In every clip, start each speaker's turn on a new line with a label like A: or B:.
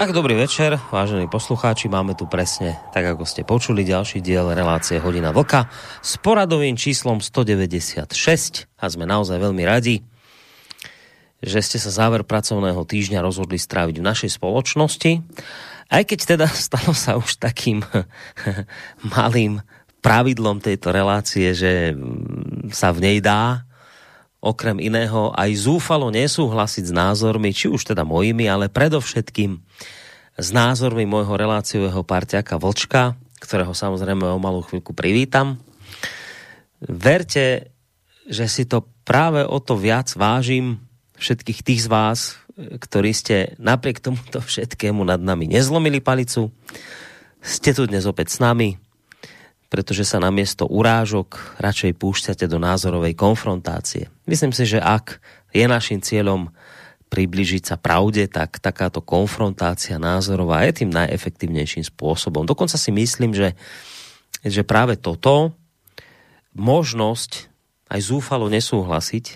A: Tak dobrý večer, vážení poslucháči, máme tu presne, tak ako ste počuli, ďalší diel relácie Hodina Vlka s poradovým číslom 196 a sme naozaj veľmi radi, že ste sa záver pracovného týždňa rozhodli stráviť v našej spoločnosti. Aj keď teda stalo sa už takým malým pravidlom tejto relácie, že sa v nej dá okrem iného aj zúfalo nesúhlasiť s názormi, či už teda mojimi, ale predovšetkým s názormi môjho reláciového parťaka Vlčka, ktorého samozrejme o malú chvíľku privítam. Verte, že si to práve o to viac vážim všetkých tých z vás, ktorí ste napriek tomuto všetkému nad nami nezlomili palicu. Ste tu dnes opäť s nami, pretože sa namiesto urážok radšej púšťate do názorovej konfrontácie. Myslím si, že ak je našim cieľom približiť sa pravde, tak takáto konfrontácia názorová je tým najefektívnejším spôsobom. Dokonca si myslím, že, že práve toto možnosť aj zúfalo nesúhlasiť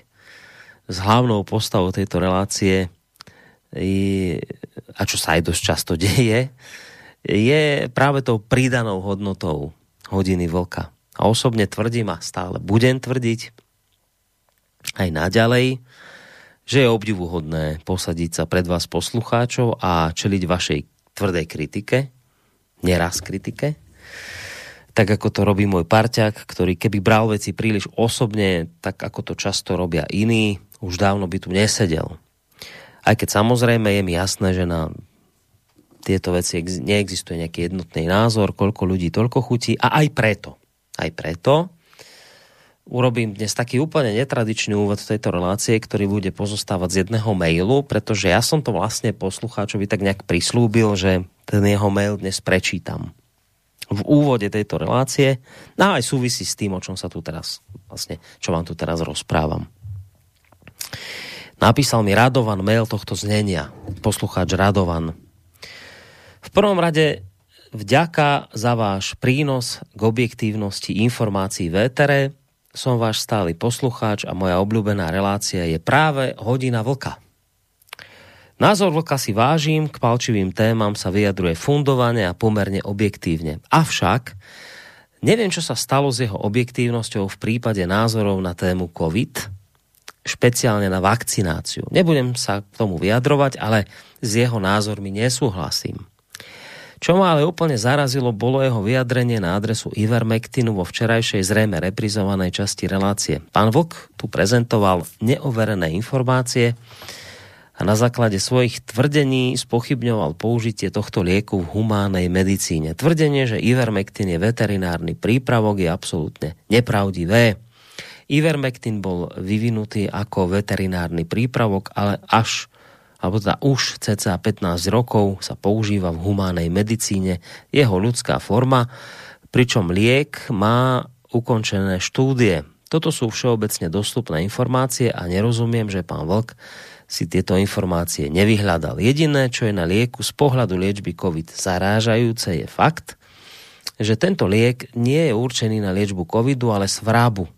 A: s hlavnou postavou tejto relácie a čo sa aj dosť často deje, je práve tou pridanou hodnotou hodiny vlka. A osobne tvrdím a stále budem tvrdiť aj naďalej, že je obdivuhodné posadiť sa pred vás poslucháčov a čeliť vašej tvrdej kritike, neraz kritike, tak ako to robí môj parťák, ktorý keby bral veci príliš osobne, tak ako to často robia iní, už dávno by tu nesedel. Aj keď samozrejme je mi jasné, že na tieto veci neexistuje nejaký jednotný názor, koľko ľudí, toľko chutí a aj preto, aj preto urobím dnes taký úplne netradičný úvod tejto relácie, ktorý bude pozostávať z jedného mailu, pretože ja som to vlastne poslucháčovi tak nejak prislúbil, že ten jeho mail dnes prečítam v úvode tejto relácie no a aj súvisí s tým, o čom sa tu teraz vlastne, čo vám tu teraz rozprávam. Napísal mi Radovan mail tohto znenia, poslucháč Radovan. V prvom rade vďaka za váš prínos k objektívnosti informácií v étere. Som váš stály poslucháč a moja obľúbená relácia je práve Hodina vlka. Názor vlka si vážim, k palčivým témam sa vyjadruje fundovane a pomerne objektívne. Avšak neviem, čo sa stalo s jeho objektívnosťou v prípade názorov na tému COVID, špeciálne na vakcináciu. Nebudem sa k tomu vyjadrovať, ale s jeho názormi nesúhlasím. Čo ma ale úplne zarazilo, bolo jeho vyjadrenie na adresu Ivermectinu vo včerajšej zrejme reprizovanej časti relácie. Pán Vlk tu prezentoval neoverené informácie a na základe svojich tvrdení spochybňoval použitie tohto lieku v humánej medicíne. Tvrdenie, že Ivermectin je veterinárny prípravok je absolútne nepravdivé. Ivermectin bol vyvinutý ako veterinárny prípravok, ale až alebo teda už cca 15 rokov sa používa v humánej medicíne jeho ľudská forma, pričom liek má ukončené štúdie. Toto sú všeobecne dostupné informácie a nerozumiem, že pán Vlk si tieto informácie nevyhľadal. Jediné, čo je na lieku z pohľadu liečby COVID zarážajúce, je fakt, že tento liek nie je určený na liečbu covidu, ale svrábu.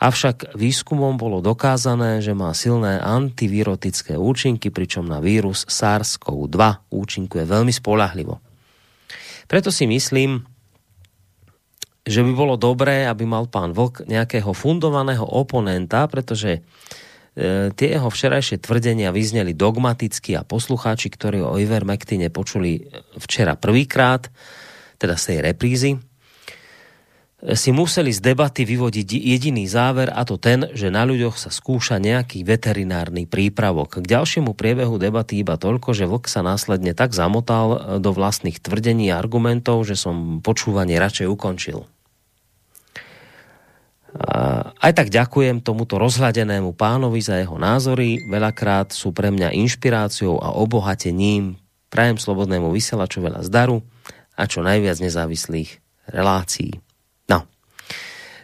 A: Avšak výskumom bolo dokázané, že má silné antivirotické účinky, pričom na vírus SARS-CoV-2 účinkuje veľmi spolahlivo. Preto si myslím, že by bolo dobré, aby mal pán Vlk nejakého fundovaného oponenta, pretože e, tie jeho včerajšie tvrdenia vyzneli dogmaticky a poslucháči, ktorí o Ivermectine počuli včera prvýkrát, teda z tej reprízy, si museli z debaty vyvodiť jediný záver a to ten, že na ľuďoch sa skúša nejaký veterinárny prípravok. K ďalšiemu priebehu debaty iba toľko, že vlk sa následne tak zamotal e, do vlastných tvrdení a argumentov, že som počúvanie radšej ukončil. A aj tak ďakujem tomuto rozhľadenému pánovi za jeho názory. Veľakrát sú pre mňa inšpiráciou a obohatením. Prajem slobodnému vysielaču veľa zdaru a čo najviac nezávislých relácií.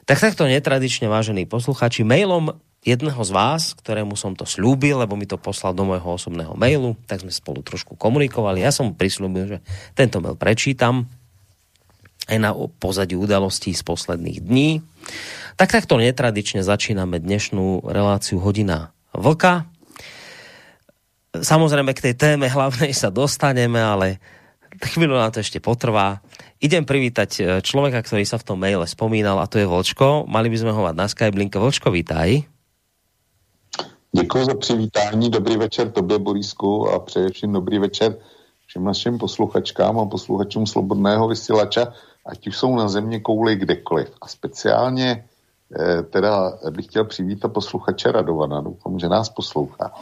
A: Tak takto netradične, vážení posluchači, mailom jedného z vás, ktorému som to slúbil, lebo mi to poslal do môjho osobného mailu, tak sme spolu trošku komunikovali. Ja som prislúbil, že tento mail prečítam aj na pozadí udalostí z posledných dní. Tak takto netradične začíname dnešnú reláciu Hodina Vlka. Samozrejme k tej téme hlavnej sa dostaneme, ale chvíľu nám to ešte potrvá. Idem privítať e, človeka, ktorý sa v tom maile spomínal a to je Vlčko. Mali by sme ho mať na Skype linke. Vlčko, vítaj.
B: Děkuji za přivítání, dobrý večer tobě, Borisku, a především dobrý večer všem našim posluchačkám a posluchačům Slobodného vysílača, ať už jsou na země kouli kdekoliv. A speciálně eh, teda bych chtěl přivítat posluchače Radovana, doufám, že nás poslouchá.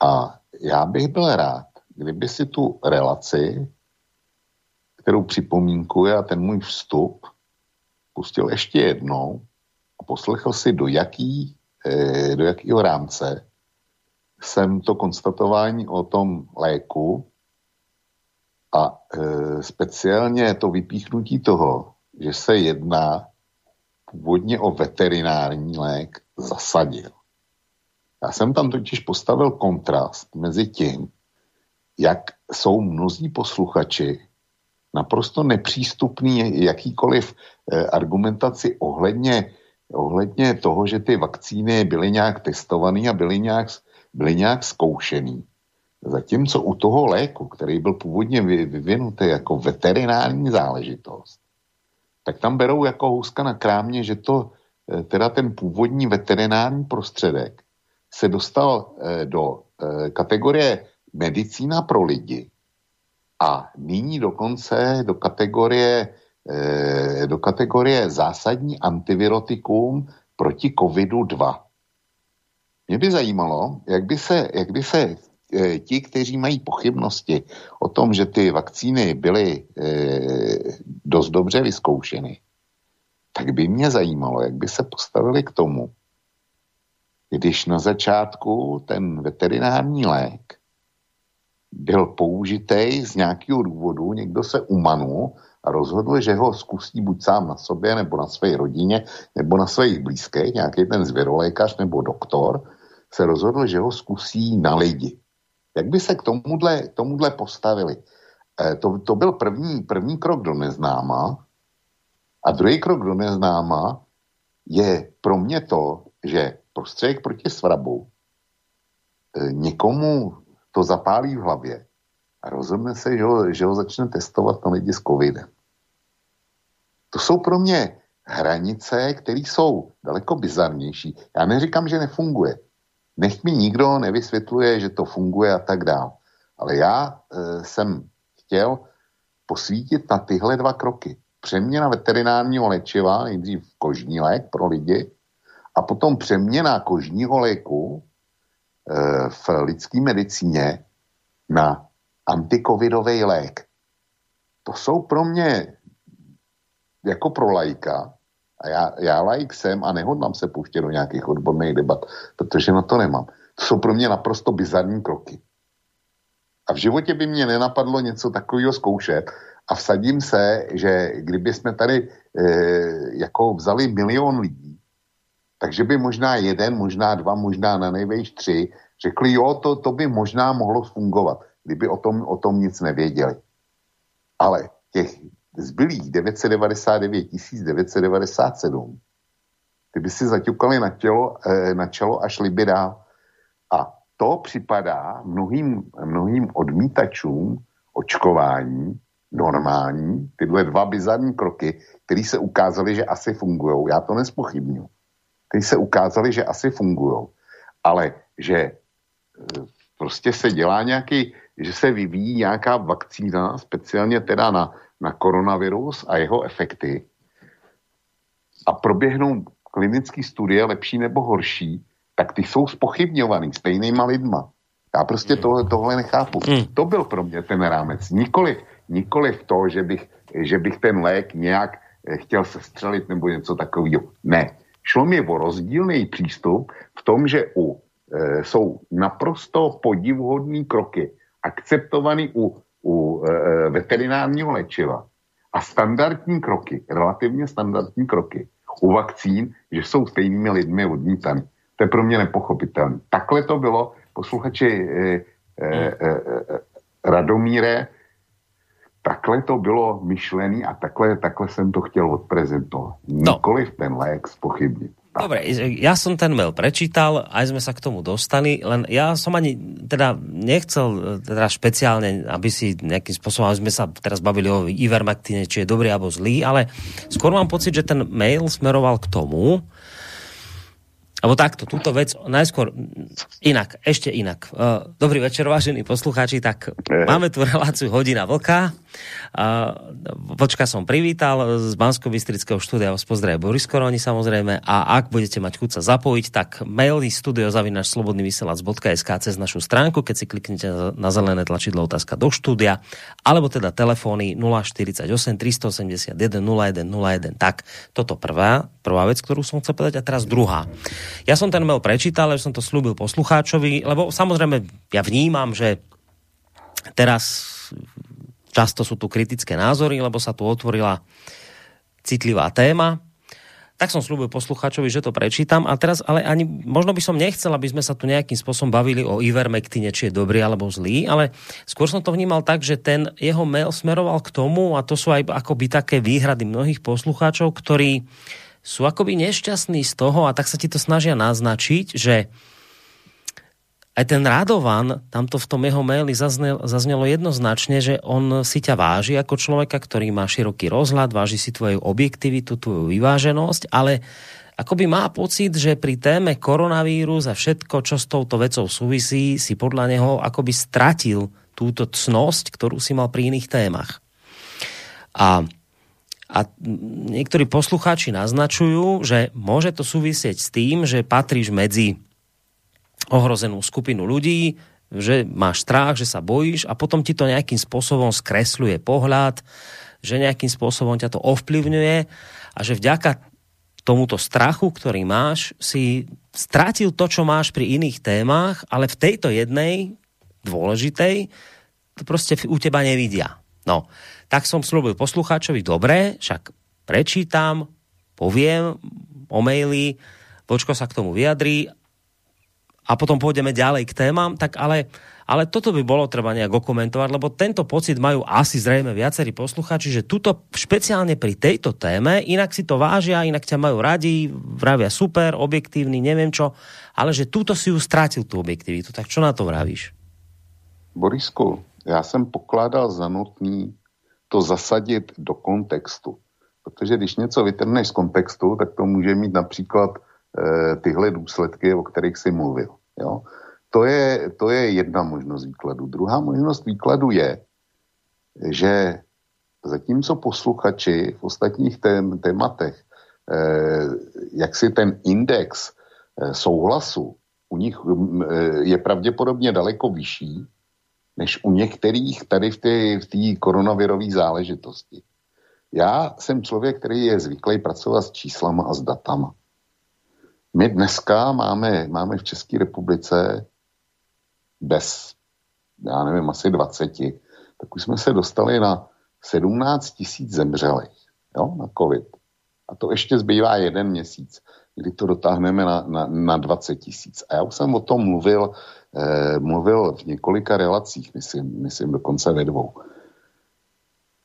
B: A já bych byl rád, kdyby si tu relaci, kterou připomínkuje a ten můj vstup, pustil ještě jednou a poslechl si, do jaký Eh, do jakého rámce jsem to konstatování o tom léku a e, speciálně to vypíchnutí toho, že se jedná původně o veterinární lék, zasadil. Já jsem tam totiž postavil kontrast mezi tím, jak jsou mnozí posluchači naprosto nepřístupný jakýkoliv e, argumentaci ohledně ohledně toho, že ty vakcíny byly nějak testované a byly nějak, byly nějak zkoušený. Zatímco u toho léku, který byl původně vyvinutý jako veterinární záležitost, tak tam berou jako houska na krámě, že to eh, teda ten původní veterinární prostředek se dostal eh, do eh, kategorie medicína pro lidi a nyní dokonce do kategorie Eh, do kategorie zásadní antivirotikum proti covidu-2. Mě by zajímalo, jak by se, jak by se eh, ti, kteří mají pochybnosti o tom, že ty vakcíny byly eh, dost dobře vyzkoušeny, tak by mě zajímalo, jak by se postavili k tomu, když na začátku ten veterinární lék byl použitý z nějakého důvodu, někdo se umanul a rozhodl, že ho zkusí buď sám na sobě, nebo na své rodině, nebo na svých blízkých, nějaký ten zvěrolékař nebo doktor, se rozhodl, že ho zkusí na lidi. Jak by se k tomuhle, tomuhle postavili? E, to, to byl první, první krok do neznáma. A druhý krok do neznáma je pro mě to, že prostředek proti svrabu e, někomu to zapálí v hlavě a rozhodne se, že ho, že ho začne testovat na lidi s covidem. To jsou pro mě hranice, které jsou daleko bizarnější. Já neříkám, že nefunguje. Nech mi nikdo nevysvětluje, že to funguje a tak dále. Ale já e, jsem chtěl posvítit na tyhle dva kroky. Přeměna veterinárního léčiva, nejdřív kožní lék pro lidi, a potom přeměna kožního léku v lidské medicíně na antikovidový lék. To jsou pro mě jako pro lajka, a já, já lajk jsem a nehodlám se pouštět do nějakých odborných debat, protože na to nemám. To jsou pro mě naprosto bizarní kroky. A v životě by mě nenapadlo něco takového zkoušet a vsadím se, že kdyby jsme tady e, jako vzali milion lidí, takže by možná jeden, možná dva, možná na nejvejš tři řekli, jo, to, to by možná mohlo fungovat kdyby o tom, o tom nic nevěděli. Ale těch zbylých 999 997, ty by si zaťukali na, tělo, eh, na čelo až liby dál. A to připadá mnohým, mnohým odmítačům očkování normální, tyhle dva bizarní kroky, které se ukázaly, že asi fungují. Já to nespochybnu. Které se ukázaly, že asi fungují. Ale že eh, prostě se dělá nějaký že se vyvíjí nějaká vakcína, speciálně teda na, na koronavirus a jeho efekty a proběhnou klinické studie lepší nebo horší, tak ty jsou spochybňovaný stejnýma lidma. Já prostě hmm. tohle, tohle nechápu. Hmm. To byl pro mě ten rámec. Nikoliv, nikoliv to, že bych, že bych ten lék nějak eh, chtěl sestřelit nebo něco takového. Ne. Šlo mi o rozdílný přístup v tom, že u e, jsou naprosto podivuhodné kroky, akceptovaný u, u e, veterinárního léčiva a standardní kroky, relativně standardní kroky u vakcín, že jsou stejnými lidmi odmítaný. To je pro mě nepochopitelné. Takhle to bylo, posluchači eh, eh, eh, Radomíre, takhle to bylo myšlený a takhle, takhle jsem to chtěl odprezentovat. No. Nikoliv ten lék spochybnit.
A: Dobre, ja som ten mail prečítal, aj sme sa k tomu dostali, len ja som ani teda nechcel teda špeciálne, aby si nejakým spôsobom, aby sme sa teraz bavili o Ivermectine, či je dobrý alebo zlý, ale skôr mám pocit, že ten mail smeroval k tomu, Abo takto, túto vec najskôr inak, ešte inak. Dobrý večer, vážení poslucháči, tak máme tu reláciu Hodina Vlka. Vočka som privítal z bansko bystrického štúdia vás pozdravuje Boris Koroni samozrejme a ak budete mať chuť sa zapojiť, tak maily studiozavinač.slobodnyvysielac.sk cez našu stránku, keď si kliknete na zelené tlačidlo otázka do štúdia, alebo teda telefóny 048 381 0101. Tak, toto prvá, prvá vec, ktorú som chcel povedať a teraz druhá. Ja som ten mail prečítal, že som to slúbil poslucháčovi, lebo samozrejme ja vnímam, že teraz často sú tu kritické názory, lebo sa tu otvorila citlivá téma. Tak som slúbil poslucháčovi, že to prečítam. A teraz ale ani, možno by som nechcel, aby sme sa tu nejakým spôsobom bavili o Ivermektine, či je dobrý alebo zlý, ale skôr som to vnímal tak, že ten jeho mail smeroval k tomu, a to sú aj akoby také výhrady mnohých poslucháčov, ktorí sú akoby nešťastní z toho a tak sa ti to snažia naznačiť, že aj ten Radovan, tamto v tom jeho maili zaznel, zaznelo jednoznačne, že on si ťa váži ako človeka, ktorý má široký rozhľad, váži si tvoju objektivitu, tvoju vyváženosť, ale akoby má pocit, že pri téme koronavírus a všetko, čo s touto vecou súvisí, si podľa neho akoby stratil túto cnosť, ktorú si mal pri iných témach. A a niektorí poslucháči naznačujú, že môže to súvisieť s tým, že patríš medzi ohrozenú skupinu ľudí, že máš strach, že sa bojíš a potom ti to nejakým spôsobom skresľuje pohľad, že nejakým spôsobom ťa to ovplyvňuje a že vďaka tomuto strachu, ktorý máš, si strátil to, čo máš pri iných témach, ale v tejto jednej dôležitej to prostě u teba nevidia. No, tak som slúbil poslucháčovi, dobre, však prečítam, poviem o maili, Vočko sa k tomu vyjadrí a potom pôjdeme ďalej k témam, tak ale, ale toto by bolo treba nejak okomentovať, lebo tento pocit majú asi zrejme viacerí posluchači, že tuto špeciálne pri tejto téme, inak si to vážia, inak ťa majú radi, vravia super, objektívny, neviem čo, ale že tuto si ju strátil tú objektivitu. Tak čo na to vravíš?
B: Borisku, já jsem pokládal za nutný to zasadit do kontextu. Protože když něco vytrhneš z kontextu, tak to může mít například e, tyhle důsledky, o kterých jsi mluvil. Jo? To, je, to je jedna možnost výkladu. Druhá možnost výkladu je, že zatímco posluchači v ostatních tém, tématech, e, jak si ten index e, souhlasu u nich je pravděpodobně daleko vyšší, než u některých tady v té v koronavirové záležitosti. Já jsem člověk, který je zvyklý pracovat s číslama a s datama. My dneska máme, máme v České republice bez, já nevím, asi 20, tak už jsme se dostali na 17 tisíc zemřelých jo, na covid. A to ještě zbývá jeden měsíc, kdy to dotáhneme na, na, na 20 tisíc. A já už jsem o tom mluvil eh, mluvil v několika relacích, myslím, myslím dokonce ve dvou.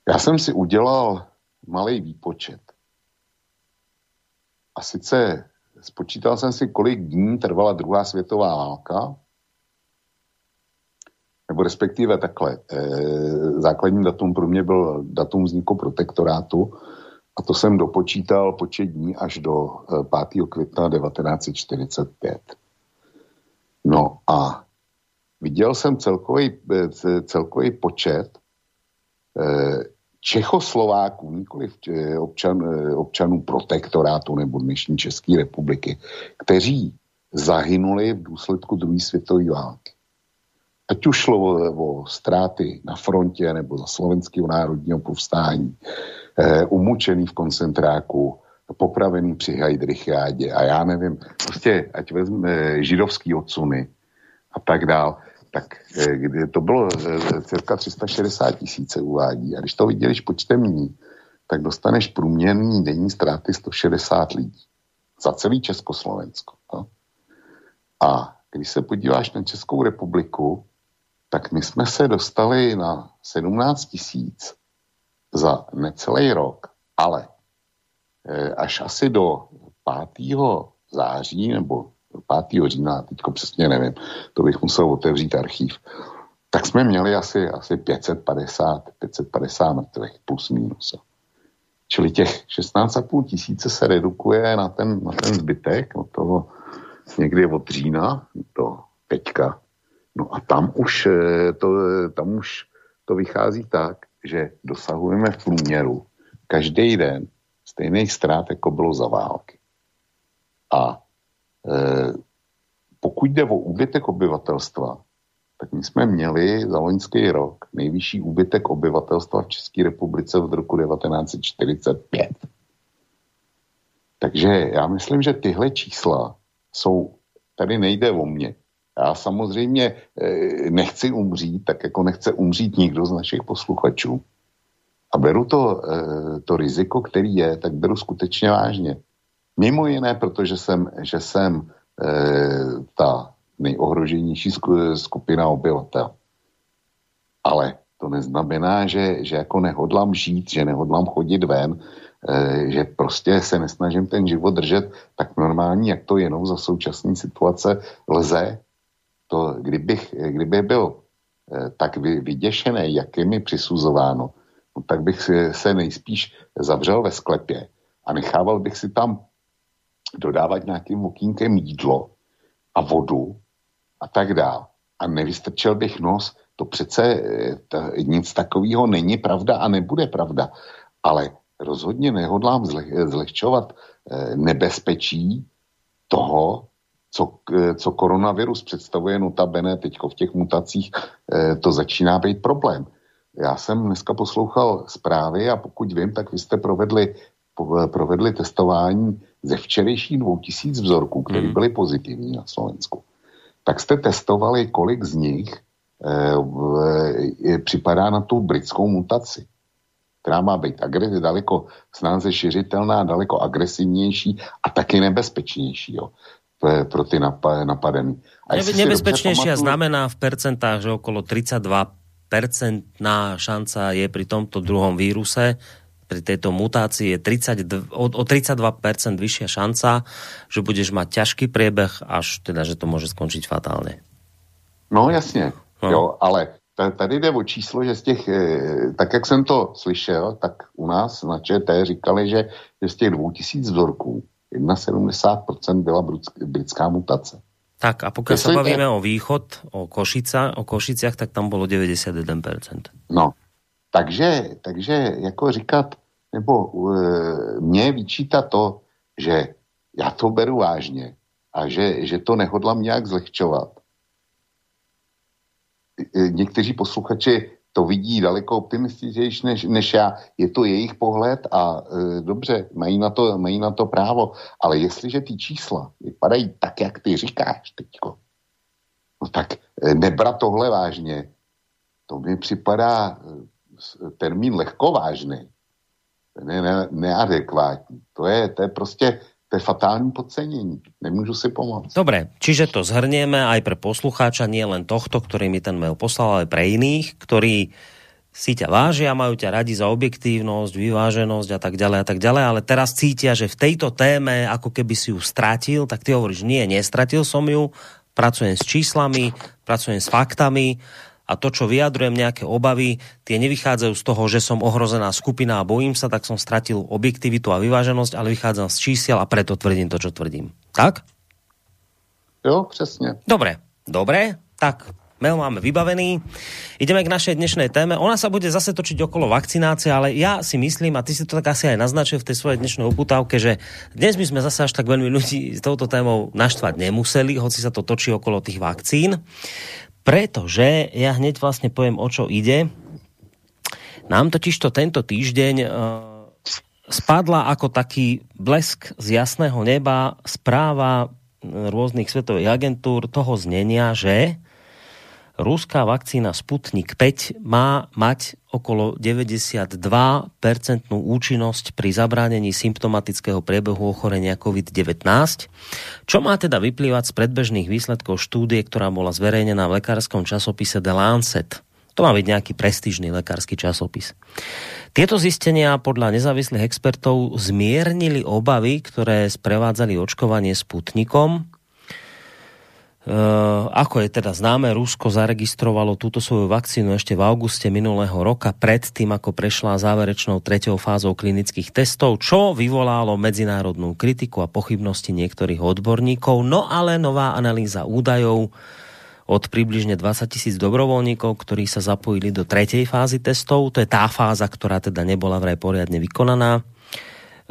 B: Já jsem si udělal malý výpočet. A sice spočítal jsem si, kolik dní trvala druhá světová válka, nebo respektive takhle. E, základní datum pro mě byl datum vzniku protektorátu a to jsem dopočítal počet dní až do 5. Eh, května 1945. No a viděl jsem celkový, eh, celkový počet eh, Čechoslováků, nikoli eh, občan, občanů protektorátu nebo dnešní České republiky, kteří zahynuli v důsledku druhé světové války. Ať už šlo o, o ztráty na frontě nebo za slovenského národního povstání, eh, umučený v koncentráku, popravený při Heidrichiádě a já nevím, prostě ať vezme židovský odsuny a tak dál, tak eh, to bylo eh, cirka 360 tisíc uvádí. A když to viděli počtem dní, tak dostaneš průměrný denní ztráty 160 lidí za celý Československo. No? A když se podíváš na Českou republiku, tak my jsme se dostali na 17 tisíc za necelý rok, ale eh, až asi do 5. září nebo 5. října, teďko přesně nevím, to bych musel otevřít archív, tak jsme měli asi, asi 550, 550 mrtvých plus minus. Čili těch 16,5 tisíce se redukuje na ten, na ten zbytek, no toho někdy od října do teďka. No a tam už, eh, to, tam už to vychází tak, že dosahujeme v průměru každý den stejný ztrát, jako bylo za války. A pokud jde o úbytek obyvatelstva, tak my jsme měli za loňský rok nejvyšší úbytek obyvatelstva v České republice od roku 1945. Takže já myslím, že tyhle čísla jsou, tady nejde o mě. Já samozřejmě e, nechci umřít, tak jako nechce umřít nikdo z našich posluchačů. A beru to, e, to riziko, který je, tak beru skutečně vážně. Mimo jiné, protože jsem, že jsem e, ta nejohroženější skupina obyvatel. Ale to neznamená, že, že jako nehodlám žít, že nehodlám chodit ven, e, že prostě se nesnažím ten život držet tak normální, jak to jenom za současné situace lze. To, kdybych, kdyby byl e, tak vyděšený, jak je mi přisuzováno, no, tak bych se nejspíš zavřel ve sklepě a nechával bych si tam dodávat nějakým okýnkem jídlo a vodu a tak dál. A nevystrčil bych nos, to přece eh, ta, nic takového není pravda a nebude pravda. Ale rozhodně nehodlám zle, zlehčovat eh, nebezpečí toho, co, eh, co koronavirus představuje notabene teď v těch mutacích, to začíná být problém. Já jsem dneska poslouchal zprávy a pokud vím, tak vy jste provedli, provedli testování ze včerejších dvou tisíc vzorků, které mm. byly pozitivní na Slovensku tak jste testovali, kolik z nich e, připadá na tu britskou mutaci, která má být agres, daleko snáze šiřitelná, daleko agresivnější a taky nebezpečnější jo, pro ty napadený.
A: A nebezpečnější pamatuju... znamená v percentách, že okolo 32 percentná šanca je pri tomto druhom víruse pri tejto mutácii je 30, o, o 32% vyššia šanca, že budeš mať ťažký priebeh, až teda, že to může skončit fatálně.
B: No jasně, no. jo, ale tady jde o číslo, že z těch, eh, tak jak jsem to slyšel, tak u nás na ČT říkali, že, že z těch 2000 vzorků 71% byla britská mutace.
A: Tak a pokud se bavíme o východ, o, Košica, o Košiciach, tak tam bylo 91%.
B: No, takže, takže jako říkat, nebo uh, mě vyčítat to, že já to beru vážně a že, že to nehodlám nějak zlehčovat. Někteří posluchači to vidí daleko optimističnější než, než já. Je to jejich pohled a e, dobře, mají na, to, mají na to právo. Ale jestliže ty čísla vypadají tak, jak ty říkáš teďko, no tak e, nebrat tohle vážně, to mi připadá termín lehkovážný, ten je ne, neadekvátní. To je, to je prostě to je fatální podcenění. Nemůžu si pomoct.
A: Dobre, čiže to zhrnieme aj pre poslucháča, nie len tohto, ktorý mi ten mail poslal, ale pre iných, ktorí si ťa vážia, majú ťa radi za objektívnosť, vyváženosť a tak ďalej a tak ďalej, ale teraz cítia, že v tejto téme ako keby si ju stratil, tak ty hovoríš, nie, nestratil som ju, pracujem s číslami, pracujem s faktami a to, čo vyjadrujem nejaké obavy, tie nevychádzajú z toho, že som ohrozená skupina a bojím sa, tak som stratil objektivitu a vyváženosť, ale vychádzam z čísiel a preto tvrdím to, čo tvrdím. Tak?
B: Jo, přesně.
A: Dobre, dobre, tak mail máme vybavený. Ideme k našej dnešnej téme. Ona sa bude zase točiť okolo vakcinácie, ale ja si myslím, a ty si to tak asi aj naznačil v tej svojej dnešnej uputávke, že dnes by sme zase až tak veľmi ľudí s touto témou naštvať nemuseli, hoci sa to točí okolo tých vakcín. Pretože ja hneď vlastne poviem, o čo ide. Nám totiž to tento týždeň uh, spadla ako taký blesk z jasného neba správa rôznych svetových agentúr toho znenia, že ruská vakcína Sputnik 5 má mať okolo 92% účinnosť pri zabránení symptomatického priebehu ochorenia COVID-19, čo má teda vyplývať z predbežných výsledkov štúdie, ktorá bola zverejnená v lekárskom časopise The Lancet. To má byť nejaký prestížný lekársky časopis. Tieto zistenia podľa nezávislých expertov zmiernili obavy, ktoré sprevádzali očkovanie Sputnikom, Uh, ako je teda známe, Rusko zaregistrovalo túto svoju vakcínu ešte v auguste minulého roka, pred tým, ako prešla záverečnou treťou fázou klinických testov, čo vyvolalo medzinárodnú kritiku a pochybnosti niektorých odborníkov. No ale nová analýza údajov od približne 20 tisíc dobrovoľníkov, ktorí sa zapojili do tretej fázy testov, to je tá fáza, ktorá teda nebola vraj poriadne vykonaná,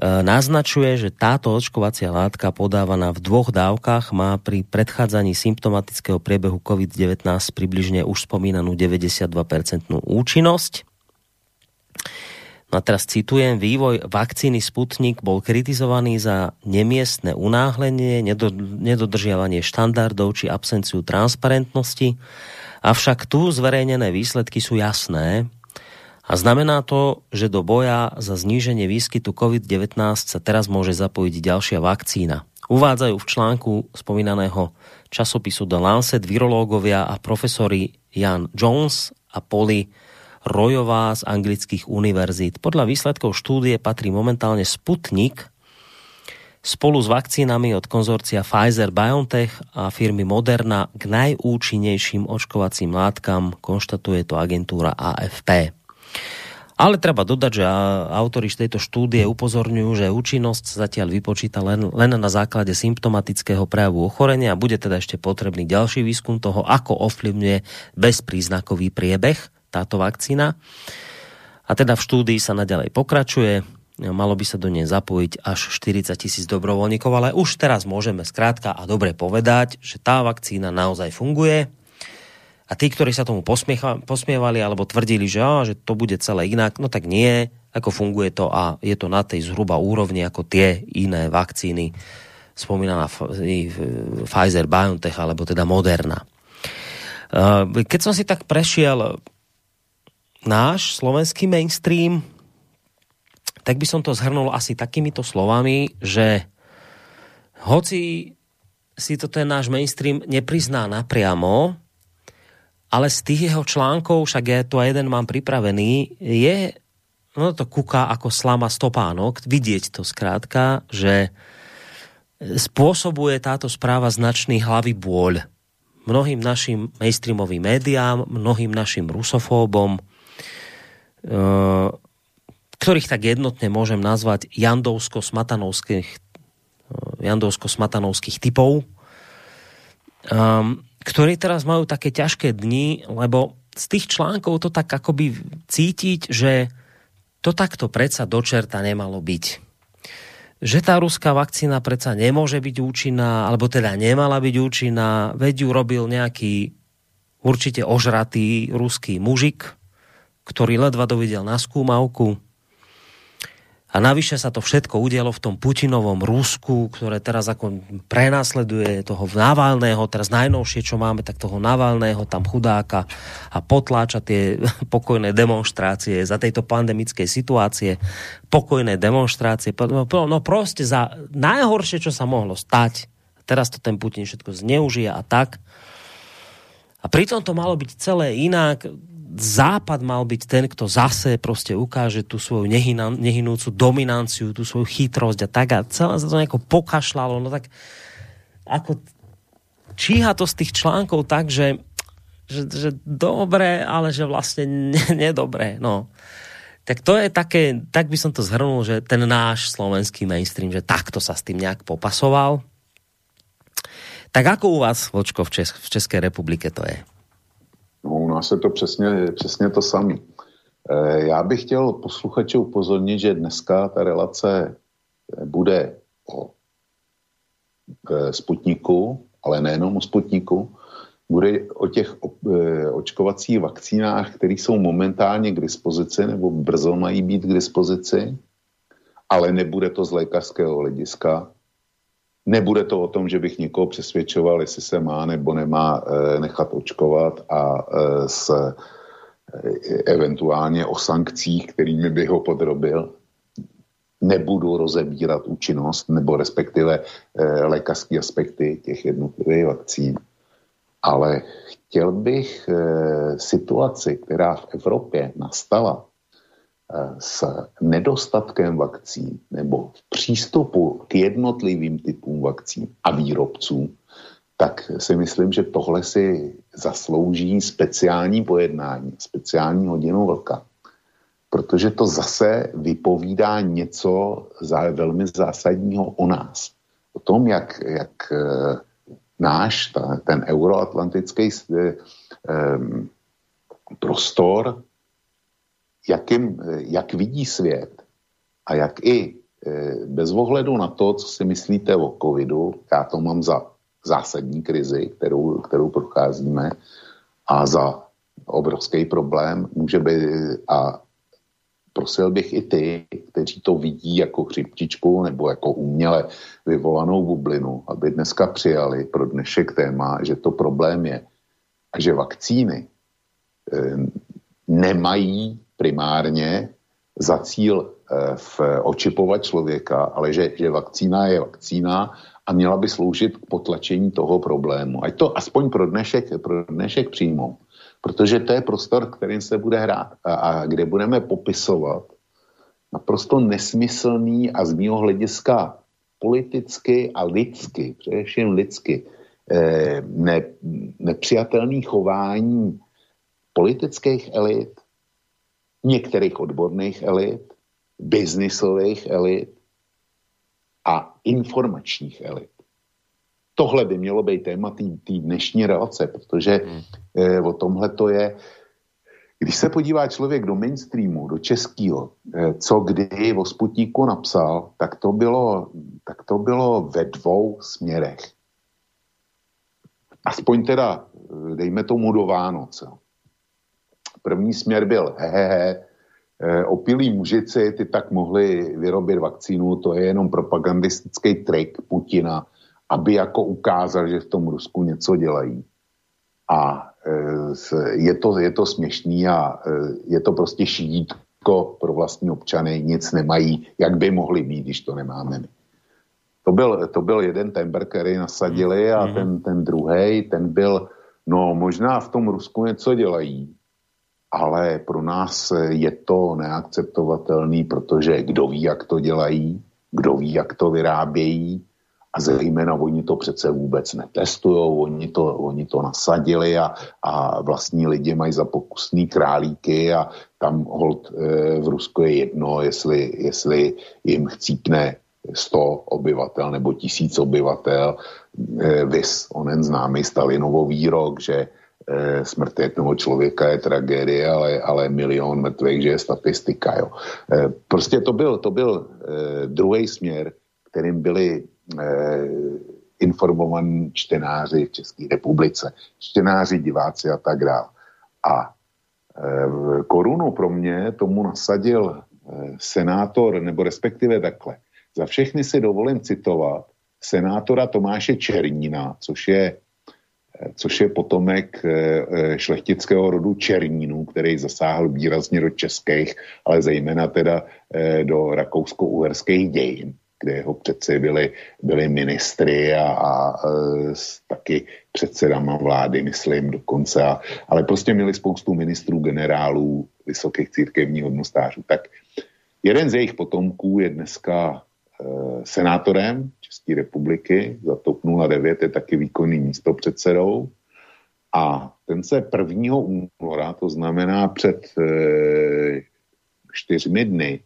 A: naznačuje, že táto očkovacia látka podávaná v dvoch dávkach má pri predchádzaní symptomatického priebehu COVID-19 približne už spomínanú 92% účinnosť. No a teraz citujem, vývoj vakcíny Sputnik bol kritizovaný za nemiestné unáhlenie, nedodržiavanie štandardov či absenciu transparentnosti, avšak tu zverejnené výsledky sú jasné a znamená to, že do boja za zníženie výskytu COVID-19 sa teraz môže zapojiť ďalšia vakcína. Uvádzajú v článku spomínaného časopisu The Lancet virológovia a profesori Jan Jones a Polly Rojová z anglických univerzít. Podľa výsledkov štúdie patrí momentálne Sputnik spolu s vakcínami od konzorcia Pfizer-BioNTech a firmy Moderna k najúčinnejším očkovacím látkam, konštatuje to agentúra AFP. Ale treba dodať, že autori z tejto štúdie upozorňujú, že účinnosť zatiaľ vypočíta len, len na základe symptomatického prejavu ochorenia a bude teda ešte potrebný ďalší výskum toho, ako ovplyvňuje bezpríznakový priebeh táto vakcína. A teda v štúdii sa naďalej pokračuje, malo by sa do nej zapojiť až 40 tisíc dobrovoľníkov, ale už teraz môžeme skrátka a dobre povedať, že tá vakcína naozaj funguje, a tí, ktorí sa tomu posmievali alebo tvrdili, že, á, že to bude celé inak, no tak nie, ako funguje to a je to na tej zhruba úrovni ako tie iné vakcíny, spomínaná Pfizer, BioNTech alebo teda Moderna. Keď som si tak prešiel náš slovenský mainstream, tak by som to zhrnul asi takýmito slovami, že hoci si to ten náš mainstream neprizná napriamo, ale z tých jeho článkov, však ja tu jeden mám pripravený, je, no to kuká ako slama stopánok, vidieť to zkrátka, že spôsobuje táto správa značný hlavy bôľ mnohým našim mainstreamovým médiám, mnohým našim rusofóbom, eh, ktorých tak jednotne môžem nazvať jandovsko-smatanovských eh, jandovsko-smatanovských typov. Um, ktorí teraz majú také ťažké dni, lebo z tých článkov to tak akoby cítiť, že to takto predsa do čerta nemalo byť. Že tá ruská vakcína predsa nemôže byť účinná, alebo teda nemala byť účinná, veď ju robil nejaký určite ožratý ruský mužik, ktorý ledva dovidel na skúmavku, a navyše sa to všetko udialo v tom Putinovom Rusku, ktoré teraz ako prenasleduje toho Navalného, teraz najnovšie, čo máme, tak toho Navalného, tam chudáka a potláča tie pokojné demonstrácie za tejto pandemickej situácie, pokojné demonstrácie, no, no proste za najhoršie, čo sa mohlo stať. Teraz to ten Putin všetko zneužije a tak. A pritom to malo byť celé inak Západ mal byť ten, kto zase prostě ukáže tu svoju nehynúcu dominanciu, tu svoju chytrosť a tak a celé sa to nejako pokašľalo, no tak ako číha to z tých článkov tak, že, že, že dobré, ale že vlastne nedobré, no. Tak to je také, tak by som to zhrnul, že ten náš slovenský mainstream, že takto sa s tým nejak popasoval. Tak ako u vás, Vočko, v, Česk v České republike to je?
B: No, nás je to přesně, přesně to samé. E, já bych chtěl posluchače upozornit, že dneska ta relace bude o Sputniku, ale nejenom o Sputniku, bude o těch e, očkovacích vakcínách, které jsou momentálně k dispozici nebo brzo mají být k dispozici, ale nebude to z lékařského hlediska. Nebude to o tom, že bych někoho přesvědčoval, jestli se má nebo nemá e, nechat očkovat a e, s e, eventuálně o sankcích, kterými by ho podrobil. Nebudu rozebírat účinnost nebo respektive lékařské aspekty těch jednotlivých vakcín. Ale chtěl bych situaci, která v Evropě nastala, s nedostatkem vakcín nebo v přístupu k jednotlivým typům vakcín a výrobcům, tak si myslím, že tohle si zaslouží speciální pojednání, speciální hodinu vlka. Protože to zase vypovídá něco za velmi zásadního o nás. O tom, jak, jak eh, náš, ta, ten euroatlantický eh, prostor jakým, jak vidí svět a jak i e, bez ohledu na to, co si myslíte o covidu, já to mám za zásadní krizi, kterou, kterou procházíme a za obrovský problém může být a prosil bych i ty, kteří to vidí jako chřipčičku nebo jako uměle vyvolanou bublinu, aby dneska přijali pro dnešek téma, že to problém je a že vakcíny e, nemají primárně za cíl eh, v očipovat člověka, ale že, že vakcína je vakcína a měla by sloužit k potlačení toho problému. Ať to aspoň pro dnešek, pro dnešek přijmou. Protože to je prostor, kterým se bude hrát a, a kde budeme popisovat naprosto nesmyslný a z mého hlediska politicky a lidsky, především lidsky, eh, ne, nepřijatelný chování politických elit, některých odborných elit, biznisových elit a informačních elit. Tohle by mělo být téma té dnešní relace, protože hmm. eh, o tomhle to je, když se podívá člověk do mainstreamu, do českého, eh, co kdy o Sputníku napsal, tak to bylo, tak to bylo ve dvou směrech. Aspoň teda, eh, dejme tomu do Vánoce. První směr byl, hehehe, eh, opilí mužici, ty tak mohli vyrobit vakcínu, to je jenom propagandistický trik Putina, aby jako ukázal, že v tom Rusku něco dělají. A eh, je to, je to směšný a eh, je to prostě šidítko pro vlastní občany, nic nemají, jak by mohli být, když to nemáme my. To byl, to byl jeden temper, který nasadili a mm-hmm. ten, ten druhý, ten byl, no možná v tom Rusku něco dělají, ale pro nás je to neakceptovatelný, protože kdo ví, jak to dělají, kdo ví, jak to vyrábějí. A zejména oni to přece vůbec netestují, oni to, oni to nasadili a, a vlastní lidi mají za pokusný králíky a tam hold e, v Rusku je jedno, jestli, jestli jim chcípne 100 obyvatel nebo tisíc obyvatel, e, vys onen známý Stalinovo výrok, že Eh, smrt jednoho člověka je tragédie, ale, ale milion mrtvých, že je statistika. Jo. Eh, prostě to byl, to byl eh, druhý směr, kterým byli informovaní čtenáři v České republice, čtenáři, diváci a tak dále. A korunu pro mě tomu nasadil senátor, nebo respektive takhle. Za všechny si dovolím citovat senátora Tomáše Černína, což je což je potomek eh, eh, šlechtického rodu Černínů, který zasáhl výrazně do českých, ale zejména teda eh, do rakousko-uherských dějin, kde jeho předci byli, byli ministry a, a taky předsedama vlády, myslím dokonce, a, ale prostě měli spoustu ministrů, generálů, vysokých církevních hodnostářů. Tak jeden z jejich potomků je dneska senátorem České republiky, za TOP 09 je taky výkonný místo předsedou a ten se 1. února, to znamená před e, čtyřmi dny,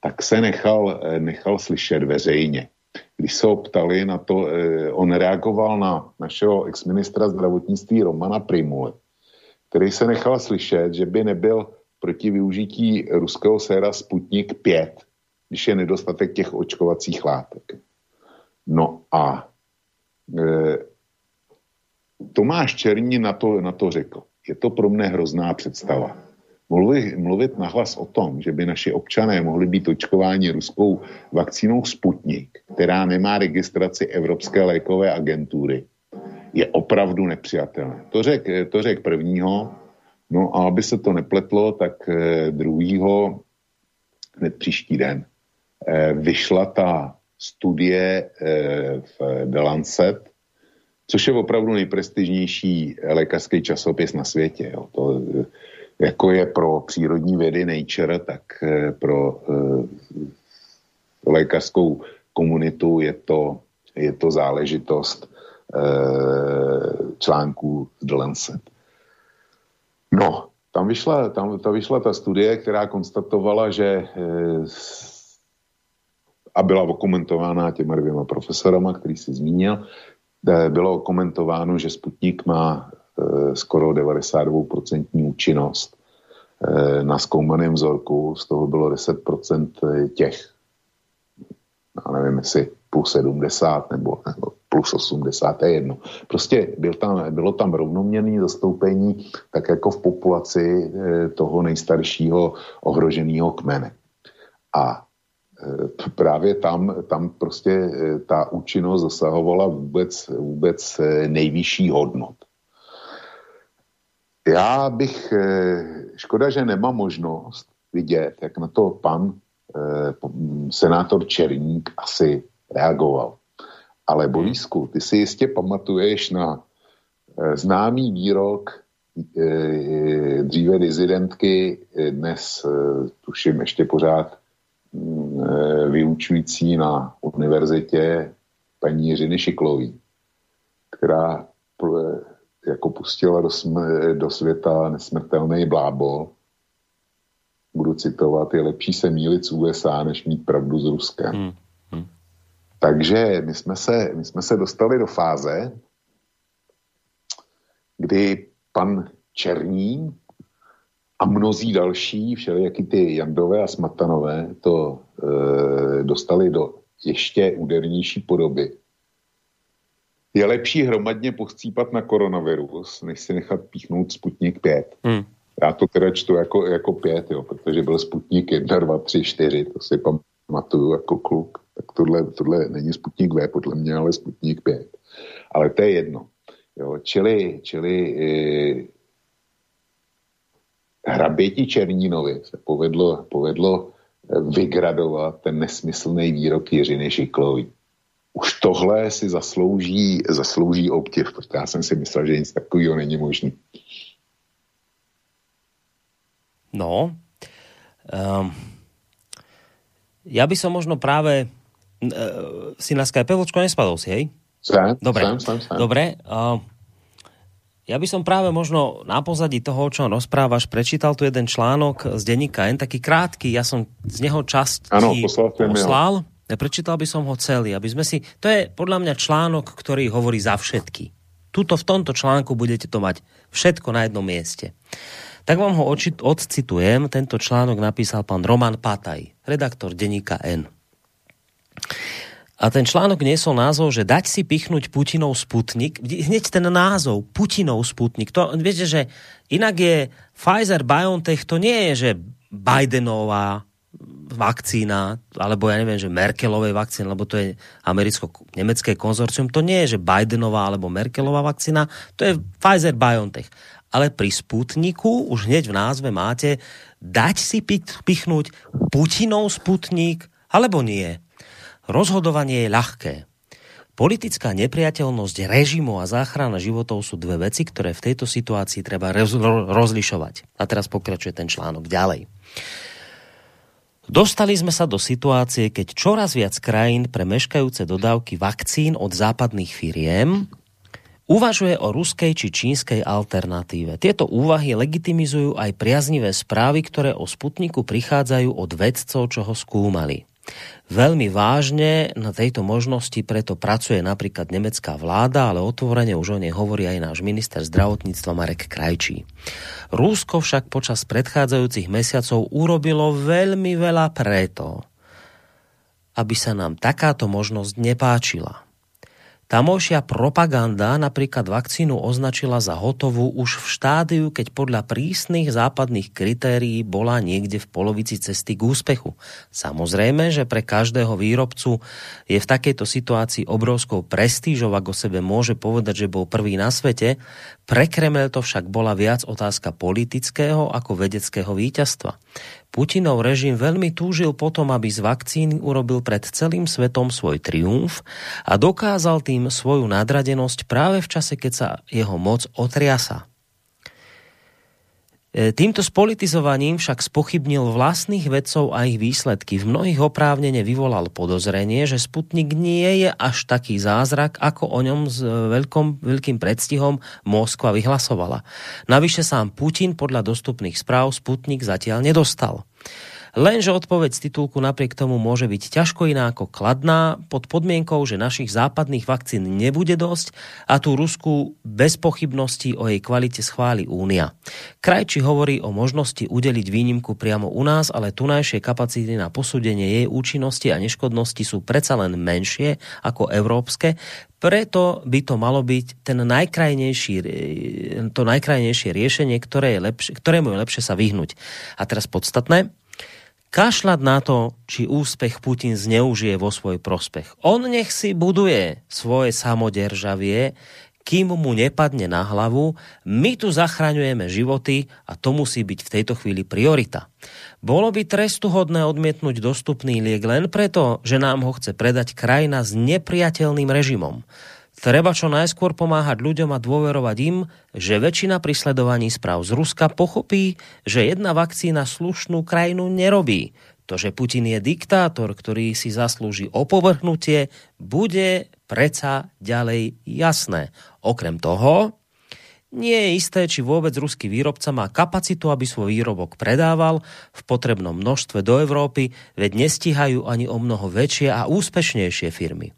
B: tak se nechal, e, nechal slyšet veřejně. Když se ho ptali na to, on reagoval na našeho exministra zdravotnictví Romana Primule, který se nechal slyšet, že by nebyl proti využití ruského séra Sputnik 5, když je nedostatek těch očkovacích látek. No a e, Tomáš Černí na to, na to řekl. Je to pro mne hrozná představa. mluvit, mluvit nahlas o tom, že by naši občané mohli být očkováni ruskou vakcínou Sputnik, která nemá registraci Evropské lékové agentury, je opravdu nepřijatelné. To řek, to řek prvního, no a aby se to nepletlo, tak eh, druhýho, hned příští den, vyšla ta studie eh, v The Lancet, což je opravdu nejprestižnější lékařský časopis na světě. Jo. To, jako je pro přírodní vědy Nature, tak eh, pro lékařskou komunitu je to, je to záležitost článků z The Lancet. No, tam vyšla, tam, ta vyšla ta studie, která konstatovala, že a byla okomentována těma dvěma profesorama, který si zmínil, bylo komentováno, že Sputnik má Eh, skoro 92% účinnost eh, na zkoumaném vzorku, z toho bylo 10% eh, těch, já nevím, jestli plus 70 nebo, nebo plus 80, to je jedno. Prostě byl tam, bylo tam rovnoměrné zastoupení, tak jako v populaci toho nejstaršího ohroženého kmene. A právě tam, tam prostě ta účinnost zasahovala vůbec, vůbec nejvyšší hodnot. Já bych, eh, škoda, že nemám možnost vidět, jak na to pan eh, senátor Černík asi reagoval. Ale Borisku, ty si jistě pamatuješ na eh, známý výrok dříve dizidentky, dnes tuším ještě pořád mm, vyučující na univerzitě paní Jiřiny Šiklový, která jako pustila do, sm- do světa nesmrtelný blábol. Budu citovat, je lepší se mílit z USA, než mít pravdu s Ruskem. Hmm. Hmm. Takže my jsme, se, my jsme se dostali do fáze, kdy pan Černý a mnozí další, všelijaký ty Jandové a Smatanové, to e, dostali do ještě údernější podoby je lepší hromadně pochcípat na koronavirus, než si nechat píchnout Sputnik 5. Hmm. Já to teda čtu jako, jako 5, jo, protože byl Sputnik 1, 2, 3, 4, to si pamatuju jako kluk. Tak tohle, tohle není Sputnik V, podle mě, ale Sputnik 5. Ale to je jedno. Jo, čili, čili e, hraběti Černínovi se povedlo, povedlo eh, vygradovat ten nesmyslný výrok Jiřiny Šiklový už tohle si zaslouží, zaslouží obdiv, protože já jsem si myslel, že nic takového není možné.
A: No, um, ja by som možno práve uh, si na Skype vočko nespadol si, hej?
B: Sem,
A: Dobre,
B: sem, sem, sem.
A: Dobre, uh, ja by som práve možno na pozadí toho, čo rozprávaš, prečítal tu jeden článok z denníka N, taký krátky, ja som z neho časť
B: ano, poslal,
A: poslal. Prečítal by som ho celý, aby sme si... To je podľa mňa článok, ktorý hovorí za všetky. Tuto v tomto článku budete to mať všetko na jednom mieste. Tak vám ho odcitujem. Tento článok napísal pán Roman Pataj, redaktor denníka N. A ten článok niesol názov, že dať si pichnúť Putinov Sputnik, hneď ten názov, Putinov Sputnik, to viete, že inak je Pfizer-BioNTech, to nie je, že Bidenová vakcína, alebo ja neviem, že Merkelovej vakcína, lebo to je americko-nemecké konzorcium, to nie je, že Bidenová alebo Merkelová vakcína, to je Pfizer-BioNTech. Ale pri Sputniku už hneď v názve máte dať si pichnúť Putinov Sputnik, alebo nie. Rozhodovanie je ľahké. Politická nepriateľnosť režimu a záchrana životov sú dve veci, ktoré v tejto situácii treba rozlišovať. A teraz pokračuje ten článok ďalej. Dostali sme sa do situácie, keď čoraz viac krajín pre meškajúce dodávky vakcín od západných firiem uvažuje o ruskej či čínskej alternatíve. Tieto úvahy legitimizujú aj priaznivé správy, ktoré o Sputniku prichádzajú od vedcov, čo ho skúmali. Veľmi vážne na tejto možnosti preto pracuje napríklad nemecká vláda, ale otvorene už o nej hovorí aj náš minister zdravotníctva Marek Krajčí. Rusko však počas predchádzajúcich mesiacov urobilo veľmi veľa preto, aby sa nám takáto možnosť nepáčila. Tamojšia propaganda napríklad vakcínu označila za hotovú už v štádiu, keď podľa prísnych západných kritérií bola niekde v polovici cesty k úspechu. Samozrejme, že pre každého výrobcu je v takejto situácii obrovskou prestížou, ako sebe môže povedať, že bol prvý na svete. Pre Kreml to však bola viac otázka politického ako vedeckého víťazstva. Putinov režim veľmi túžil potom, aby z vakcíny urobil pred celým svetom svoj triumf a dokázal tým svoju nadradenosť práve v čase, keď sa jeho moc otriasa. E, týmto spolitizovaním však spochybnil vlastných vedcov a ich výsledky. V mnohých oprávnene vyvolal podozrenie, že Sputnik nie je až taký zázrak, ako o ňom s veľkom, veľkým predstihom Moskva vyhlasovala. Navyše sám Putin podľa dostupných správ Sputnik zatiaľ nedostal. Lenže odpoveď z titulku napriek tomu môže byť ťažko iná ako kladná pod podmienkou, že našich západných vakcín nebude dosť a tú Rusku bez pochybností o jej kvalite schváli Únia. Krajči hovorí o možnosti udeliť výnimku priamo u nás, ale tunajšie kapacity na posúdenie jej účinnosti a neškodnosti sú predsa len menšie ako európske, preto by to malo byť ten najkrajnejší, to najkrajnejšie riešenie, ktoré je lepšie, ktorému je lepšie sa vyhnúť. A teraz podstatné, kašľať na to, či úspech Putin zneužije vo svoj prospech. On nech si buduje svoje samoderžavie, kým mu nepadne na hlavu, my tu zachraňujeme životy a to musí byť v tejto chvíli priorita. Bolo by trestuhodné odmietnúť dostupný liek len preto, že nám ho chce predať krajina s nepriateľným režimom. Treba čo najskôr pomáhať ľuďom a dôverovať im, že väčšina pri sledovaní správ z Ruska pochopí, že jedna vakcína slušnú krajinu nerobí. To, že Putin je diktátor, ktorý si zaslúži opovrhnutie, bude preca ďalej jasné. Okrem toho, nie je isté, či vôbec ruský výrobca má kapacitu, aby svoj výrobok predával v potrebnom množstve do Európy, veď nestíhajú ani o mnoho väčšie a úspešnejšie firmy.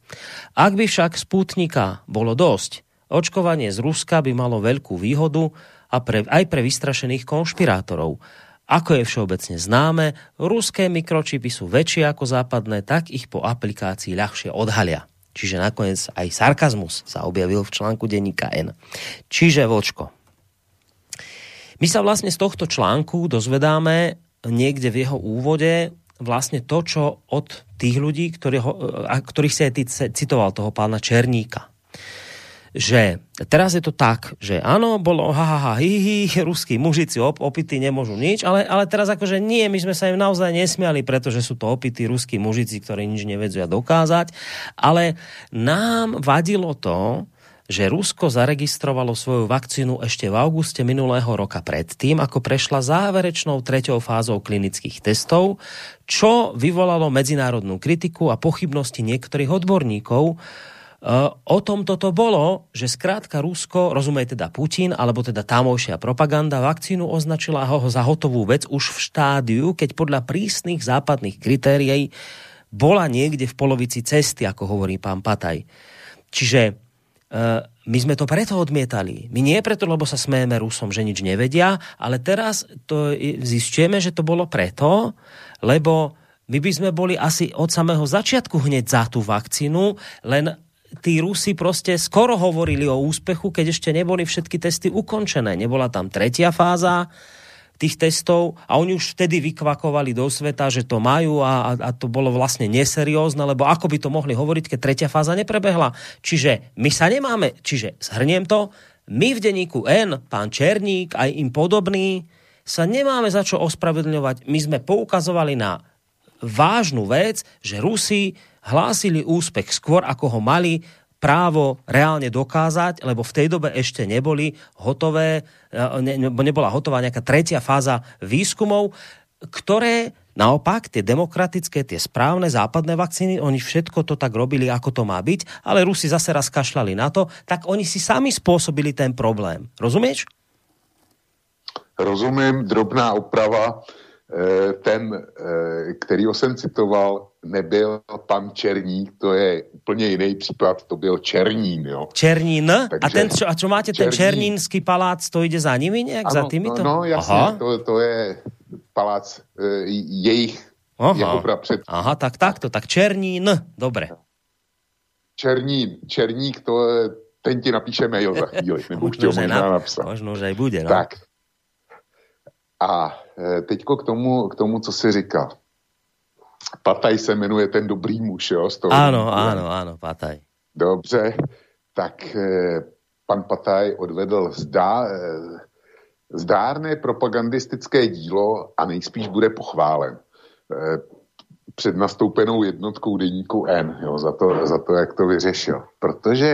A: Ak by však Sputnika bolo dosť, očkovanie z Ruska by malo veľkú výhodu a pre, aj pre vystrašených konšpirátorov. Ako je všeobecne známe, ruské mikročipy sú väčšie ako západné, tak ich po aplikácii ľahšie odhalia. Čiže nakoniec aj sarkazmus sa objavil v článku denníka N. Čiže vočko. My sa vlastne z tohto článku dozvedáme niekde v jeho úvode vlastne to, čo od tých ľudí, ktorých, ktorých si aj ty citoval, toho pána Černíka že teraz je to tak, že áno, bolo ha, ha, ha hi, hi, ruskí mužici op, opity nemôžu nič, ale, ale teraz akože nie, my sme sa im naozaj nesmiali, pretože sú to opity ruskí mužici, ktorí nič nevedzu dokázať, ale nám vadilo to, že Rusko zaregistrovalo svoju vakcínu ešte v auguste minulého roka predtým, ako prešla záverečnou treťou fázou klinických testov, čo vyvolalo medzinárodnú kritiku a pochybnosti niektorých odborníkov, o tom toto bolo, že zkrátka Rusko, rozumej teda Putin, alebo teda támovšia propaganda, vakcínu označila ho za hotovú vec už v štádiu, keď podľa prísnych západných kritérií bola niekde v polovici cesty, ako hovorí pán Pataj. Čiže uh, my sme to preto odmietali. My nie preto, lebo sa smejeme Rusom, že nič nevedia, ale teraz to zistujeme, že to bolo preto, lebo my by sme boli asi od samého začiatku hneď za tú vakcínu, len tí Rusi proste skoro hovorili o úspechu, keď ešte neboli všetky testy ukončené. Nebola tam tretia fáza tých testov a oni už vtedy vykvakovali do sveta, že to majú a, a to bolo vlastne neseriózne, lebo ako by to mohli hovoriť, keď tretia fáza neprebehla. Čiže my sa nemáme, čiže zhrniem to, my v denníku N, pán Černík, aj im podobný, sa nemáme za čo ospravedlňovať. My sme poukazovali na vážnu vec, že Rusi hlásili úspech skôr, ako ho mali právo reálne dokázať, lebo v tej dobe ešte neboli hotové, e, ne, nebola hotová nejaká tretia fáza výskumov, ktoré naopak tie demokratické, tie správne západné vakcíny, oni všetko to tak robili, ako to má byť, ale Rusi zase raz kašľali na to, tak oni si sami spôsobili ten problém. Rozumieš?
B: Rozumím, drobná oprava ten, eh, kterýho jsem citoval, nebyl pan Černík, to je úplně jiný případ, to byl Černín, jo.
A: Černín? Takže, a, ten, čo, a čo máte, Černín. ten Černínský palác, to jde za nimi nějak, ano, za týmito?
B: No, no jasně, to, to je palác e, jejich, Aha. jeho
A: Aha, tak takto, tak Černín, dobre.
B: Černí, Černík, to, ten ti napíše mail za chvíli, nebo už možná napsat.
A: Možno, že aj bude, no.
B: Tak. A teďko k tomu, k tomu, co jsi říkal. Pataj se jmenuje ten dobrý muž, jo? Z toho
A: ano, ano, ano, Pataj.
B: Dobře, tak eh, pan Pataj odvedl zdá, eh, zdárné propagandistické dílo a nejspíš bude pochválen eh, před nastoupenou jednotkou deníku N jo, za, to, za to, jak to vyřešil. Protože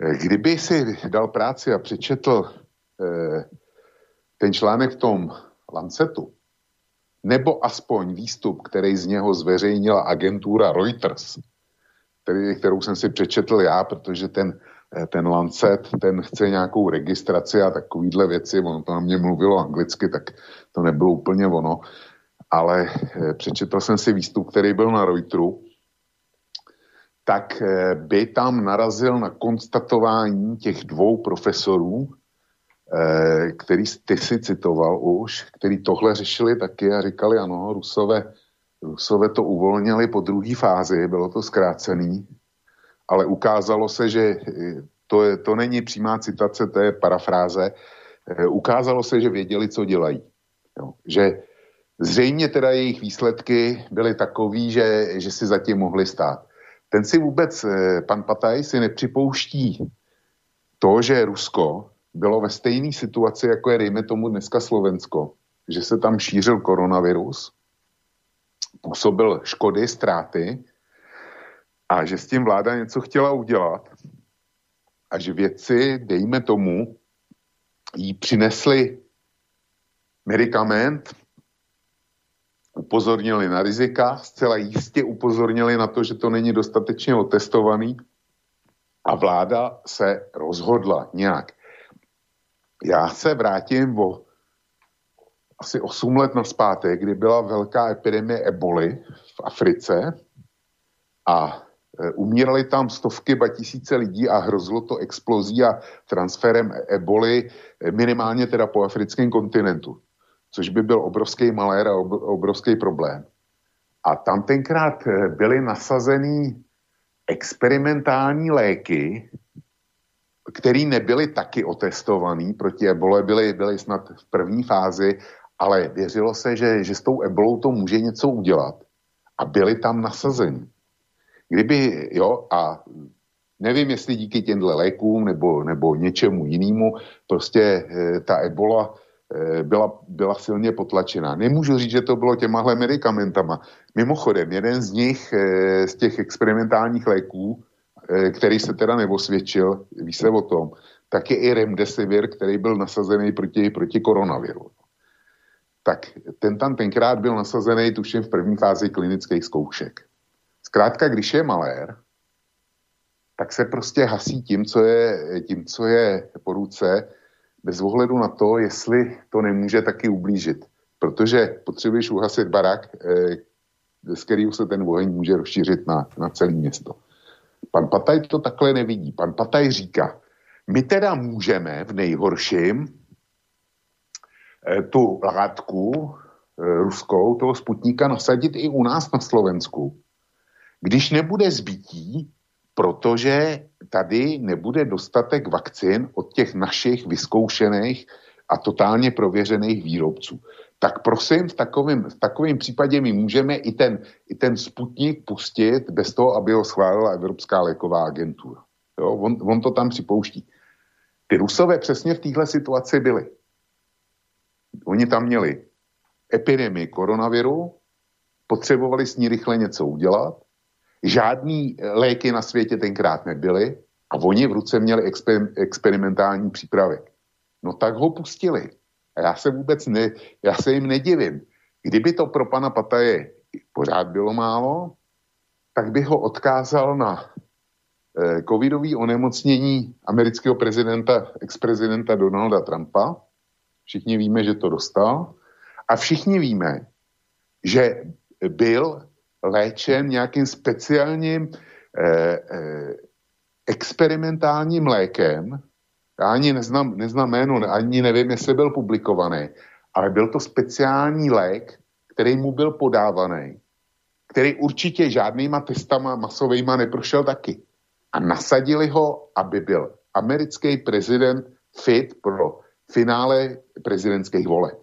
B: eh, kdyby si dal práci a přečetl eh, ten článek v tom Lancetu, nebo aspoň výstup, který z něho zveřejnila agentura Reuters, který, kterou jsem si přečetl já, protože ten, eh, ten Lancet, ten chce nějakou registraci a takovýhle věci, ono to na mě mluvilo anglicky, tak to nebylo úplně ono, ale eh, přečetl jsem si výstup, který byl na Reuteru, tak eh, by tam narazil na konstatování těch dvou profesorů, který ty si citoval už, který tohle řešili taky a říkali, ano, Rusové Rusové to uvolnili po druhé fázi, bylo to zkrácený, ale ukázalo se, že eh, to, je, to není přímá citace, to je parafráze, eh, ukázalo se, že věděli, co dělají. Jo. Že zřejmě teda jejich výsledky byly takový, že, že si zatím mohli stát. Ten si vůbec, eh, pan Pataj si nepřipouští to, že Rusko bylo ve stejné situaci, jako je dejme tomu dneska Slovensko, že se tam šířil koronavirus, působil škody, ztráty a že s tím vláda něco chtěla udělat a že věci, dejme tomu, jí přinesli medicament, upozornili na rizika, zcela jistě upozornili na to, že to není dostatečně otestovaný a vláda se rozhodla nějak. Já se vrátím o asi 8 let naspátek, kdy byla velká epidemie eboli v Africe a e, umírali tam stovky ba tisíce lidí a hrozilo to explozí a transferem eboli e, minimálně teda po africkém kontinentu, což by byl obrovský malér a obrovský problém. A tam tenkrát e, byly nasazený experimentální léky, které nebyly taky otestované proti ebole, byly, byly snad v první fázi ale věřilo se, že, že s tou ebolou to může něco udělat a byli tam nasazeni. Kdyby, jo, a nevím, jestli díky těmhle lékům nebo, nebo něčemu jinému, prostě e, ta ebola e, byla, byla silně potlačená. Nemůžu říct, že to bylo těmahle medicamentama. Mimochodem, jeden z nich, e, z těch experimentálních léků, který se teda neosvědčil, ví se o tom, tak je i remdesivir, který byl nasazený proti, proti koronaviru tak ten tam tenkrát byl nasazený tuším v první fázi klinických zkoušek. Zkrátka, když je malér, tak se prostě hasí tím, co je, tím, co je po ruce, bez ohledu na to, jestli to nemůže taky ublížit. Protože potřebuješ uhasit barak, eh, z kterého se ten oheň může rozšířit na, na celé město. Pan Pataj to takhle nevidí. Pan Pataj říká, my teda můžeme v nejhorším Eh, tu látku eh, ruskou, toho sputníka, nasadit i u nás na Slovensku. Když nebude zbytí, protože tady nebude dostatek vakcín od těch našich vyzkoušených a totálně prověřených výrobců. Tak prosím, v takovém, v takovém případě my můžeme i ten, i ten sputnik pustit bez toho, aby ho schválila Evropská léková agentura. Jo, on, on to tam připouští. Ty Rusové přesně v téhle situaci byli. Oni tam měli epidemii koronaviru, potřebovali s ní rychle něco udělat, žádný léky na světě tenkrát nebyly a oni v ruce měli exper- experimentální přípravek. No tak ho pustili. Já se vůbec ne, já se jim nedivím. Kdyby to pro pana Pataje pořád bylo málo, tak by ho odkázal na eh, covidový onemocnění amerického prezidenta, ex-prezidenta Donalda Trumpa, Všichni víme, že to dostal. A všichni víme, že byl léčen nějakým speciálním eh, eh, experimentálním lékem. Já ani neznám, neznám jméno, ani nevím, jestli byl publikovaný, ale byl to speciální lék, který mu byl podávaný který určitě žádnýma testama masovejma neprošel taky. A nasadili ho, aby byl americký prezident fit pro finále prezidentských voleb.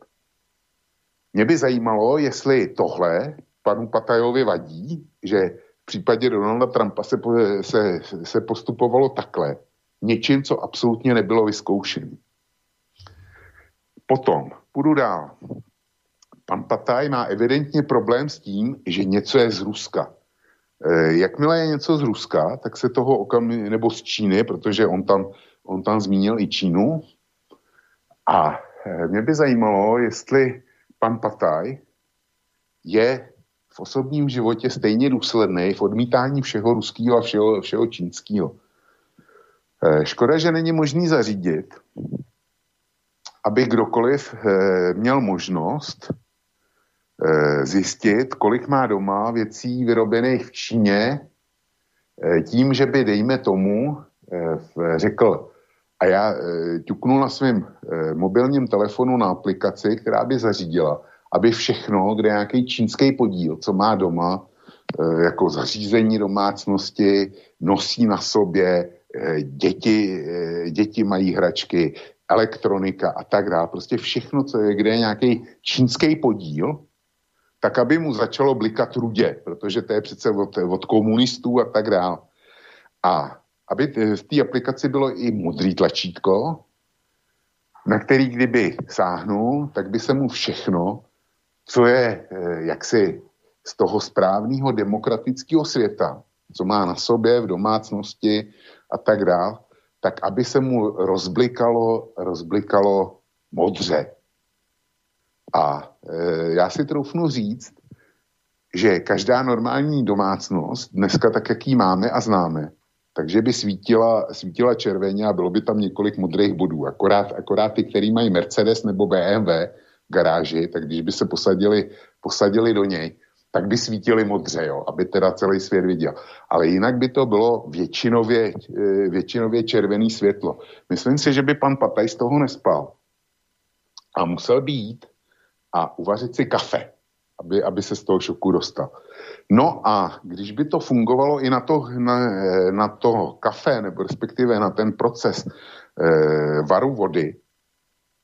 B: Mě by zajímalo, jestli tohle panu Patajovi vadí, že v případě Donalda Trumpa se, se, se postupovalo takhle, něčím, co absolutně nebylo vyzkoušené. Potom, půjdu dál. Pan Pataj má evidentně problém s tím, že něco je z Ruska. E, jakmile je něco z Ruska, tak se toho okamžitě, nebo z Číny, protože on tam, on tam zmínil i Čínu. A e, mě by zajímalo, jestli pan Pataj je v osobním životě stejně důsledný v odmítání všeho ruského a všeho, všeho čínského. E, škoda, že není možný zařídit, aby kdokoliv e, měl možnost Eh, zjistit, kolik má doma věcí vyrobených v Číně, eh, tím, že by, dejme tomu, eh, řekl, a já ťuknu na svém mobilním telefonu na aplikaci, která by zařídila, aby všechno, kde nějaký čínský podíl, co má doma, jako zařízení domácnosti, nosí na sobě, děti, děti mají hračky, elektronika a tak dále. Prostě všechno, co je, kde je nějaký čínský podíl, tak aby mu začalo blikat rudě, protože to je přece od, od komunistů a tak dále. A aby v té aplikaci bylo i modrý tlačítko, na který kdyby sáhnul, tak by se mu všechno, co je eh, jaksi z toho správného demokratického světa, co má na sobě v domácnosti a tak dále, tak aby se mu rozblikalo, rozblikalo modře. A e, já si troufnu říct, že každá normální domácnost, dneska tak, jak ji máme a známe, takže by svítila, svítila červeně a bylo by tam několik modrých bodů. Akorát, akorát ty, který mají Mercedes nebo BMW v garáži, tak když by se posadili, posadili do něj, tak by svítili modře, jo, aby teda celý svět viděl. Ale jinak by to bylo většinově, e, většinově červený světlo. Myslím si, že by pan Pataj z toho nespal. A musel být a uvařit si kafe, aby, aby se z toho šoku dostal. No a když by to fungovalo i na to, na, na to kafe, nebo respektive na ten proces e, varu vody,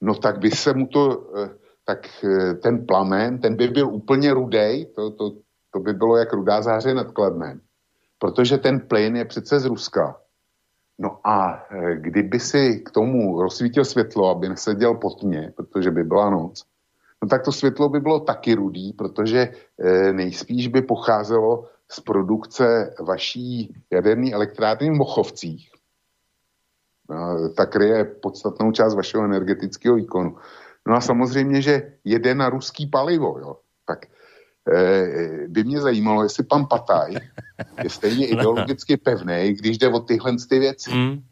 B: no tak by se mu to, e, tak e, ten plamen, ten by byl úplně rudej, to, to, to by bylo jak rudá záře nad Kladnem, protože ten plyn je přece z Ruska. No a e, kdyby si k tomu rozsvítil světlo, aby neseděl pod tmě, protože by byla noc, no tak to světlo by bylo taky rudý, protože e, nejspíš by pocházelo z produkce vaší jaderné elektrárny v Mochovcích. Ta kryje podstatnou část vašeho energetického výkonu. No a samozřejmě, že jede na ruský palivo, jo. Tak e, by mě zajímalo, jestli pan Pataj je stejně ideologicky pevný, když jde o tyhle ty věci. Mm.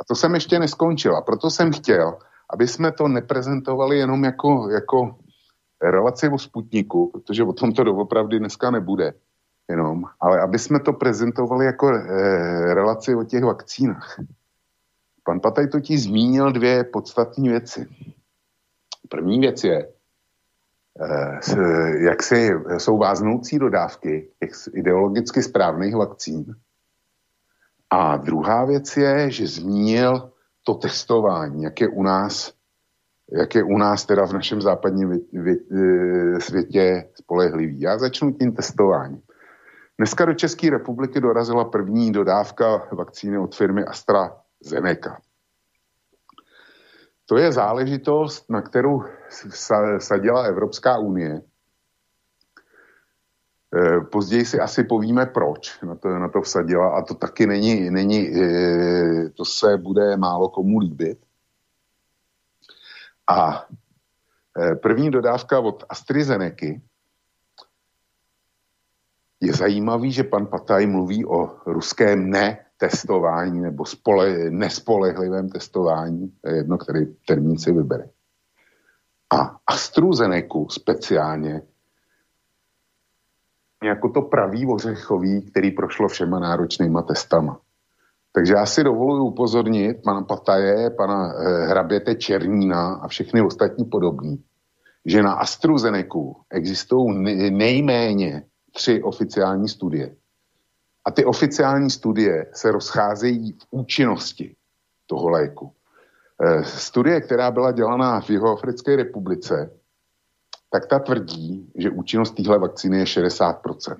B: A to jsem ještě neskončil. A proto jsem chtěl, aby jsme to neprezentovali jenom jako, jako relaci o Sputniku, protože o tom to doopravdy dneska nebude jenom, ale aby jsme to prezentovali jako e, relaci o těch vakcínách. Pan Pataj totiž zmínil dvě podstatní věci. První věc je, e, jak si jsou váznoucí dodávky těch ideologicky správných vakcín. A druhá věc je, že zmínil to testování, jak je u nás, jak je u nás teda v našem západním vě, vě, e, světě spolehlivý. Já začnu tím testováním. Dneska do České republiky dorazila první dodávka vakcíny od firmy AstraZeneca. To je záležitost, na kterou sadila Evropská unie Eh, později si asi povíme, proč na to, na to vsadila a to taky není, není, eh, to se bude málo komu líbit. A eh, první dodávka od AstraZeneca je zajímavý, že pan Pataj mluví o ruském netestování nebo spole, nespolehlivém testování, jedno, který termín si vybere. A AstraZeneca speciálně jako to pravý ořechový, který prošlo všema náročnýma testama. Takže já si dovoluji upozornit pana Pataje, pana eh, hraběte Černína a všechny ostatní podobní, že na AstraZeneca existují nejméně tři oficiální studie. A ty oficiální studie se rozcházejí v účinnosti toho léku. E, studie, která byla dělaná v Jihoafrické republice, tak ta tvrdí, že účinnost téhle vakcíny je 60%.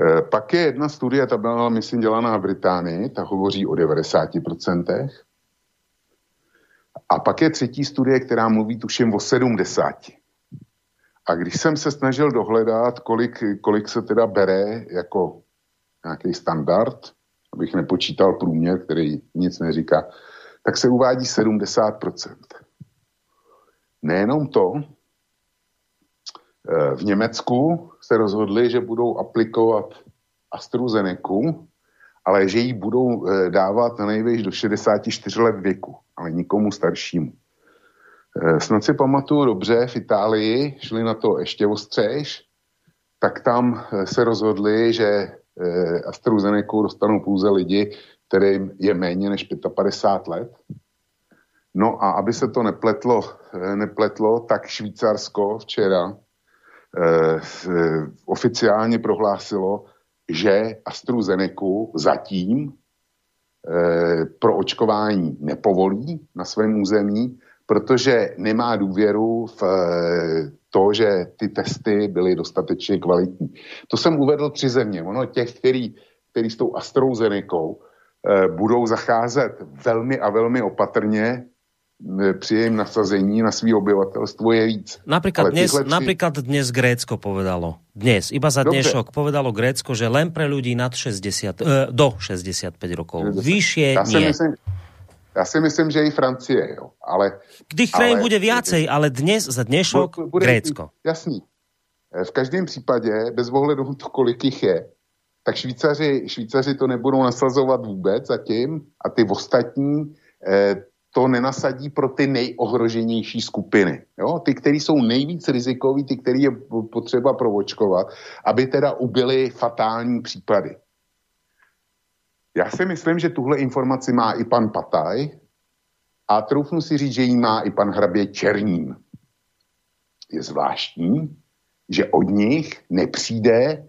B: E, pak je jedna studie, ta byla, myslím, dělaná v Británii, ta hovoří o 90%. A pak je třetí studie, která mluví tuším o 70%. A když jsem se snažil dohledat, kolik, kolik se teda bere jako nějaký standard, abych nepočítal průměr, který nic neříká, tak se uvádí 70%. Nejenom to, eh, v Německu se rozhodli, že budou aplikovat AstraZeneca, ale že ji budou eh, dávat nejvíc do 64 let věku, ale nikomu staršímu. Eh, snad si pamatuju dobře, v Itálii šli na to ještě ostřejš, tak tam eh, se rozhodli, že eh, AstraZeneca dostanou pouze lidi, kterým je méně než 55 let. No a aby se to nepletlo, nepletlo tak Švýcarsko včera eh, oficiálně prohlásilo, že AstraZeneca zatím eh, pro očkování nepovolí na svém území, protože nemá důvěru v eh, to, že ty testy byly dostatečně kvalitní. To jsem uvedl tři země. Ono těch, který, který s tou AstraZenekou eh, budou zacházet velmi a velmi opatrně eh, při jejím nasazení na svý obyvatelstvo je víc.
A: Například dnes, tři... například dnes Grécko povedalo, dnes, iba za dnešok povedalo Grécko, že len pre ľudí nad 60, eh, do 65 rokov. Vyššie nie. Myslím,
B: já si myslím, že i Francie, jo. Ale,
A: Kdy krajín bude viacej, ale dnes za dnešok bude, Grécko.
B: Jasný. E, v každém případě, bez ohledu na to, kolik jich je, tak Švýcaři, Švýcaři to nebudou nasazovat vůbec zatím a ty ostatní eh, to nenasadí pro ty nejohroženější skupiny. Jo? Ty, které jsou nejvíc rizikoví, ty, které je potřeba provočkovat, aby teda ubyly fatální případy. Já si myslím, že tuhle informaci má i pan Pataj a troufnu si říct, že ji má i pan hrabě Černín. Je zvláštní, že od nich nepřijde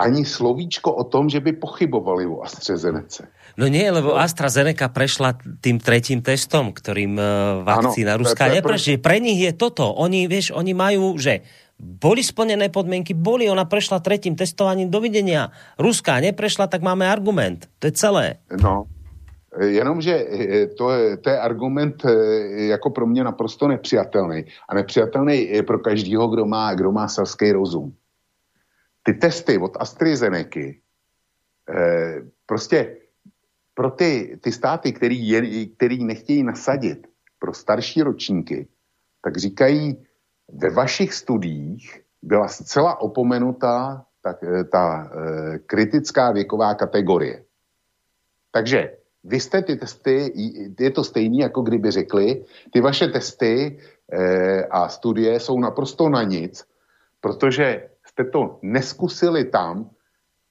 B: ani slovíčko o tom, že by pochybovali o AstraZeneca.
A: No nie, lebo AstraZeneca prešla tým tretím testom, ktorým uh, vakcína ano, ruská neprešla. Pre nich je toto. Oni, vieš, oni majú, že boli splnené podmienky, boli, ona prešla tretím testovaním, dovidenia. Ruská neprešla, tak máme argument. To je celé.
B: No, Jenomže eh, to je, to je argument eh, jako pro mě naprosto nepřijatelný. A nepřijatelný je pro každého, kdo má, kdo má selský rozum. Ty testy od AstraZeneca, eh, prostě pro ty, ty státy, který, je, který nechtějí nasadit pro starší ročníky, tak říkají, ve vašich studiích byla zcela opomenutá ta, eh, ta e, kritická věková kategorie. Takže vy jste ty testy, je to stejný, jako kdyby řekli, ty vaše testy e, a studie jsou naprosto na nic, protože jste to neskusili tam,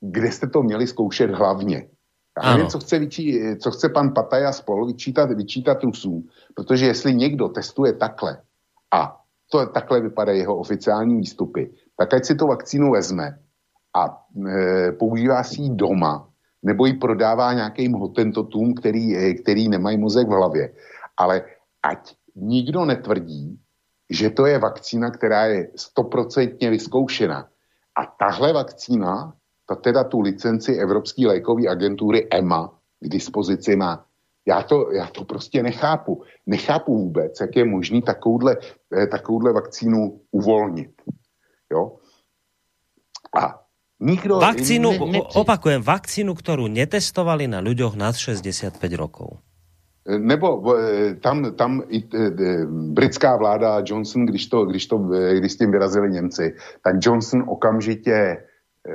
B: kde jste to měli zkoušet hlavně. Já nevím, co chce, vyčí, co chce pan Pataj a spol vyčítat, vyčítat Rusům, protože jestli někdo testuje takhle a to takhle vypadají jeho oficiální výstupy, tak ať si to vakcínu vezme a e, používá si ji doma, nebo ji prodává nějakým hotentotům, který, e, který nemají mozek v hlavě. Ale ať nikdo netvrdí, že to je vakcína, která je stoprocentně vyzkoušena. A tahle vakcína, ta teda tu licenci Evropské lékové agentury EMA k dispozici má. Já to, já to prostě nechápu. Nechápu vůbec, jak je možný takovouhle, eh, takovouhle vakcínu uvolnit. Jo?
A: A nikdo... Vakcínu, ne, ne, opakujem, vakcínu, kterou netestovali na ľuďoch nad 65 rokov.
B: Eh, nebo eh, tam, tam i britská vláda Johnson, když, to, když, to, když s tím vyrazili Němci, tak Johnson okamžitě Eh,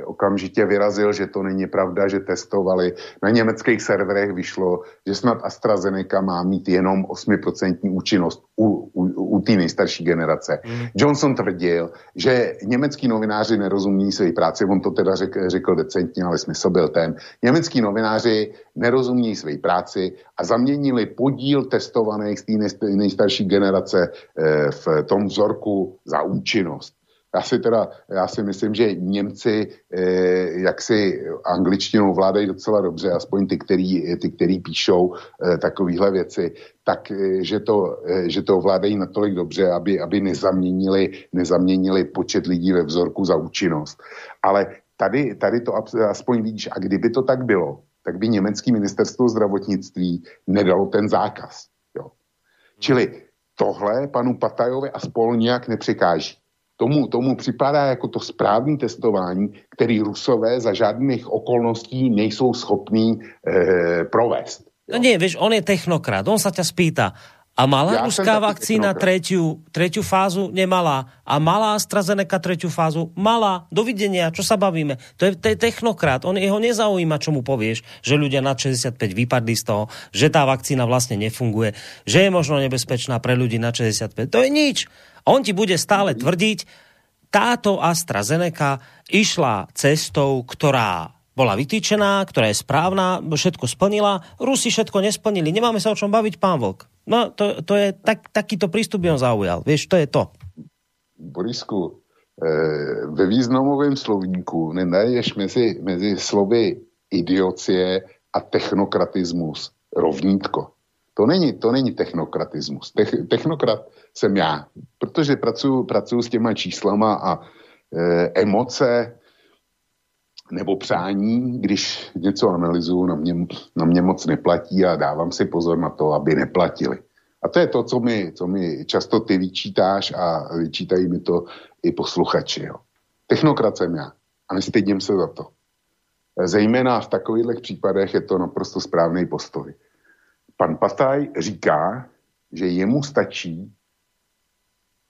B: okamžitě vyrazil, že to není pravda, že testovali. Na německých serverech vyšlo, že snad AstraZeneca má mít jenom 8% účinnost u, u, u té nejstarší generace. Mm. Johnson tvrdil, že německý novináři nerozumí své práci, on to teda řekl, řekl decentně, ale smysl byl ten. Německý novináři nerozumí své práci a zaměnili podíl testovaných z té nejstarší generace eh, v tom vzorku za účinnost. Já si teda, já si myslím, že Němci eh, jak si angličtinou vládají docela dobře, aspoň ty, který, ty, který píšou eh, takovéhle věci, tak eh, že, to, eh, že to ovládají natolik dobře, aby, aby nezaměnili, nezaměnili počet lidí ve vzorku za účinnost. Ale tady, tady to aspoň víš, a kdyby to tak bylo, tak by německý ministerstvo zdravotnictví nedalo ten zákaz. Jo. Čili tohle panu Patajovi a spol nějak nepřekáží. Tomu, tomu připadá jako to správné testování, který Rusové za žádných okolností nejsou schopní e, provést.
A: No nie, vieš, on je technokrat, on sa ťa spýta, a mala ja ruská vakcína tretiu, tretiu fázu? Nemala. A mala AstraZeneca tretiu fázu? Mala. Dovidenia, čo sa bavíme? To je, to je technokrat. On jeho nezaujíma, čo mu povieš, že ľudia nad 65 vypadli z toho, že tá vakcína vlastne nefunguje, že je možno nebezpečná pre ľudí nad 65. To je nič. On ti bude stále tvrdiť, táto AstraZeneca išla cestou, ktorá bola vytýčená, ktorá je správna, všetko splnila. Rusi všetko nesplnili. Nemáme sa o čom baviť, pán Vlk. No, to, to je tak, takýto prístup by on zaujal. Vieš, to je to.
B: Borisku, e, ve významovém slovníku nenaješ mezi, mezi slovy idiocie a technokratismus rovnítko. To není, to není technokratismus. Te, technokrat jsem já, protože pracuji, pracuji s těma číslama a e, emoce nebo přání, když něco analyzuju, na mě, na mě moc neplatí a dávám si pozor na to, aby neplatili. A to je to, co mi, co mi často ty vyčítáš a vyčítají mi to i posluchači. Jo. Technokrat jsem já a nestydím se za to. Zejména v takových případech je to naprosto správný postoj. Pan Pataj říká, že jemu stačí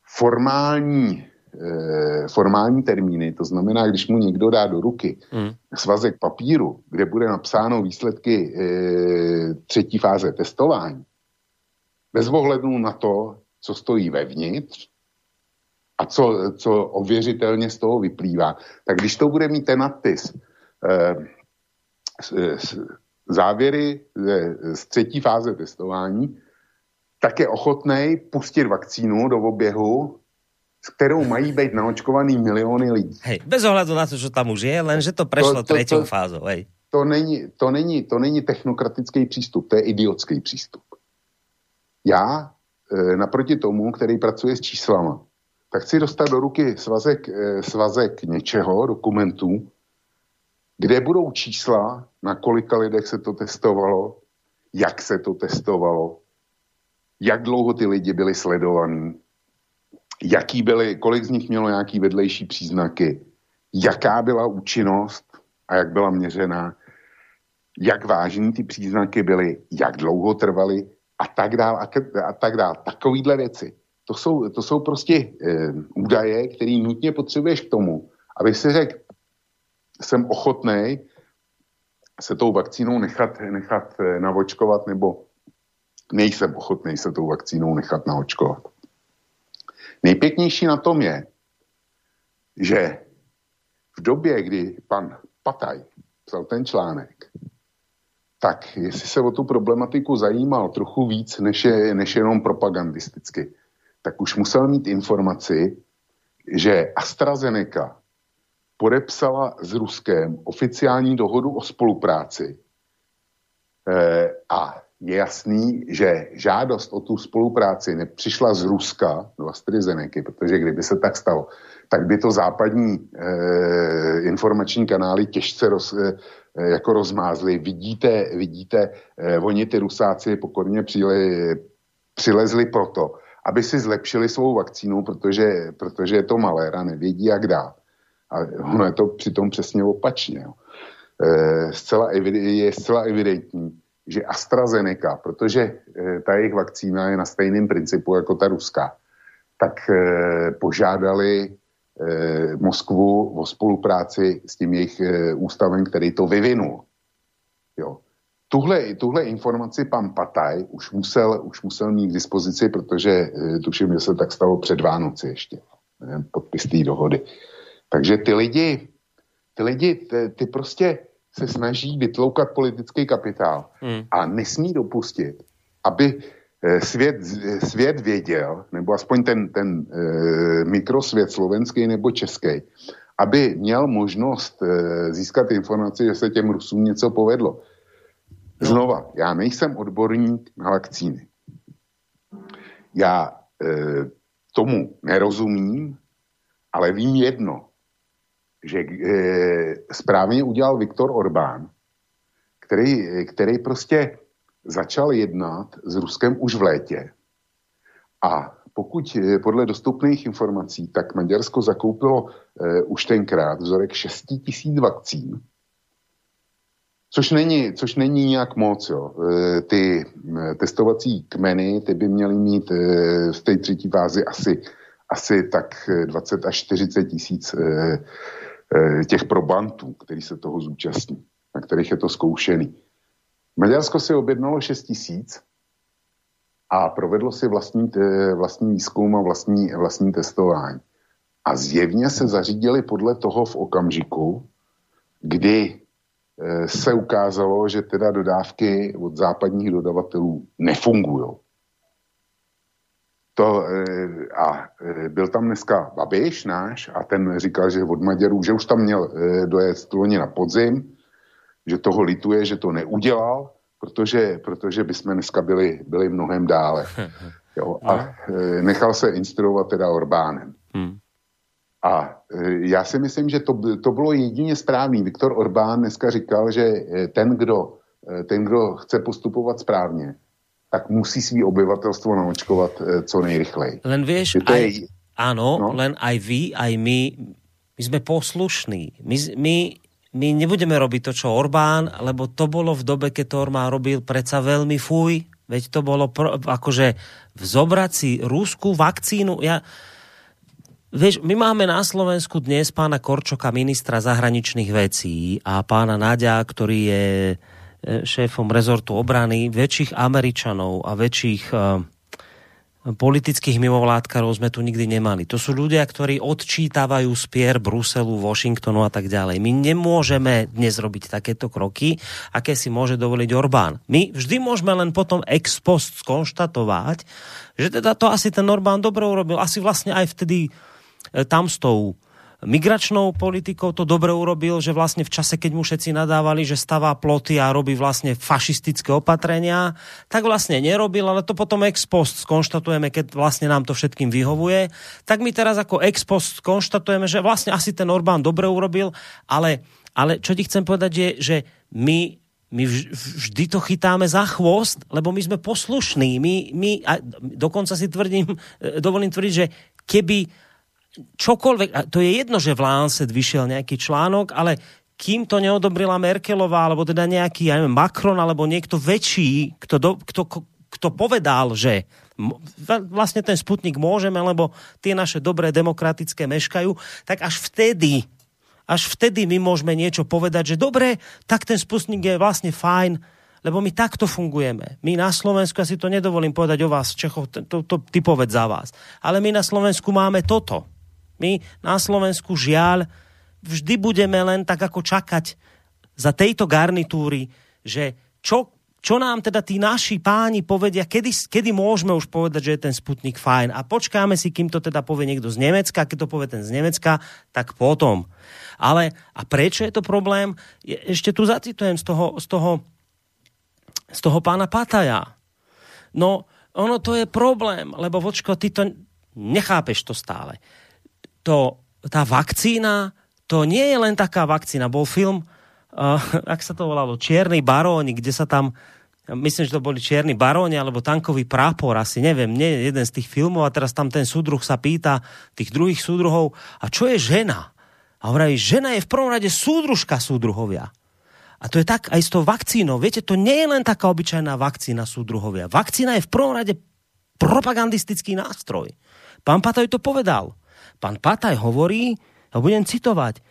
B: formální e, formální termíny, to znamená, když mu někdo dá do ruky hmm. svazek papíru, kde bude napsáno výsledky e, třetí fáze testování, bez ohledu na to, co stojí vevnitř a co, co ověřitelně z toho vyplývá, tak když to bude mít ten nadpis e, s, s, závěry z, z třetí fáze testování, tak je ochotný pustit vakcínu do oběhu s kterou mají být naočkovaný miliony lidí.
A: Hej, bez ohledu na to, že tam už je, len že to prešlo třetí fázou. Hej.
B: To není, to, není, to není technokratický přístup, to je idiotský přístup. Já e, naproti tomu, který pracuje s číslama, tak chci dostat do ruky svazek, e, svazek něčeho, dokumentů, kde budou čísla, na kolika lidech se to testovalo, jak se to testovalo, jak dlouho ty lidi byli sledovaní, jaký byly, kolik z nich mělo nějaký vedlejší příznaky, jaká byla účinnost a jak byla měřená, jak vážní ty příznaky byly, jak dlouho trvaly a tak dál a, a tak dál. Takovýhle věci. To jsou, to jsou prostě e, údaje, které nutně potřebuješ k tomu, aby si řekl, jsem ochotný se tou vakcínou nechat, nechat e, navočkovat, nebo nejsem ochotný se tou vakcínou nechat naočkovat. Nejpěknější na tom je, že v době, kdy pan Pataj psal ten článek, tak jestli se o tu problematiku zajímal trochu víc, než, je, než jenom propagandisticky, tak už musel mít informaci, že AstraZeneca podepsala s Ruskem oficiální dohodu o spolupráci e, a je jasný, že žádost o tu spolupráci nepřišla z Ruska do AstraZeneca, protože kdyby se tak stalo, tak by to západní e, informační kanály těžce roz, e, jako rozmázly. Vidíte, vidíte, e, oni ty Rusáci pokorně přile, přilezli proto, aby si zlepšili svou vakcínu, protože, protože je to maléra, nevědí, jak dál. A ono je to přitom přesně opačně. Jo. E, zcela je zcela evidentní, že AstraZeneca, protože eh, ta jejich vakcína je na stejném principu jako ta ruská, tak eh, požádali Moskvu o spolupráci s tím jejich ústavem, který to vyvinul. Jo. Tuhle, tuhle informaci pan Pataj už musel, už musel mít k dispozici, protože tuším, že se tak stalo před Vánoci ještě, podpis té dohody. Takže ty lidi, ty lidi, ty, ty prostě se snaží vytloukat politický kapitál hmm. a nesmí dopustit, aby svět, svět věděl, nebo aspoň ten, ten e, mikrosvět slovenský nebo český, aby měl možnost e, získat informaci, že se těm Rusům něco povedlo. No. Znova, já nejsem odborník na vakcíny. Já e, tomu nerozumím, ale vím jedno, že e, správně udělal Viktor Orbán, který, který prostě začal jednat s Ruskem už v létě. A pokud e, podle dostupných informací, tak Maďarsko zakoupilo e, už tenkrát vzorek 6 tisíc vakcín, Což není, což není nějak moc. Jo. Ty testovací kmeny, ty by měly mít v té třetí fázi asi, asi tak 20 až 40 tisíc těch probantů, který se toho zúčastní, na kterých je to zkoušený. Maďarsko si objednalo 6 tisíc a provedlo si vlastní, vlastní výzkum a vlastní, vlastní testování. A zjevně se zařídili podle toho v okamžiku, kdy Eh, se ukázalo, že teda dodávky od západních dodavatelů nefungují. To, eh, a eh, byl tam dneska Babiš náš a ten říkal, že od Maďarů, že už tam měl dojet loni na podzim, že toho lituje, že to neudělal, protože, protože bychom dneska byli, byli mnohem dále. Jo, a nechal se instruovat teda Orbánem. Hmm. A já si myslím, že to, to bylo jedině správný. Viktor Orbán dneska říkal, že ten, kdo, ten, kdo chce postupovat správně, tak musí svý obyvatelstvo naočkovat co nejrychleji.
A: Len vieš, aj, je... áno, no? len aj vy, aj my, my sme poslušní. My, my, my nebudeme robiť to, čo Orbán, lebo to bolo v dobe, keď to Orbán robil predsa veľmi fuj. Veď to bolo pro, akože vzobrať si rúskú vakcínu. Ja, Vieš, my máme na Slovensku dnes pána Korčoka, ministra zahraničných vecí a pána Nadia, ktorý je šéfom rezortu obrany, väčších Američanov a väčších uh, politických mimovládkarov sme tu nikdy nemali. To sú ľudia, ktorí odčítavajú spier Bruselu, Washingtonu a tak ďalej. My nemôžeme dnes robiť takéto kroky, aké si môže dovoliť Orbán. My vždy môžeme len potom ex post skonštatovať, že teda to asi ten Orbán dobre urobil. Asi vlastne aj vtedy E, tam s tou migračnou politikou to dobre urobil, že vlastne v čase, keď mu všetci nadávali, že stavá ploty a robí vlastne fašistické opatrenia, tak vlastne nerobil, ale to potom ex post skonštatujeme, keď vlastne nám to všetkým vyhovuje. Tak my teraz ako ex post skonštatujeme, že vlastne asi ten Orbán dobre urobil, ale, ale čo ti chcem povedať je, že my my vždy to chytáme za chvost, lebo my sme poslušní. My, my a dokonca si tvrdím, e, dovolím tvrdiť, že keby čokoľvek, to je jedno, že v Lancet vyšiel nejaký článok, ale kým to neodobrila Merkelová, alebo teda nejaký, ja neviem, Macron, alebo niekto väčší, kto, do, kto, kto povedal, že vlastne ten Sputnik môžeme, lebo tie naše dobré demokratické meškajú, tak až vtedy, až vtedy my môžeme niečo povedať, že dobre, tak ten Sputnik je vlastne fajn, lebo my takto fungujeme. My na Slovensku, ja si to nedovolím povedať o vás, Čechov, to, to, to ty povedz za vás, ale my na Slovensku máme toto. My na Slovensku žiaľ vždy budeme len tak ako čakať za tejto garnitúry, že čo, čo nám teda tí naši páni povedia, kedy, kedy môžeme už povedať, že je ten Sputnik fajn. A počkáme si, kým to teda povie niekto z Nemecka, keď to povie ten z Nemecka, tak potom. Ale a prečo je to problém? Je, ešte tu zacitujem z toho, z toho, z toho pána Pataja. No, ono to je problém, lebo vočko, ty to nechápeš to stále to, tá vakcína, to nie je len taká vakcína. Bol film, uh, ak sa to volalo, Čierny baróni, kde sa tam myslím, že to boli čierni baróni alebo tankový prápor, asi neviem, nie jeden z tých filmov a teraz tam ten súdruh sa pýta tých druhých súdruhov, a čo je žena? A hovorí, žena je v prvom rade súdružka súdruhovia. A to je tak aj s tou vakcínou. Viete, to nie je len taká obyčajná vakcína súdruhovia. Vakcína je v prvom rade propagandistický nástroj. Pán Patoj to povedal. Pán Pataj hovorí, a budem citovať,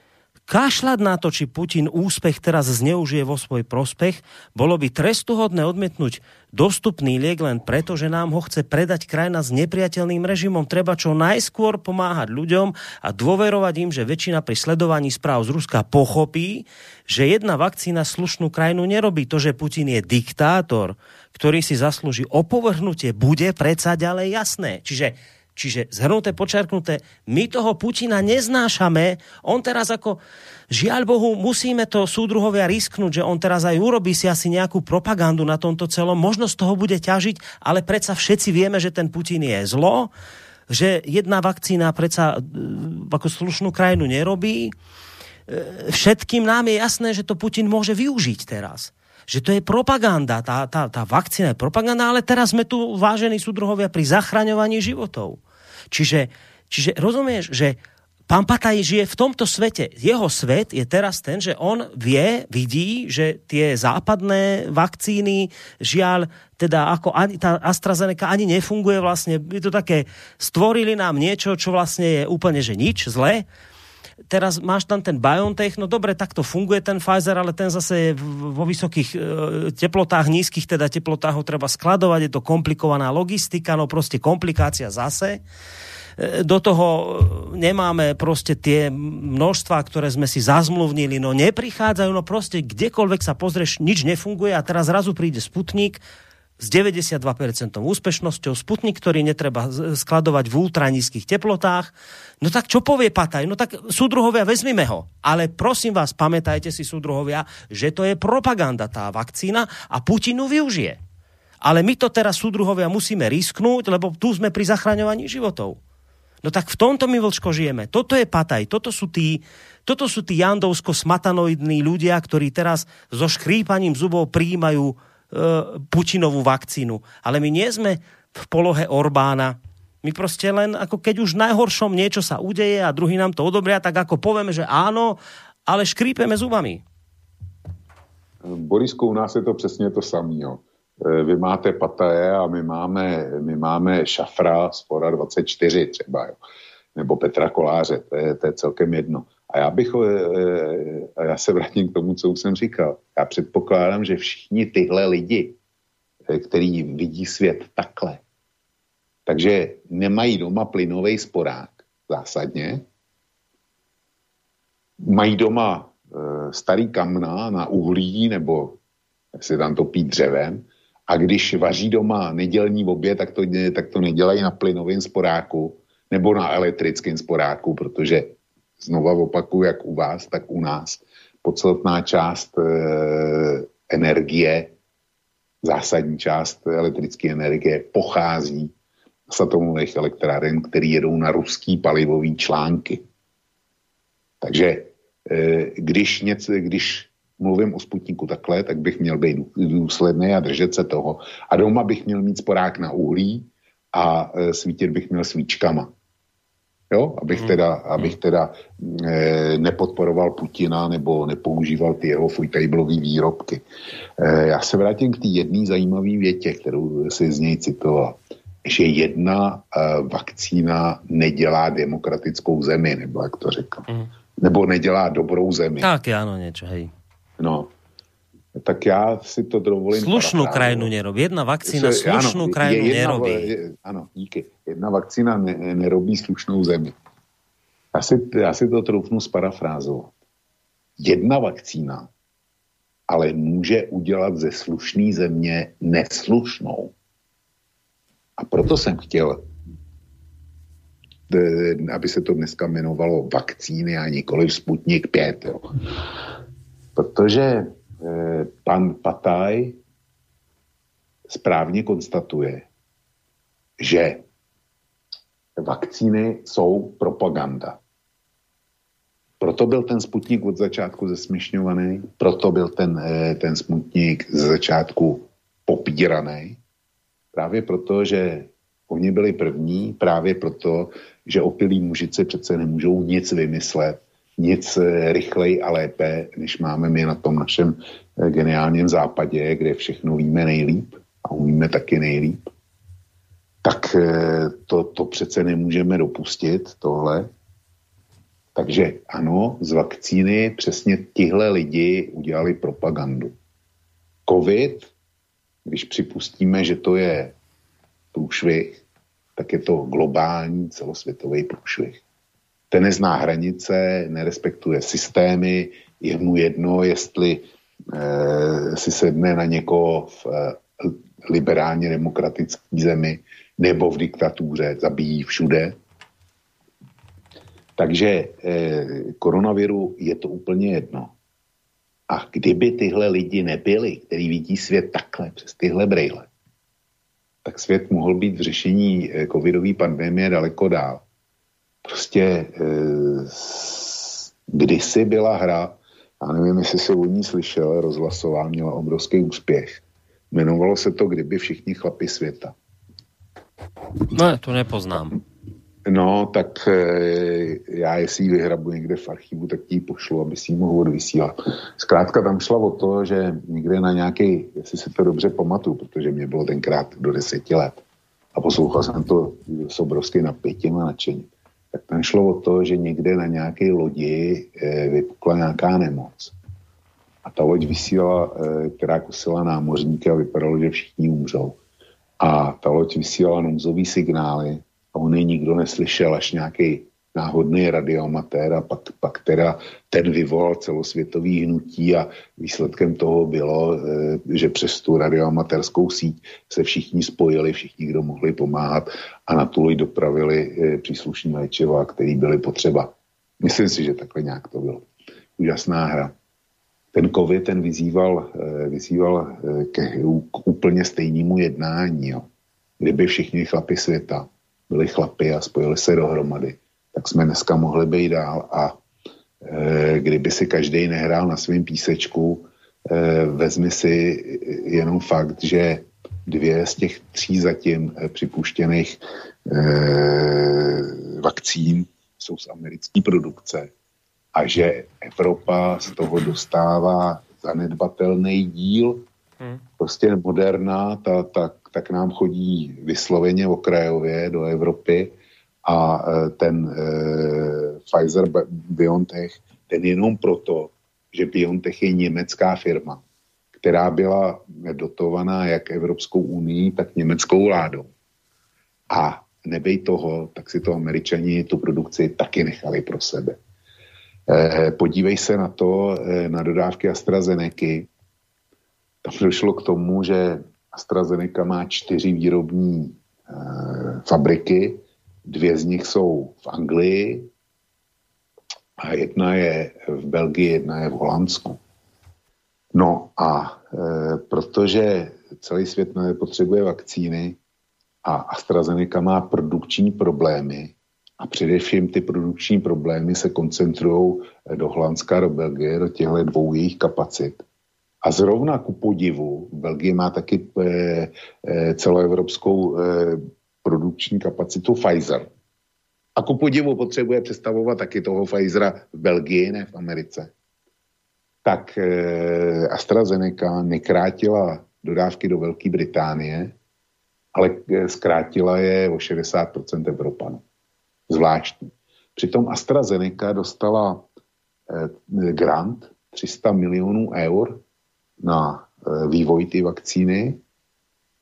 A: kašľať na to, či Putin úspech teraz zneužije vo svoj prospech, bolo by trestuhodné odmietnúť dostupný liek len preto, že nám ho chce predať krajina s nepriateľným režimom. Treba čo najskôr pomáhať ľuďom a dôverovať im, že väčšina pri sledovaní správ z Ruska pochopí, že jedna vakcína slušnú krajinu nerobí. To, že Putin je diktátor, ktorý si zaslúži opovrhnutie, bude predsa ďalej jasné. Čiže Čiže zhrnuté, počerknuté, my toho Putina neznášame. On teraz ako, žiaľ Bohu, musíme to súdruhovia risknúť, že on teraz aj urobí si asi nejakú propagandu na tomto celom. Možno z toho bude ťažiť, ale predsa všetci vieme, že ten Putin je zlo, že jedna vakcína predsa e, ako slušnú krajinu nerobí. E, všetkým nám je jasné, že to Putin môže využiť teraz že to je propaganda, tá, tá, tá vakcína je propaganda, ale teraz sme tu, vážení súdruhovia, pri zachraňovaní životov. Čiže, čiže rozumieš, že pán Pataj žije v tomto svete. Jeho svet je teraz ten, že on vie, vidí, že tie západné vakcíny, žiaľ, teda ako ani, tá AstraZeneca ani nefunguje vlastne. Je to také, stvorili nám niečo, čo vlastne je úplne, že nič, zlé teraz máš tam ten BioNTech, no dobre, tak to funguje ten Pfizer, ale ten zase je vo vysokých e, teplotách, nízkych teda teplotách ho treba skladovať, je to komplikovaná logistika, no proste komplikácia zase e, do toho e, nemáme proste tie množstva, ktoré sme si zazmluvnili, no neprichádzajú, no proste kdekoľvek sa pozrieš, nič nefunguje a teraz zrazu príde Sputnik, s 92% úspešnosťou, Sputnik, ktorý netreba skladovať v ultranízkých teplotách. No tak čo povie Pataj? No tak súdruhovia, vezmime ho. Ale prosím vás, pamätajte si súdruhovia, že to je propaganda tá vakcína a Putinu využije. Ale my to teraz súdruhovia musíme risknúť, lebo tu sme pri zachraňovaní životov. No tak v tomto my vlčko žijeme. Toto je Pataj, toto sú tí, toto sú tí jandovsko-smatanoidní ľudia, ktorí teraz so škrípaním zubov príjmajú Eh, Putinovú vakcínu. Ale my nie sme v polohe Orbána. My prostě len, ako keď už najhoršom niečo sa udeje a druhý nám to odobria, tak ako povieme, že áno, ale škrípeme zubami.
B: Borisku, u nás je to přesně to samé. Eh, vy máte Pataje a my máme, my máme Šafra z 24 třeba, jo. nebo Petra Koláře, to je, to je celkem jedno. A já bych, eh, a já se vrátím k tomu, co už jsem říkal. Já předpokládám, že všichni tyhle lidi, který vidí svět takhle, takže nemají doma plynový sporák zásadně, mají doma e, starý kamna na uhlí nebo si tam topí dřevem. A když vaří doma nedělní obě, tak to, tak to nedělají na plynovém sporáku nebo na elektrickém sporáku, protože znova opakuju, jak u vás, tak u nás, podstatná část e, energie, zásadní část elektrické energie pochází atomových elektráren, které jedou na ruský palivový články. Takže e, když, něco, když mluvím o Sputniku takhle, tak bych měl být důsledný a držet se toho. A doma bych měl mít sporák na uhlí a e, svítit bych měl svíčkama jo? abych hmm. teda, abych teda e, nepodporoval Putina nebo nepoužíval ty jeho fujtajblový výrobky. E, já se vrátím k té jedné zajímavé větě, kterou si z něj citoval že jedna e, vakcína nedělá demokratickou zemi, nebo jak to řekl. Hmm. Nebo nedělá dobrou zemi.
A: Tak, ano, něco, hej.
B: No, tak já si to dovolím.
A: Slušnou krajinu nerobí. Jedna vakcína slušnou krajinu jedna, nerobí.
B: Je, ano, díky. Jedna vakcína ne, nerobí slušnou zemi. Já si, já si to troufnu sparafrázovat. Jedna vakcína ale může udělat ze slušné země neslušnou. A proto jsem chtěl, aby se to dneska jmenovalo vakcíny a nikoli Sputnik 5. Jo. Protože Eh, pan Pataj správně konstatuje, že vakcíny jsou propaganda. Proto byl ten Sputnik od začátku zesměšňovaný, proto byl ten, eh, ten Sputnik ze začátku popíraný. Právě proto, že oni byli první, právě proto, že opilí mužice přece nemůžou nic vymyslet nic eh, rychleji a lépe, než máme my na tom našem eh, geniálním západě, kde všechno víme nejlíp a umíme taky nejlíp, tak eh, to, to přece nemůžeme dopustit, tohle. Takže ano, z vakcíny přesně tihle lidi udělali propagandu. COVID, když připustíme, že to je průšvih, tak je to globální celosvětový průšvih. Ten nezná hranice, nerespektuje systémy, je mu jedno, jestli e, si sedne na někoho v e, liberálně demokratické zemi nebo v diktatuře, zabíjí všude. Takže e, koronaviru je to úplně jedno. A kdyby tyhle lidi nebyli, který vidí svět takhle, přes tyhle brejle, tak svět mohl být v řešení covidové pandemie daleko dál. Prostě e, kdysi byla hra, já nevím, jestli se o ní slyšel, rozhlasová, měla obrovský úspěch. Jmenovalo se to Kdyby všichni chlapi světa.
A: No, to nepoznám.
B: No, tak e, já jestli ji vyhrabu někde v archivu, tak ti ji pošlu, aby si ji mohl odvysílat. Zkrátka tam šla o to, že někde na nějaký, jestli se to dobře pamatuju, protože mě bylo tenkrát do deseti let a poslouchal jsem to s obrovským napětím a nadšením, tak tam šlo o to, že někde na nějaké lodi e, vypukla nějaká nemoc. A ta loď vysílala, e, která kusila námořníky a vypadalo, že všichni umřou. A ta loď vysílala nouzový signály a on je nikdo neslyšel, až nějaký náhodný radioamatér a pak, pak teda ten vyvolal celosvětový hnutí a výsledkem toho bylo, eh, že přes tu radioamatérskou síť se všichni spojili, všichni, kdo mohli pomáhat a na tu dopravili eh, příslušní léčiva, který byly potřeba. Myslím si, že takhle nějak to bylo. Úžasná hra. Ten COVID ten vyzýval, eh, vyzýval k, k úplně stejnému jednání. Jo. Kdyby všichni chlapi světa byli chlapy a spojili se dohromady, tak jsme dneska mohli být dál a e, kdyby si každý nehrál na svém písečku, e, vezmi si jenom fakt, že dvě z těch tří zatím e, připuštěných e, vakcín jsou z americké produkce a že Evropa z toho dostává zanedbatelný díl. Hmm. Prostě moderná, ta, ta, tak nám chodí vysloveně okrajově do Evropy a e, ten e, Pfizer BioNTech, ten jenom proto, že BioNTech je německá firma, která byla dotovaná jak Evropskou unii, tak německou vládou. A nebej toho, tak si to američani tu produkci taky nechali pro sebe. E, podívej se na to, e, na dodávky AstraZeneca. Tam došlo k tomu, že AstraZeneca má čtyři výrobní e, fabriky, Dvě z nich jsou v Anglii a jedna je v Belgii, jedna je v Holandsku. No a e, protože celý svět nepotřebuje vakcíny a AstraZeneca má produkční problémy a především ty produkční problémy se koncentrují do Holandska, do Belgie, do těchto dvou jejich kapacit. A zrovna ku podivu, Belgie má taky e, e, celoevropskou e, produkční kapacitu Pfizer. A ku podivu potřebuje představovat taky toho Pfizera v Belgii, ne v Americe. Tak eh, AstraZeneca nekrátila dodávky do Velké Británie, ale eh, zkrátila je o 60% Evropanů. Zvláštní. Přitom AstraZeneca dostala eh, grant 300 milionů eur na eh, vývoj té vakcíny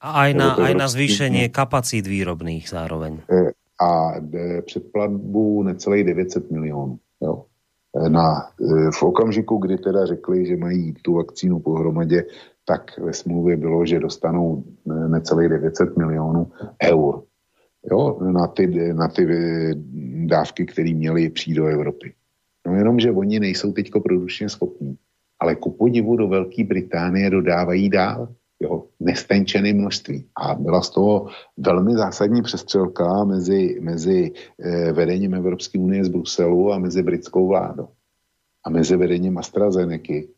A: a aj na, aj na zvýšenie kapacít výrobných zároveň.
B: E, a předplatbu necelých 900 milionů. Jo. E, na, e, v okamžiku, kdy teda řekli, že mají tu vakcínu pohromadě, tak ve smluvě bylo, že dostanou necelých 900 milionů eur jo, na, ty, na ty dávky, které měly přijít do Evropy. No jenom, že oni nejsou teď produkčně schopní, ale ku podivu do Velké Británie dodávají dál jo, nestenčené množství. A byla z toho velmi zásadní přestřelka mezi, mezi eh, vedením Evropské unie z Bruselu a mezi britskou vládou. A mezi vedením AstraZeneca.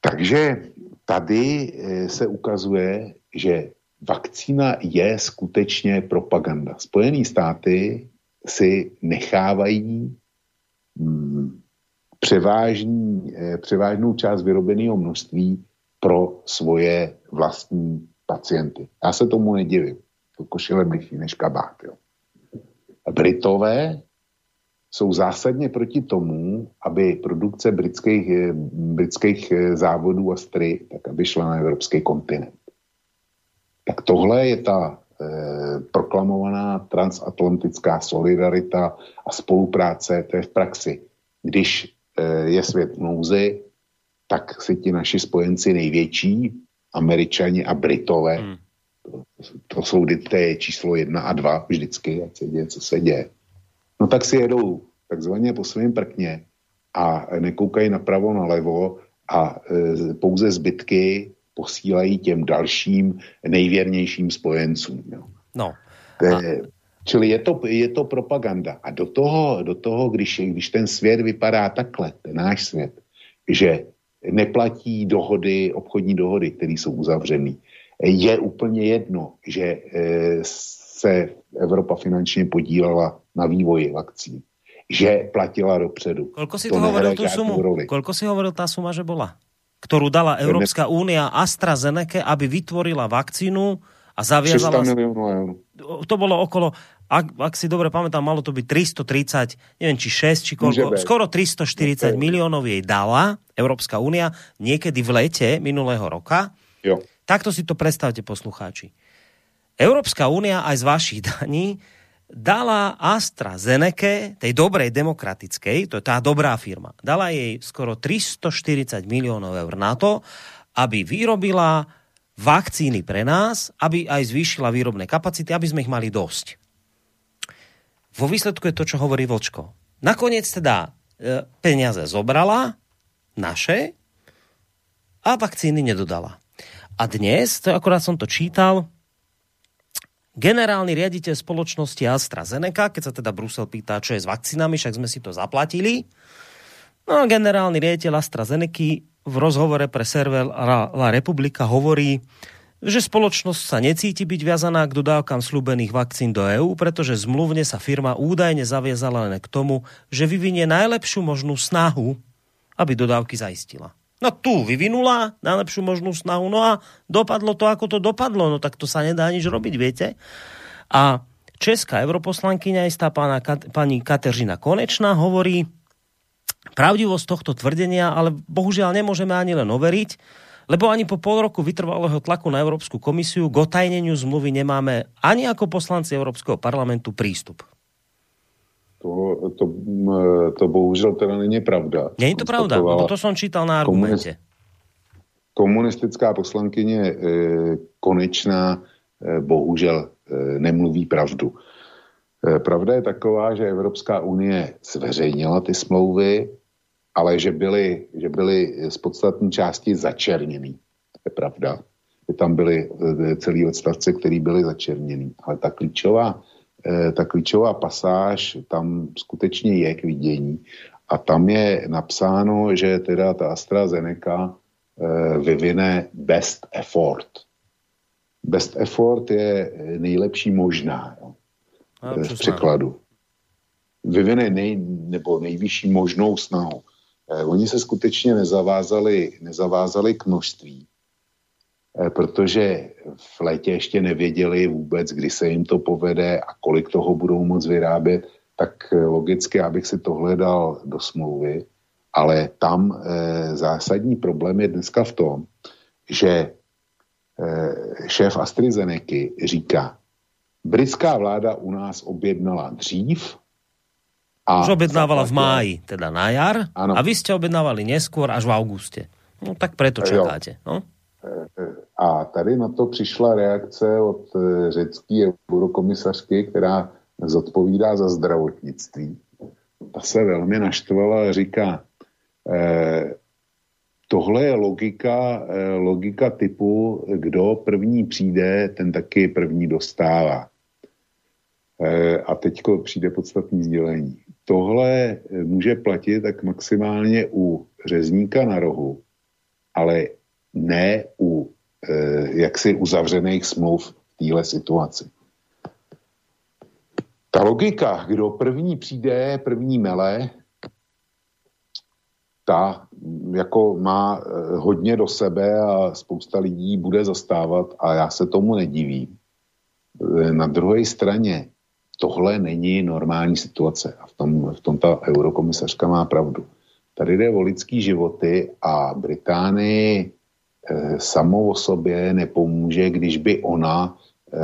B: Takže tady eh, se ukazuje, že vakcína je skutečně propaganda. Spojené státy si nechávají hmm, převážný, eh, převážnou část vyrobeného množství pro svoje vlastní pacienty. Já se tomu nedivím. To košile bližší než kabát. Jo. Britové jsou zásadně proti tomu, aby produkce britských, eh, britských eh, závodů a stry, tak aby šla na evropský kontinent. Tak tohle je ta eh, proklamovaná transatlantická solidarita a spolupráce, to je v praxi. Když je svět v nouzi, tak si ti naši spojenci největší, američani a britové, hmm. to, to jsou to je číslo jedna a dva vždycky, ať se děje, co se děje. No tak si jedou takzvaně po svém prkně a nekoukají napravo, nalevo a e, pouze zbytky posílají těm dalším nejvěrnějším spojencům. Jo.
A: No.
B: A... Čili je to, je to propaganda. A do toho, do toho když, když ten svět vypadá takhle, ten náš svět, že neplatí dohody, obchodní dohody, které jsou uzavřené, je úplně jedno, že e, se Evropa finančně podílela na vývoji vakcín, že platila dopředu.
A: Kolko si to, hovoril tú sumu? Roli. Kolko si hovoril tá suma, že bola? Ktorú dala Európska únia AstraZeneca, aby vytvorila vakcínu a zaviazala...
B: 300 miliónov eur.
A: To bolo okolo, ak, ak si dobre pamätám, malo to byť 330, neviem či 6, či koľko, skoro 340 miliónov jej dala Európska únia niekedy v lete minulého roka.
B: Jo.
A: Takto si to predstavte, poslucháči. Európska únia aj z vašich daní dala AstraZeneca, tej dobrej demokratickej, to je tá dobrá firma, dala jej skoro 340 miliónov eur na to, aby vyrobila vakcíny pre nás, aby aj zvýšila výrobné kapacity, aby sme ich mali dosť. Vo výsledku je to, čo hovorí Vlčko. Nakoniec teda e, peniaze zobrala, naše, a vakcíny nedodala. A dnes, to akorát som to čítal, generálny riaditeľ spoločnosti AstraZeneca, keď sa teda Brusel pýta, čo je s vakcínami, však sme si to zaplatili. No a generálny riaditeľ AstraZeneca v rozhovore pre server La Republika hovorí, že spoločnosť sa necíti byť viazaná k dodávkam slúbených vakcín do EÚ, pretože zmluvne sa firma údajne zaviazala len k tomu, že vyvinie najlepšiu možnú snahu, aby dodávky zaistila. No tu vyvinula najlepšiu možnú snahu, no a dopadlo to, ako to dopadlo, no tak to sa nedá nič robiť, viete. A česká europoslankyňa, istá pána, pani Kateřina Konečná, hovorí pravdivosť tohto tvrdenia, ale bohužiaľ nemôžeme ani len overiť, lebo ani po pol roku vytrvalého tlaku na Európsku komisiu k otajneniu zmluvy nemáme ani ako poslanci Európskeho parlamentu prístup.
B: To, to, to bohužel teda není pravda.
A: Není to pravda, lebo to som čítal na argumente.
B: Komunistická poslankyně e, konečná e, bohužel e, nemluví pravdu. E, pravda je taková, že Evropská unie zveřejnila ty smlouvy, ale že byly, že byly z podstatní části začerněný. To je pravda. Že tam byly e, celý odstavce, které byly začerněný. Ale ta klíčová Eh, ta klíčová pasáž tam skutečně je k vidění a tam je napsáno, že teda ta AstraZeneca eh, vyvine best effort. Best effort je nejlepší možná jo, v eh, překladu. Vyvine nej, nebo nejvyšší možnou snahu. Oni se skutečně nezavázali, nezavázali k množství, Eh, protože v létě ještě nevěděli vůbec, kdy se jim to povede a kolik toho budou moc vyrábět, tak eh, logicky, abych si tohle dal do smlouvy, ale tam zásadní problém je dneska v tom, že šéf AstraZeneca říká, britská vláda u nás objednala dřív,
A: a Už objednávala v máji, teda na jar, ano. a vy ste objednávali neskôr až v auguste. No tak preto čakáte. No?
B: A tady na to přišla reakce od eh, řecké eurokomisařky, která zodpovídá za zdravotnictví. Ta se velmi naštvala a říká, eh, tohle je logika, eh, logika typu, kdo první přijde, ten taky první dostává. Eh, a teď přijde podstatní sdělení. Tohle může platit tak maximálně u řezníka na rohu, ale ne u eh, jaksi uzavřených smluv v téhle situaci. Ta logika, kdo první přijde, první mele, ta jako má eh, hodně do sebe a spousta lidí bude zastávat a já se tomu nedivím. Eh, na druhé straně tohle není normální situace. A v tom, v tom ta eurokomisařka má pravdu. Tady jde o lidský životy a Británii e, samo o sobě nepomůže, když by ona e,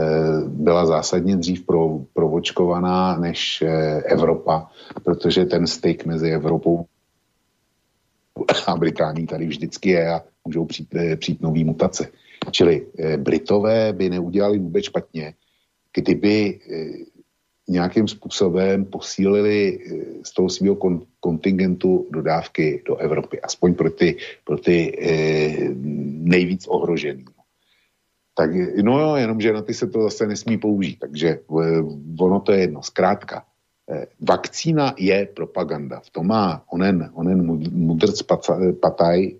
B: byla zásadně dřív pro, provočkovaná než e, Evropa, protože ten styk mezi Evropou a Británií tady vždycky je a můžou přijít, přijít nový mutace. Čili Britové by neudělali vůbec špatně, kdyby nějakým způsobem posílili eh, z toho svého kon, kontingentu dodávky do Evropy, aspoň pro ty, pro ty eh, nejvíc ohrožený. Tak no jo, jenomže na ty se to zase nesmí použít, takže eh, ono to je jedno. Zkrátka, vakcína je propaganda. V tom má onen, onen mudrc pataj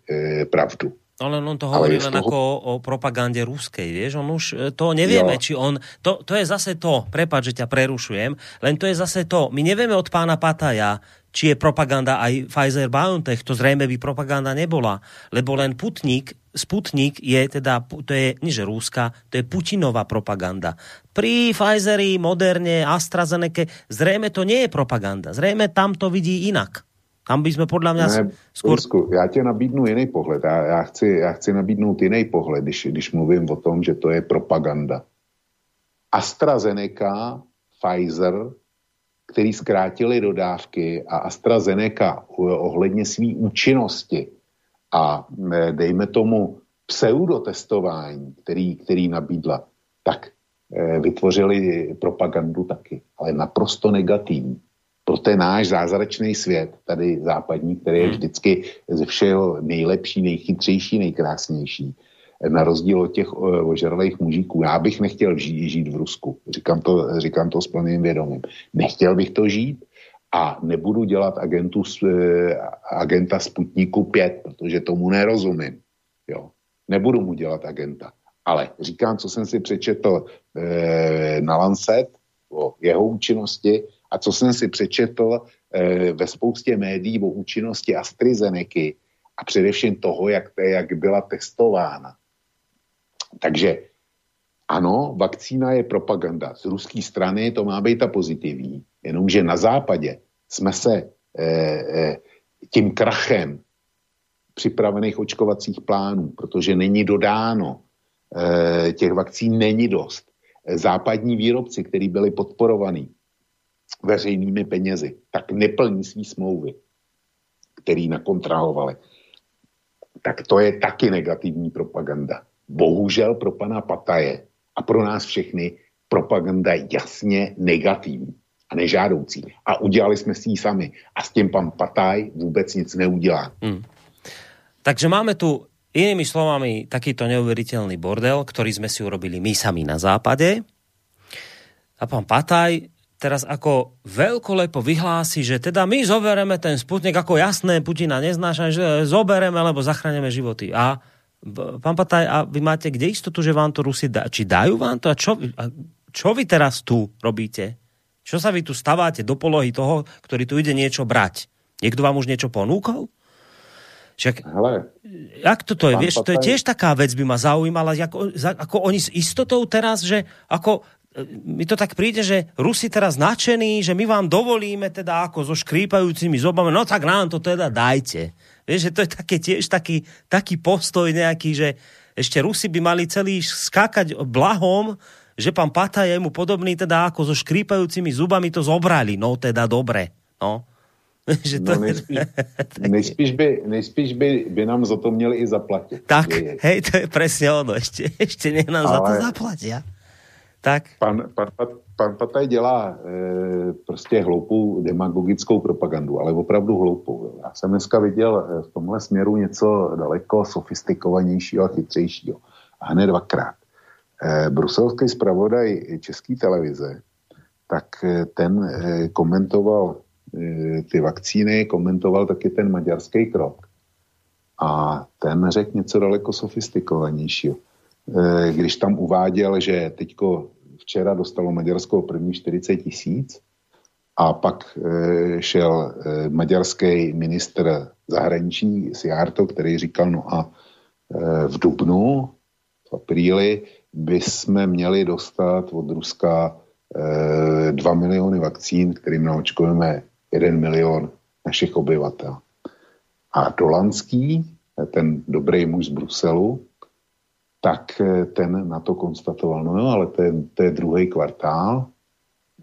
B: pravdu.
A: No len on to hovorí len toho... ako o, o propagande ruskej, vieš, on už e, to nevieme, jo. či on, to, to je zase to, prepáč, že ťa prerušujem, len to je zase to, my nevieme od pána Pataja, či je propaganda aj Pfizer-BioNTech, to zrejme by propaganda nebola, lebo len Putnik, Sputnik je teda, to je, nie že rúska, to je Putinová propaganda. Pri Pfizeri, Moderne, AstraZeneca, zrejme to nie je propaganda, zrejme tam to vidí inak. Tam by jsme podle mě... Ne,
B: skôr... Já tě nabídnu jiný pohled. Já, já, chci, já chci nabídnout jiný pohled, když, když mluvím o tom, že to je propaganda. AstraZeneca, Pfizer, který zkrátili dodávky a AstraZeneca ohledně své účinnosti a dejme tomu pseudotestování, který, který nabídla, tak eh, vytvořili propagandu taky, ale naprosto negativní pro ten náš zázračný svět, tady západní, který je hmm. vždycky ze všeho nejlepší, nejchytřejší, nejkrásnější, na rozdíl od těch eh, ožralých mužíků. Já bych nechtěl žít, žít v Rusku. Říkám to, říkám to s plným vědomím. Nechtěl bych to žít a nebudu dělat agentu, eh, agenta Sputniku 5, protože tomu nerozumím. Jo. Nebudu mu dělat agenta. Ale říkám, co jsem si přečetl e, na Lancet o jeho účinnosti, a co jsem si přečetl e, ve spoustě médií o účinnosti AstraZeneca a především toho, jak, jak byla testována. Takže ano, vakcína je propaganda. Z ruské strany to má být ta pozitivní, jenomže na západě jsme se e, e, tím krachem připravených očkovacích plánů, protože není dodáno, e, těch vakcín není dost. Západní výrobci, kteří byli podporovaní, veřejnými penězi, tak neplní svý smlouvy, který nakontrahovali. Tak to je taky negativní propaganda. Bohužel pro pana Pataje a pro nás všechny propaganda je jasně negativní a nežádoucí. A udělali jsme si ji sami. A s tím pan Pataj vůbec nic neudělá. Hmm.
A: Takže máme tu inými slovami takýto neuveriteľný bordel, ktorý sme si urobili my sami na západe. A pán Pataj teraz ako veľkolepo vyhlási, že teda my zobereme ten Sputnik, ako jasné Putina neznáša, že zobereme, lebo zachránime životy. A pán Pataj, a vy máte kde istotu, že vám to Rusi dá? Či dajú vám to? A čo, a čo vy teraz tu robíte? Čo sa vy tu staváte do polohy toho, ktorý tu ide niečo brať? Niekto vám už niečo ponúkol? Však, Hele, jak toto je? Vieš, to je tiež taká vec by ma zaujímala, ako, ako oni s istotou teraz, že ako mi to tak príde, že Rusi teraz nadšení, že my vám dovolíme teda ako so škrípajúcimi zobami, no tak nám to teda dajte. Vieš, že to je také tiež taký, taký postoj nejaký, že ešte Rusi by mali celý skákať blahom, že pán Pata je mu podobný teda ako so škrípajúcimi zubami to zobrali. No teda dobre. No.
B: že to no, nejspíš, nejspíš, by, nejspíš by, by nám za to měli i zaplatit.
A: Tak, hej, to je presne ono. Ešte, ešte nie nám Ale... za to zaplatia. Tak.
B: Pan, pan, pan Pataj dělá e, prostě hloupou demagogickou propagandu, ale opravdu hloupou. Já jsem dneska viděl eh, v tomhle směru něco daleko sofistikovanějšího a chytřejšího. A hned dvakrát. E, bruselský zpravodaj České televize, tak ten e, komentoval e, ty vakcíny, komentoval taky ten maďarský krok. A ten řekl něco daleko sofistikovanějšího. Eh, když tam uváděl, že teďko včera dostalo Maďarsko první 40 tisíc a pak eh, šel eh, maďarský ministr zahraničí Siarto, který říkal, no a v Dubnu, v apríli, by jsme měli dostat od Ruska e, 2 miliony vakcín, kterým naočkujeme 1 milion našich obyvatel. A Dolanský, ten dobrý muž z Bruselu, tak eh, ten na to konstatoval, no jo, ale to je, to je druhý kvartál.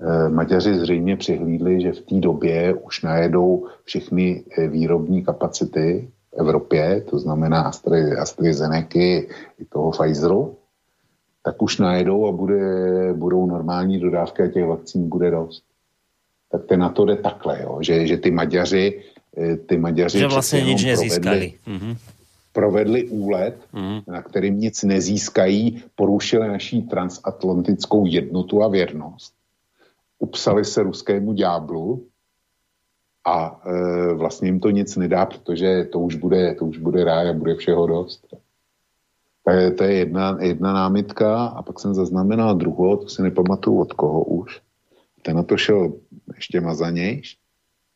B: E, Maďaři zřejmě přihlídli, že v té době už najedou všechny výrobní kapacity v Evropě, to znamená Astry, AstraZeneca i toho Pfizeru, tak už najedou a bude, budou normální dodávky a těch vakcín bude dost. Tak ten na to jde takhle, jo? Že, že ty Maďaři, eh, ty Maďaři
A: že vlastně nic nezískali.
B: Mm-hmm. Provedli úlet, mm-hmm. na kterým nic nezískají, porušili naší transatlantickou jednotu a věrnost. Upsali se ruskému ďáblu a e, vlastně jim to nic nedá, protože to už bude, to už bude ráj a bude všeho dost. To je, to je jedna, jedna námitka a pak jsem zaznamenal druhou, to si nepamatuju od koho už. Ten na to šel ještě mazanějš.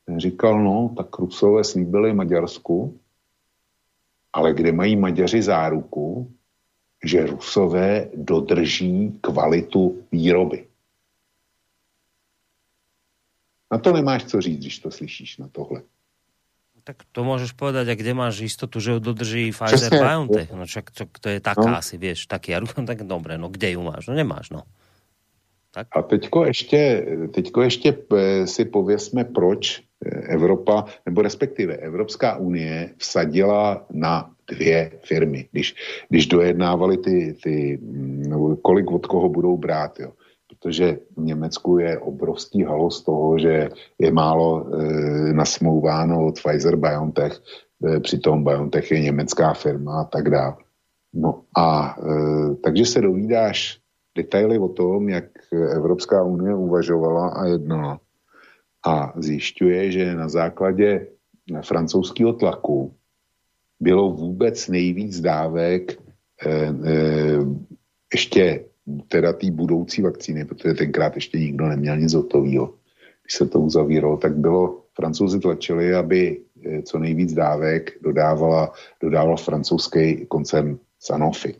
B: Ten říkal, no, tak Rusové slíbili Maďarsku, ale kde mají Maďaři záruku, že Rusové dodrží kvalitu výroby. Na to nemáš co říct, když to slyšíš na tohle.
A: Tak to môžeš povedať, a kde máš istotu, že ho dodrží Pfizer BioNTech? No čak, čak to je taká no. asi, vieš, taký argument, tak dobre, no kde ju máš? No nemáš, no.
B: Tak. A teďko ještě, teďko ještě eh, si pověsme, proč Evropa, nebo respektive Evropská unie vsadila na dvě firmy, když, když dojednávali ty, ty, no, kolik od koho budou brát. Jo protože v Německu je obrovský halo z toho, že je málo e, nasmouváno od Pfizer BioNTech, e, přitom BioNTech je německá firma a tak dále. No a e, takže se dovídáš detaily o tom, jak Evropská unie uvažovala a jednala. A zjišťuje, že na základě francouzského tlaku bylo vůbec nejvíc dávek e, e, ještě teda té budoucí vakcíny, protože tenkrát ještě nikdo neměl nic hotového. Když se to uzavíralo, tak bylo, francouzi tlačili, aby eh, co nejvíc dávek dodávala, dodával francouzský koncern Sanofi.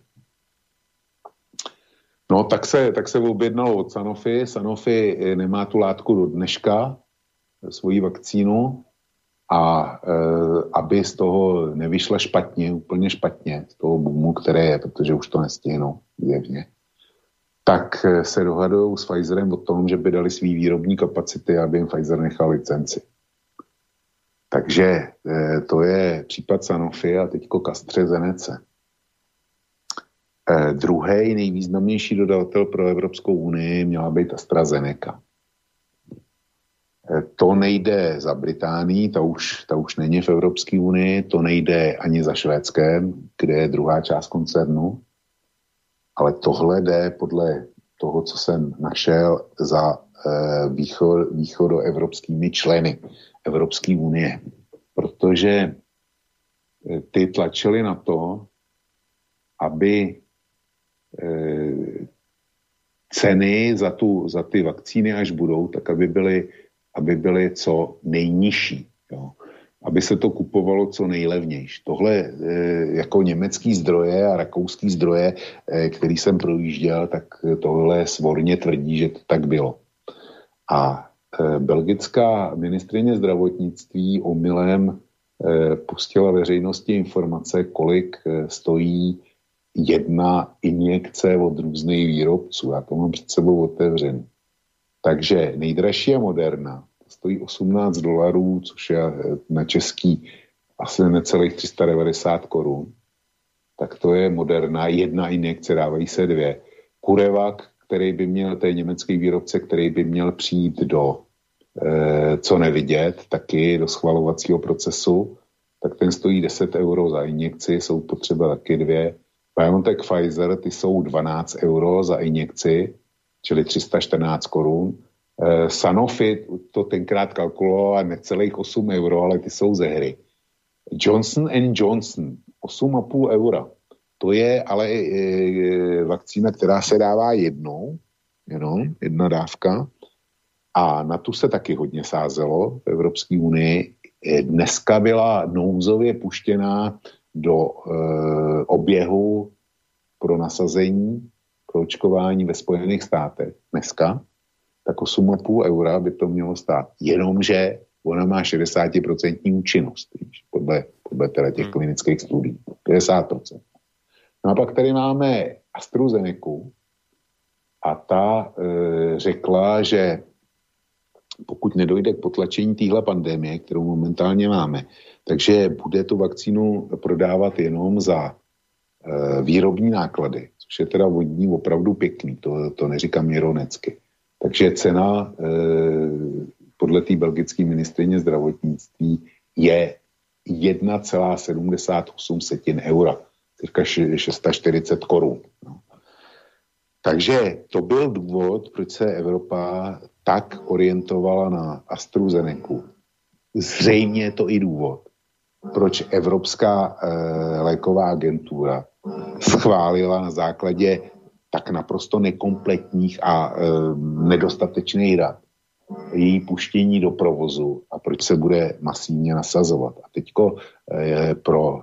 B: No, tak se, tak se objednalo od Sanofi. Sanofi eh, nemá tu látku do dneška, eh, svoji vakcínu, a e, aby z toho nevyšla špatně, úplně špatně, z toho boomu, které je, protože už to nestihnou, zjevně tak eh, se dohadují s Pfizerem o tom, že by dali svý výrobní kapacity, aby jim Pfizer nechal licenci. Takže eh, to je případ Sanofi a teďko Zenece. Eh, druhý nejvýznamnější dodavatel pro Evropskou unii měla být AstraZeneca. To nejde za Británií, ta už, ta už není v Evropské unii, to nejde ani za Švédskem, kde je druhá část koncernu. Ale tohle jde podle toho, co jsem našel za eh, východ, východoevropskými členy Evropské unie. Protože eh, ty tlačili na to, aby eh, ceny za, tu, za ty vakcíny, až budou, tak aby byly, aby byly co nejnižší. Jo aby se to kupovalo co nejlevnější. Tohle e, jako německý zdroje a rakouský zdroje, e, který jsem projížděl, tak tohle svorně tvrdí, že to tak bylo. A e, belgická ministrině zdravotnictví omylem pustila veřejnosti informace, kolik stojí jedna injekce od různých výrobců. Já to mám před sebou otevřený. Takže nejdražší je Moderna, stojí 18 dolarů, což je eh, na český asi necelých 390 korun, tak to je moderná jedna injekce, dávají se dvě. Kurevak, který by měl, to je německý výrobce, který by měl přijít do e, co nevidět, taky do schvalovacího procesu, tak ten stojí 10 euro za injekci, jsou potřeba taky dvě. BioNTech Pfizer, ty jsou 12 euro za injekci, čili 314 korun. Eh, Sanofi to tenkrát kalkuloval necelých 8 euro, ale ty jsou ze hry. Johnson Johnson 8,5 eura. To je ale e, vakcína, která se dává jednou, jenom jedna dávka. A na tu se taky hodně sázelo v Evropské unii. Dneska byla nouzově puštěná do e, oběhu pro nasazení, pro očkování ve Spojených státech. Dneska. tak 8,5 eura by to mělo stát. Jenomže ona má 60% účinnost, víš, podle, podle teda těch hmm. klinických studií. 50%. No a pak tady máme AstraZeneca a ta e, řekla, že pokud nedojde k potlačení téhle pandemie, kterou momentálně máme, takže bude tu vakcínu prodávat jenom za výrobní náklady, což je teda vodní opravdu pěkný, to, to neříkám ironecky. Takže cena e, podle té belgické ministrině zdravotnictví je 1,78 eura, cirka 640 korun. No. Takže to byl důvod, proč se Evropa tak orientovala na AstraZeneca. Zřejmě je to i důvod, proč Evropská e, léková agentura schválila na základě tak naprosto nekompletních a e, nedostatečných dat její puštění do provozu a proč se bude masivně nasazovat. A teďko e, pro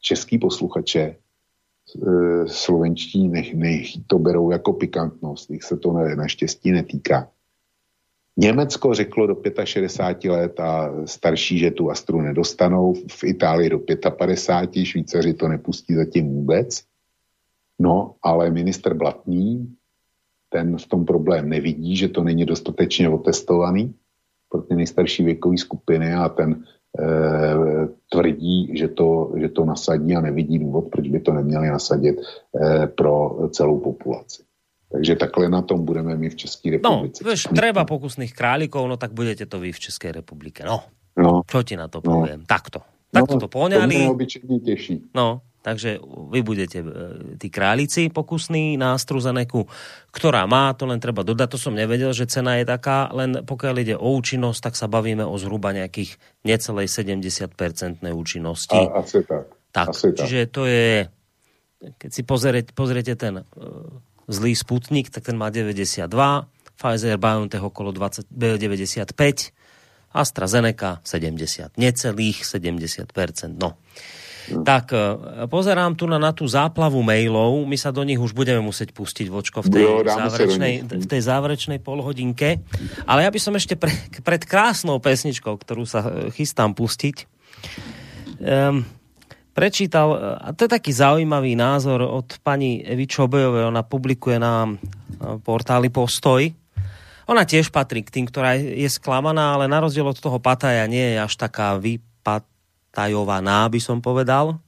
B: český posluchače e, slovenští nech, nech to berou jako pikantnost, jich se to ne, naštěstí netýká. Německo řeklo do 65 let a starší, že tu Astru nedostanou, v Itálii do 55, Švýcaři to nepustí zatím vůbec. No, ale minister Blatný, ten v tom problém nevidí, že to není dostatečně otestovaný pro ty nejstarší věkové skupiny a ten e, tvrdí, že to, že to nasadí a nevidí důvod, proč by to neměli nasadit e, pro celou populaci. Takže takhle na tom budeme my v České republice.
A: No, vieš, treba pokusných králikov, no tak budete to vy v České republike. No, no. čo ti na to no. poviem? No. Takto. Takto no, to poňali.
B: To obyčejne teší.
A: No, takže vy budete e, tí králici pokusní na AstraZeneca, ktorá má, to len treba dodať, to som nevedel, že cena je taká, len pokiaľ ide o účinnosť, tak sa bavíme o zhruba nejakých necelej 70% účinnosti.
B: A, asi tak.
A: Tak,
B: asi
A: čiže tak. to je, keď si pozriete ten uh, zlý Sputnik, tak ten má 92, Pfizer BioNTech okolo 20, 95, AstraZeneca 70, necelých 70%. No. Tak e, pozerám tu na, na tú záplavu mailov. My sa do nich už budeme musieť pustiť vočko v tej, jo, záverečnej, v tej záverečnej polhodinke. Ale ja by som ešte pre, pred krásnou pesničkou, ktorú sa e, chystám pustiť, um, prečítal, e, a to je taký zaujímavý názor od pani Evy Čobejovej, ona publikuje na portáli Postoj. Ona tiež patrí k tým, ktorá je sklamaná, ale na rozdiel od toho Pataja nie je až taká vypat tajovaná, by som povedal.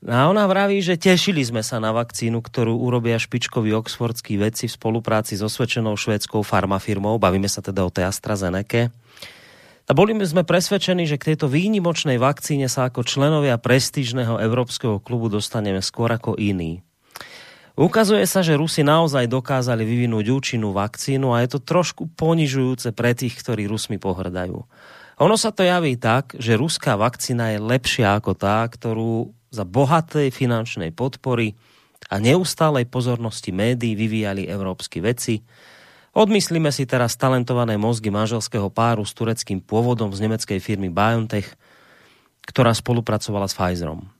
A: No a ona vraví, že tešili sme sa na vakcínu, ktorú urobia špičkoví oxfordskí vedci v spolupráci s osvedčenou švédskou farmafirmou. Bavíme sa teda o tej AstraZeneca. A boli sme presvedčení, že k tejto výnimočnej vakcíne sa ako členovia prestížneho európskeho klubu dostaneme skôr ako iní. Ukazuje sa, že Rusi naozaj dokázali vyvinúť účinnú vakcínu a je to trošku ponižujúce pre tých, ktorí Rusmi pohrdajú. Ono sa to javí tak, že ruská vakcína je lepšia ako tá, ktorú za bohatej finančnej podpory a neustálej pozornosti médií vyvíjali európsky veci. Odmyslíme si teraz talentované mozgy manželského páru s tureckým pôvodom z nemeckej firmy BioNTech, ktorá spolupracovala s Pfizerom.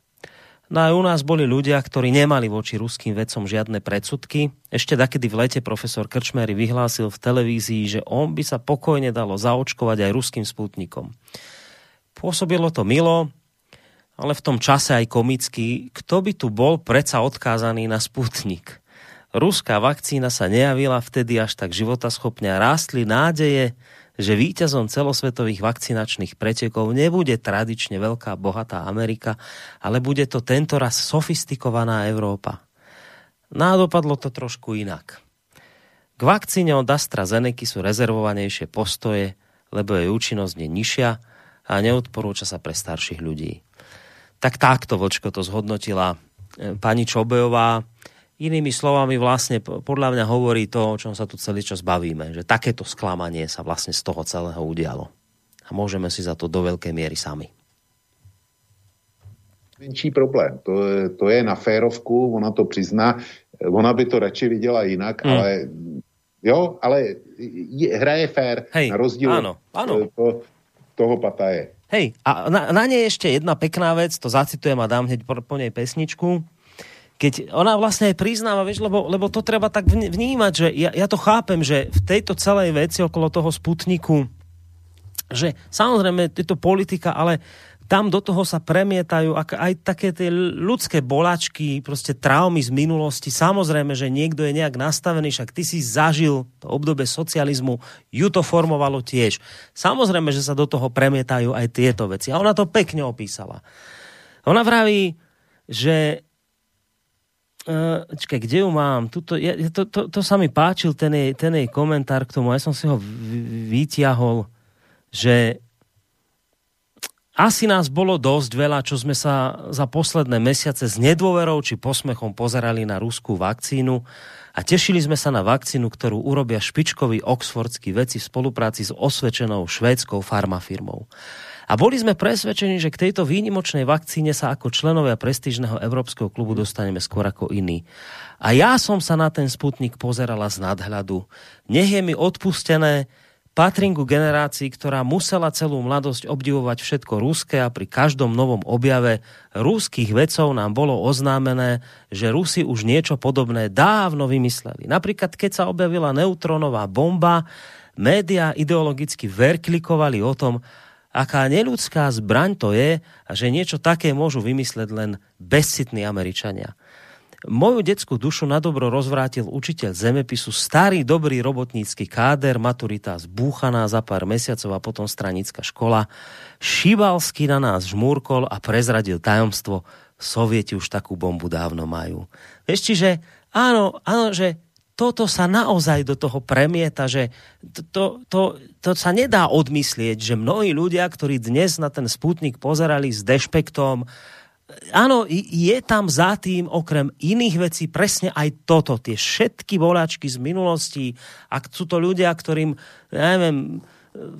A: No aj u nás boli ľudia, ktorí nemali voči ruským vedcom žiadne predsudky. Ešte takedy v lete profesor Krčmery vyhlásil v televízii, že on by sa pokojne dalo zaočkovať aj ruským sputnikom. Pôsobilo to milo, ale v tom čase aj komicky, kto by tu bol predsa odkázaný na sputnik. Ruská vakcína sa nejavila vtedy až tak životaschopne a rástli nádeje, že víťazom celosvetových vakcinačných pretekov nebude tradične veľká bohatá Amerika, ale bude to tento raz sofistikovaná Európa. No dopadlo to trošku inak. K vakcíne od AstraZeneca sú rezervovanejšie postoje, lebo jej účinnosť je nižšia a neodporúča sa pre starších ľudí. Tak takto, vočko, to zhodnotila eh, pani Čobejová. Inými slovami vlastne podľa mňa hovorí to, o čom sa tu celý čas bavíme, že takéto sklamanie sa vlastne z toho celého udialo. A môžeme si za to do veľkej miery sami.
B: Menší problém. To, to je na férovku, ona to přizná. Ona by to radši viděla jinak, hmm. ale jo, ale hra je fér. Hej, na rozdíl áno, áno. To, toho pataje.
A: Hej, a na, na nej ešte jedna pekná vec, to zacitujem a dám hneď po, po nej pesničku keď ona vlastne aj priznáva, vieš, lebo, lebo to treba tak vnímať, že ja, ja to chápem, že v tejto celej veci okolo toho Sputniku, že samozrejme je to politika, ale tam do toho sa premietajú aj také tie ľudské bolačky, prostě traumy z minulosti. Samozrejme, že niekto je nejak nastavený, však ty si zažil to obdobie socializmu, ju to formovalo tiež. Samozrejme, že sa do toho premietajú aj tieto veci. A ona to pekne opísala. Ona vraví, že Uh, čakaj, kde ju mám? Tuto, ja, to, to, to sa mi páčil, ten jej, ten jej komentár k tomu. Ja som si ho vytiahol, že asi nás bolo dosť veľa, čo sme sa za posledné mesiace s nedôverou či posmechom pozerali na ruskú vakcínu a tešili sme sa na vakcínu, ktorú urobia špičkoví oxfordskí veci v spolupráci s osvedčenou švédskou farmafirmou. A boli sme presvedčení, že k tejto výnimočnej vakcíne sa ako členovia prestížneho Európskeho klubu dostaneme skôr ako iní. A ja som sa na ten Sputnik pozerala z nadhľadu. Nech je mi odpustené, Patrím ku generácii, ktorá musela celú mladosť obdivovať všetko ruské a pri každom novom objave ruských vecov nám bolo oznámené, že Rusi už niečo podobné dávno vymysleli. Napríklad, keď sa objavila neutronová bomba, média ideologicky verklikovali o tom, aká neludská zbraň to je že niečo také môžu vymysleť len bezcitní Američania. Moju detskú dušu na dobro rozvrátil učiteľ zemepisu, starý dobrý robotnícky káder, maturita zbúchaná za pár mesiacov a potom stranická škola. Šibalsky na nás žmúrkol a prezradil tajomstvo. Sovieti už takú bombu dávno majú. Vieš, čiže áno, áno, že toto sa naozaj do toho premieta, že to, to, to, to sa nedá odmyslieť, že mnohí ľudia, ktorí dnes na ten Sputnik pozerali s dešpektom, áno, je tam za tým okrem iných vecí presne aj toto, tie všetky voláčky z minulosti, ak sú to ľudia, ktorým, neviem,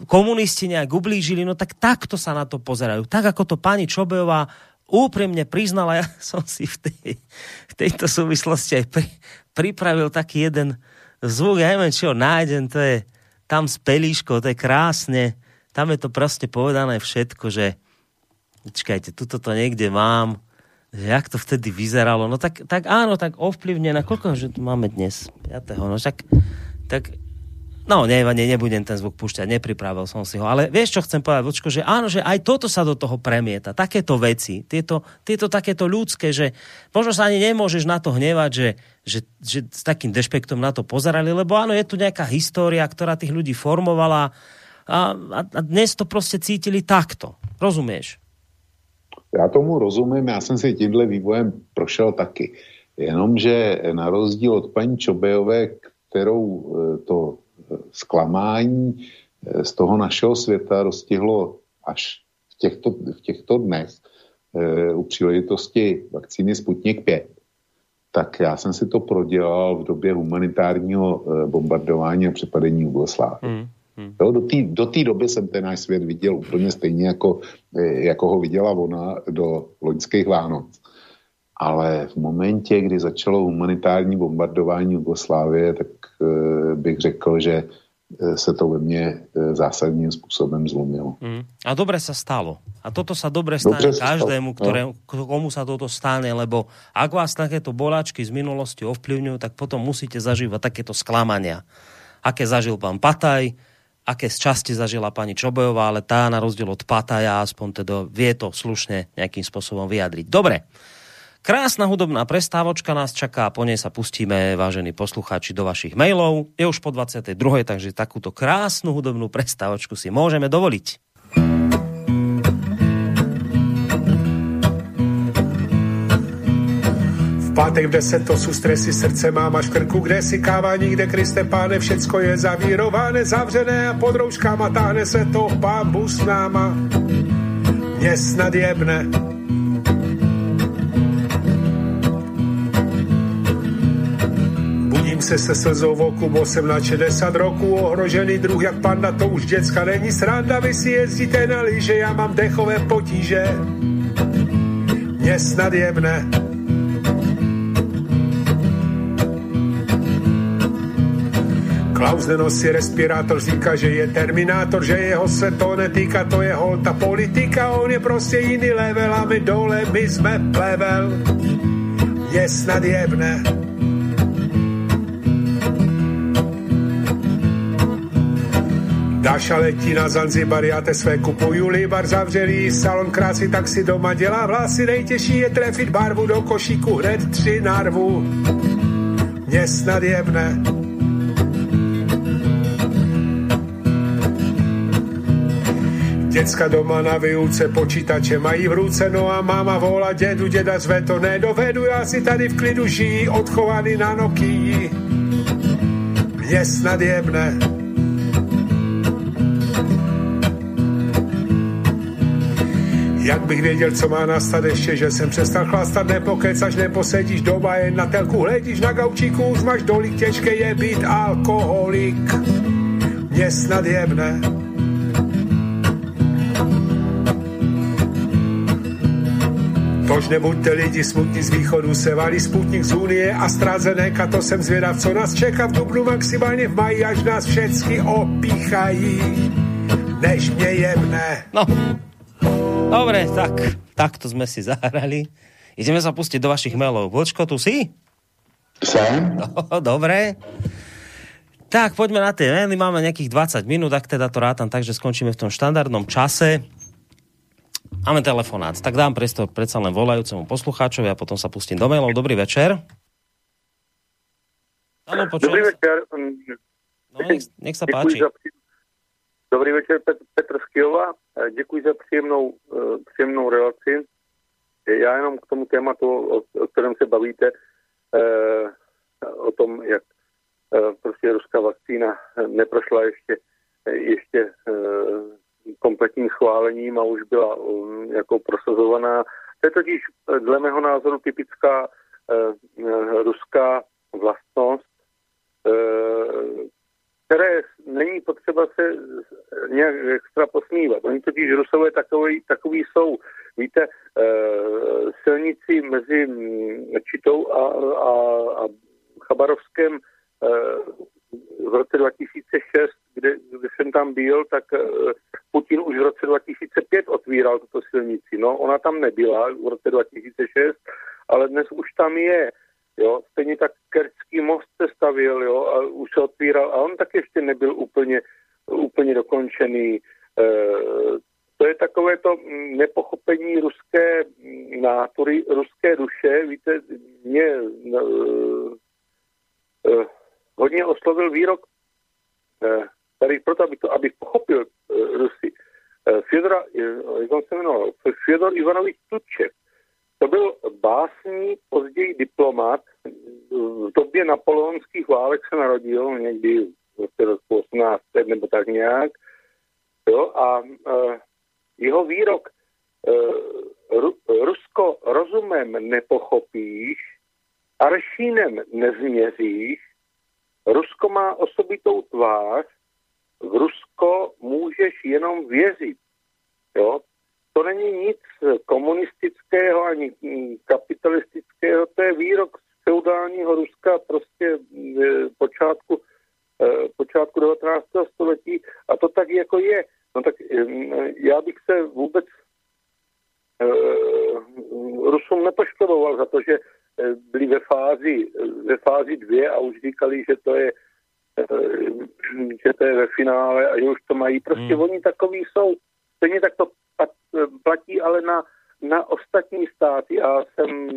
A: komunisti nejak ublížili, no tak takto sa na to pozerajú. Tak ako to pani Čobejová úprimne priznala, ja som si v, tej, v tejto súvislosti aj pri, pripravil taký jeden zvuk, ja neviem, či ho nájdem, to je tam s pelíškou, to je krásne, tam je to prostě povedané všetko, že Čkajte, tuto to niekde mám. Jak to vtedy vyzeralo? No tak, tak áno, tak ovplyvnené. Koľko že tu máme dnes? 5. No tak, tak No, ne, ne, nebudem ten zvuk púšťať, nepripravil som si ho. Ale vieš, čo chcem povedať, Vočko, že áno, že aj toto sa do toho premieta. Takéto veci, tieto, tieto takéto ľudské, že možno sa ani nemôžeš na to hnevať, že, že, že s takým dešpektom na to pozerali, lebo áno, je tu nejaká história, ktorá tých ľudí formovala a, a, a dnes to prostě cítili takto. Rozumieš?
B: Já tomu rozumím, já jsem si tímhle vývojem prošel taky. Jenomže na rozdíl od paní Čobejové, kterou eh, to zklamání eh, z toho našeho světa roztihlo až v těchto, v těchto dnech u příležitosti vakcíny Sputnik 5, tak já jsem si to prodělal v době humanitárního bombardování a přepadení Jugoslávy. Mm. Hmm. Jo, do té do doby jsem ten náš svět viděl úplně stejně, jako, eh, jako ho viděla ona do loňských Vánoc. Ale v momentě, kdy začalo humanitární bombardování Jugoslávie, tak e, bych řekl, že eh, se to ve mně zásadním způsobem zlomilo.
A: Mm. A dobre sa stalo. A toto sa dobre stane dobre každému, ktoré, no. komu sa toto stane, lebo ak vás takéto boláčky z minulosti ovplyvňujú, tak potom musíte zažívať takéto sklamania. Aké zažil pán Pataj, aké z časti zažila pani Čobojová, ale tá na rozdiel od Pataja aspoň teda vie to slušne nejakým spôsobom vyjadriť. Dobre, Krásna hudobná prestávočka nás čaká, po nej sa pustíme, vážení poslucháči, do vašich mailov. Je už po 22. takže takúto krásnu hudobnú prestávočku si môžeme dovoliť.
C: pátek v deset to jsou stresy, srdce mám až krku, kde si káva nikde, Kriste páne, všecko je zavírované, zavřené a pod rouškama táhne se to pámbu s náma. Mě snad jebne, Budím se slzou v oku, bo jsem na 60 roku ohrožený druh jak panda, to už děcka není sranda, vy si jezdíte na lyže, já mám dechové potíže. Mě snad jebne, Klaus nenosí respirátor, říká, že je terminátor, že jeho se to netýká, to je holta politika, on je prostě jiný level a my dole, my jsme plevel. mě snad jebne. Dáša letí na Zanzibar, já te své kupuju libar zavřelý, salon krásy, tak si doma dělá vlasy, nejtěžší je trefit barvu do košíku, hned tři narvu. Mě snad jebne. Děcka doma na výuce počítače mají v ruce, no a máma volá dědu, děda zve to nedovedu, já si tady v klidu žijí, odchovaný na Nokii. Mě snad jebne. Jak bych věděl, co má nastat ještě, že jsem přestal chlastat, nepokecaš, neposedíš doma, jen na telku hledíš na gaučíku, už máš dolik, těžké je být alkoholik. Mě snad jebne. Tož nebuďte lidi smutní z východu, se valí sputnik z Unie a strázené to jsem zvědav, co nás čeká v Dubnu, maximálně v maji, až nás všechny opíchají, než mě jebne.
A: No, dobre, tak, takto sme si zahrali. Ideme sa pustiť do vašich mailov. Vlčko, tu si?
B: Jsem.
A: No, dobre. Tak, poďme na tie maily. Máme nejakých 20 minút, ak teda to rátam tak, že skončíme v tom štandardnom čase. Máme telefonát, tak dám priestor predsa len volajúcemu poslucháčovi a potom sa pustím do mailov. Dobrý večer.
D: Dobrý večer.
A: No, nech, nech sa
D: Děkuji
A: páči.
D: za Dobrý večer, Petr, Petr z Kyjova. Eh, Děkuji za příjemnou, eh, příjemnou relaci. Já jenom k tomu tématu, o, o kterém se bavíte, eh, o tom, jak eh, prostě ruská vakcína neprošla ještě, ještě eh, kompletním schválením a už byla um, jako prosazovaná. To je totiž eh, dle mého názoru typická eh, eh, ruská vlastnost, eh, které není potřeba se nějak extra posmívat. Oni totiž Rusové takový, takový jsou. Víte, eh, silnici mezi Čitou a, a, a Chabarovském eh, v roce 2006, kde, kde jsem tam byl, tak eh, Putin už v roce 2005 otvíral tuto silnici. No, ona tam nebyla v roce 2006, ale dnes už tam je. Jo, stejně tak Most se stavil, jo, a už se otvíral, a on tak ještě nebyl úplně, úplně dokončený. E, to je takové to nepochopení ruské nátury, ruské duše. Víte, mě e, e, hodně oslovil výrok, e, tady proto, abych, to, abych pochopil e, Rusy, e, e, jak on se jmenoval, Fyodor Ivanovič Tučev, to byl básník, později diplomat. V době napoleonských válek se narodil někdy v roce roku 18 nebo tak nějak. Jo, a uh, jeho výrok uh, Ru, Rusko rozumem nepochopíš, aršínem nezměříš, Rusko má osobitou tvář, v Rusko můžeš jenom věřit. Jo? To není nic komunistického ani kapitalistického, to je výrok z feudálního Ruska prostě e, počátku, e, počátku 19. století a to tak jako je. No tak mm, já bych se vůbec e, Rusům nepoškodoval za to, že byli ve fázi, ve fázi dvě a už říkali, že to je že to je ve finále a že už to mají. Prostě hmm. oni takový jsou. Stejně tak to platí ale na, na ostatní státy. Já jsem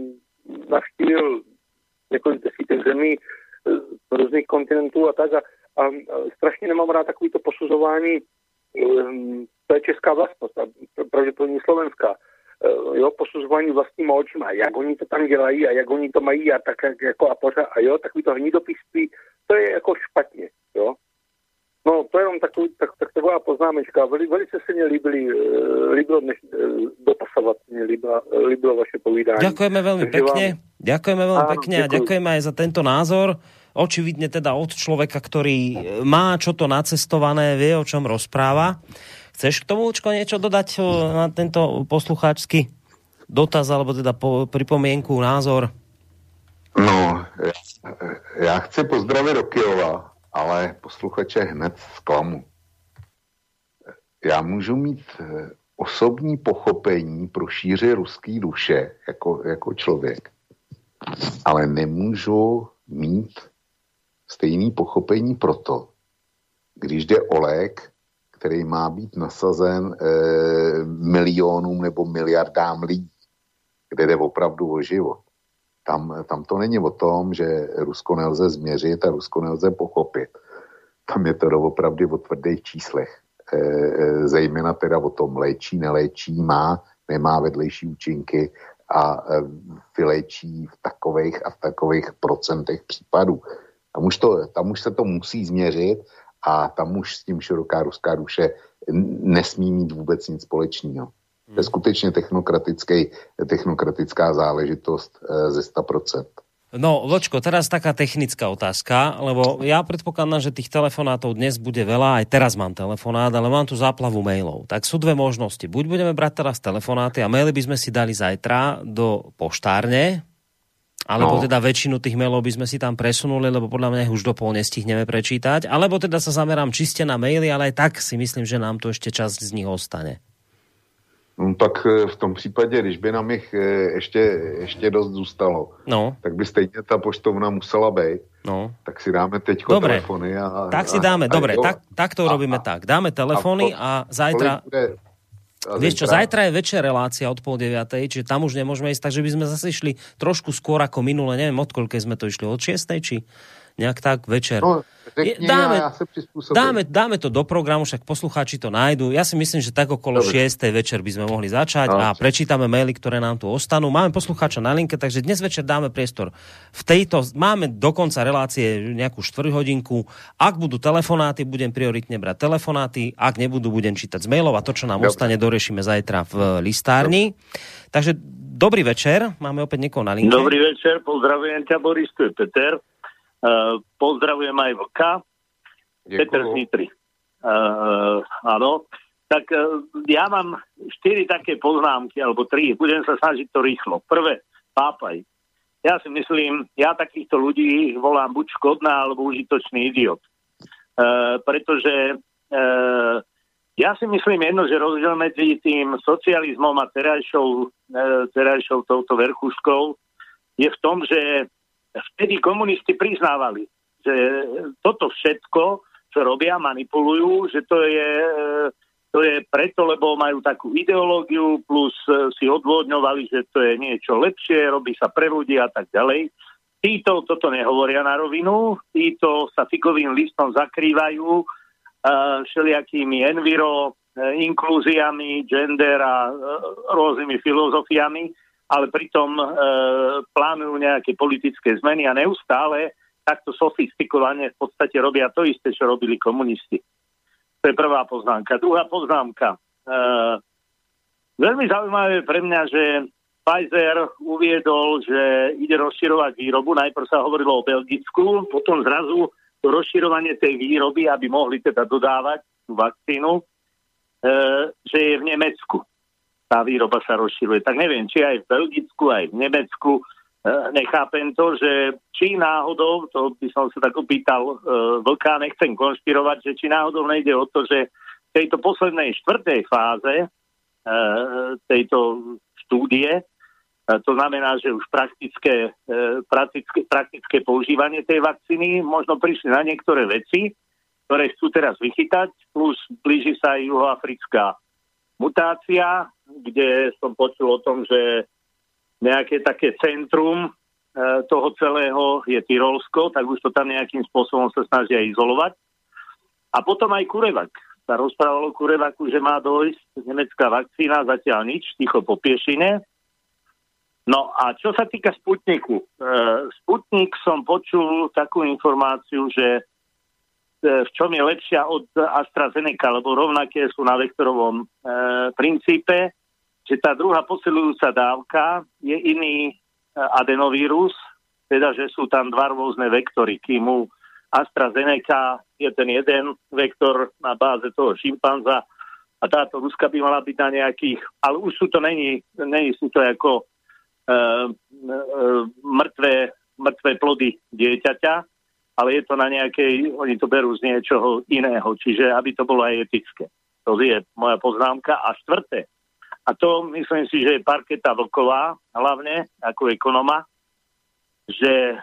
D: navštívil několik desítek zemí z různých kontinentů a tak a, a strašně nemám rád takovýto posuzování to je česká vlastnost a pravděpodobně slovenská. Jo, posuzování vlastníma očima, jak oni to tam dělají a jak oni to mají a tak jako a pořád a jo, takový to hnidopisství, to je jako špatně, jo. No, to je jenom takový, tak, tak taková poznámečka. Veli, velice se mi líbili, líbilo dneš, dopasavat, mě líbilo, líbilo vaše povídání.
A: Ďakujeme veľmi
D: Takže
A: pekne.
D: vám-
A: Ďakujeme veľmi pekne a
D: ďakujem.
A: ďakujeme aj za tento názor. Očividne teda od človeka, ktorý má čo to nacestované, vie, o čom rozpráva. Chceš k tomu, niečo dodať na tento poslucháčsky dotaz, alebo teda po, pripomienku, názor?
B: No, já, já chci pozdravit do Kyjova, ale posluchače hned zklamu. Já můžu mít eh, osobní pochopení pro šíři ruský duše jako, jako člověk. ale nemůžu mít stejný pochopení proto, když jde o lék, který má být nasazen e, milionům nebo miliardám lidí, kde jde opravdu o život. Tam, tam to není o tom, že Rusko nelze změřit a Rusko nelze pochopit. Tam je to opravdu o tvrdých číslech. E, e, zejména teda o tom léčí, neléčí, má, nemá vedlejší účinky a e, vylečí v takových a v takových procentech případů. Tam už, to, tam už se to musí změřit a tam už s tím široká ruská duše nesmí mít vůbec nic společného. To je skutečně technokratická záležitost e, ze 100%.
A: No, Vočko, teraz taká technická otázka, lebo ja predpokladám, že tých telefonátov dnes bude veľa, aj teraz mám telefonát, ale mám tu záplavu mailov. Tak sú dve možnosti. Buď budeme brať teraz telefonáty a maily by sme si dali zajtra do poštárne, alebo no. teda väčšinu tých mailov by sme si tam presunuli, lebo podľa mňa už do pol nestihneme prečítať, alebo teda sa zamerám čiste na maily, ale aj tak si myslím, že nám tu ešte časť z nich ostane.
B: No, tak e, v tom případě, když by nám jich e, ještě, ještě dost zůstalo, no. tak by stejně ta poštovna musela být. No. Tak si dáme teď telefony. A,
A: tak si dáme, a, dobre, tak, tak to a, robíme a, tak. Dáme telefony a, a zajtra... Bude, a Vieš čo, zajtra je večer relácia od pol deviatej, čiže tam už nemôžeme ísť, takže by sme zase išli trošku skôr ako minule, neviem od koľkej sme to išli, od šiestej, či nejak tak večer. No,
B: řekni, dáme, ja sa
A: dáme, dáme to do programu, však poslucháči to nájdu. Ja si myslím, že tak okolo Dobre. 6. večer by sme mohli začať no. a prečítame maily, ktoré nám tu ostanú. Máme poslucháča na linke, takže dnes večer dáme priestor. V tejto, máme dokonca relácie nejakú hodinku. Ak budú telefonáty, budem prioritne brať telefonáty. Ak nebudú, budem čítať z mailov a to, čo nám Dobre. ostane, dorešíme zajtra v listárni. Dobre. Takže dobrý večer, máme opäť niekoho na linke.
E: Dobrý večer, pozdravujem ťa Boris, tu je Peter. Uh, pozdravujem aj Vlka. Peter z Nitry. Uh, áno. Tak uh, ja mám štyri také poznámky, alebo tri. Budem sa snažiť to rýchlo. Prvé, pápaj. Ja si myslím, ja takýchto ľudí volám buď škodná, alebo užitočný idiot. Uh, pretože uh, ja si myslím jedno, že rozdiel medzi tým socializmom a terajšou, uh, terajšou touto verchuškou je v tom, že vtedy komunisti priznávali, že toto všetko, čo robia, manipulujú, že to je, to je preto, lebo majú takú ideológiu, plus si odvodňovali, že to je niečo lepšie, robí sa pre ľudí a tak ďalej. Títo toto nehovoria na rovinu, títo sa fikovým listom zakrývajú uh, všelijakými enviro, uh, inklúziami, gender a uh, rôznymi filozofiami ale pritom e, plánujú nejaké politické zmeny a neustále takto sofistikovane v podstate robia to isté, čo robili komunisti. To je prvá poznámka. Druhá poznámka. E, veľmi zaujímavé pre mňa, že Pfizer uviedol, že ide rozširovať výrobu. Najprv sa hovorilo o Belgicku, potom zrazu rozširovanie tej výroby, aby mohli teda dodávať tú vakcínu, e, že je v Nemecku tá výroba sa rozširuje. Tak neviem, či aj v Belgicku, aj v Nemecku. E, nechápem to, že či náhodou, to by som sa tak opýtal e, Vlka, nechcem konšpirovať, že či náhodou nejde o to, že v tejto poslednej štvrtej fáze e, tejto štúdie, to znamená, že už praktické, praktické, praktické používanie tej vakcíny možno prišli na niektoré veci, ktoré chcú teraz vychytať, plus blíži sa aj juhoafrická mutácia, kde som počul o tom, že nejaké také centrum e, toho celého je Tyrolsko, tak už to tam nejakým spôsobom sa snažia izolovať. A potom aj Kurevak. Sa rozprávalo Kurevaku, že má dojsť nemecká vakcína, zatiaľ nič, ticho po piešine. No a čo sa týka Sputniku. E, Sputnik som počul takú informáciu, že v čom je lepšia od AstraZeneca, lebo rovnaké sú na vektorovom e, princípe, že tá druhá posilujúca dávka je iný e, adenovírus, teda že sú tam dva rôzne vektory, kým u AstraZeneca je ten jeden vektor na báze toho šimpanza a táto ruska by mala byť na nejakých, ale už sú to není, není sú to ako e, e, mŕtve, mŕtve plody dieťaťa, ale je to na nejakej, oni to berú z niečoho iného, čiže aby to bolo aj etické. To je moja poznámka. A štvrté, a to myslím si, že je parketa Vlková, hlavne ako ekonoma, že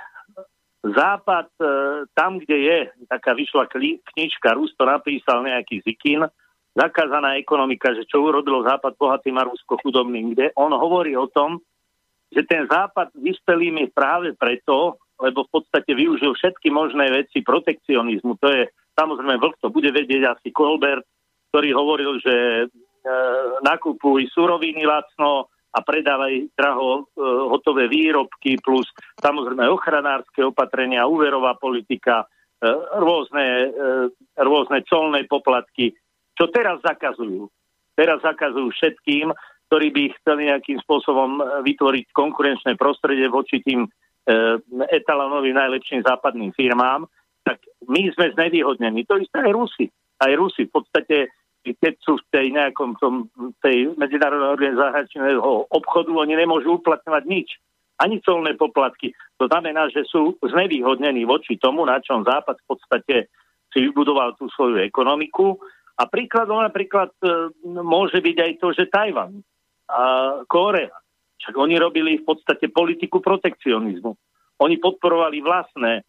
E: Západ, e, tam, kde je, taká vyšla knižka, Rus to napísal nejaký Zikin, zakázaná ekonomika, že čo urobilo Západ bohatým a Rusko chudobným, kde on hovorí o tom, že ten Západ vyspelým je práve preto, lebo v podstate využil všetky možné veci protekcionizmu. To je samozrejme vlk, to bude vedieť asi Colbert, ktorý hovoril, že e, nakupuj suroviny lacno, a predávaj draho e, hotové výrobky plus samozrejme ochranárske opatrenia, úverová politika, e, rôzne, e, rôzne colné poplatky, čo teraz zakazujú. Teraz zakazujú všetkým, ktorí by chceli nejakým spôsobom e, vytvoriť konkurenčné prostredie voči tým etalonovým najlepším západným firmám, tak my sme znevýhodnení. To isté aj Rusi. Aj Rusi v podstate keď sú v tej nejakom tom, tej medzinárodnej organizácii obchodu, oni nemôžu uplatňovať nič. Ani colné poplatky. To znamená, že sú znevýhodnení voči tomu, na čom Západ v podstate si vybudoval tú svoju ekonomiku. A príkladom napríklad e, môže byť aj to, že Tajvan a Kórea. Však oni robili v podstate politiku protekcionizmu. Oni podporovali vlastné e,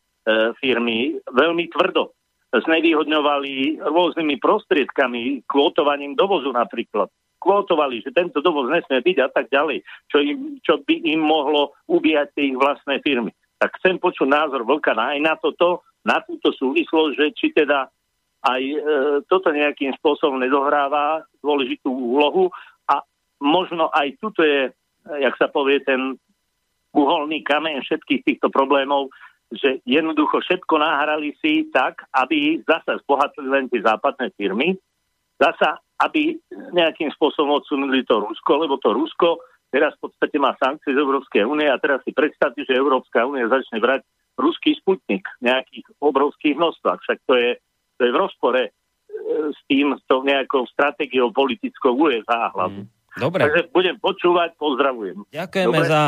E: firmy veľmi tvrdo znevýhodňovali rôznymi prostriedkami, kvótovaním dovozu napríklad. Kvótovali, že tento dovoz nesmie byť a tak ďalej, čo, im, čo by im mohlo ubíjať ich vlastné firmy. Tak chcem počuť názor Vlka aj na toto, na túto súvislosť, že či teda aj e, toto nejakým spôsobom nedohráva dôležitú úlohu a možno aj tuto je, jak sa povie, ten uholný kameň všetkých týchto problémov, že jednoducho všetko nahrali si tak, aby zasa zbohatli len tie západné firmy, zasa, aby nejakým spôsobom odsunuli to Rusko, lebo to Rusko teraz v podstate má sankcie z Európskej únie a teraz si predstavte, že Európska únia začne brať ruský sputnik v nejakých obrovských množstvách. Však to je, to je v rozpore e, s tým, s tou nejakou stratégiou politickou USA hlavne. Mm.
A: Dobre.
E: Takže budem počúvať, pozdravujem.
A: Ďakujeme Dobre. za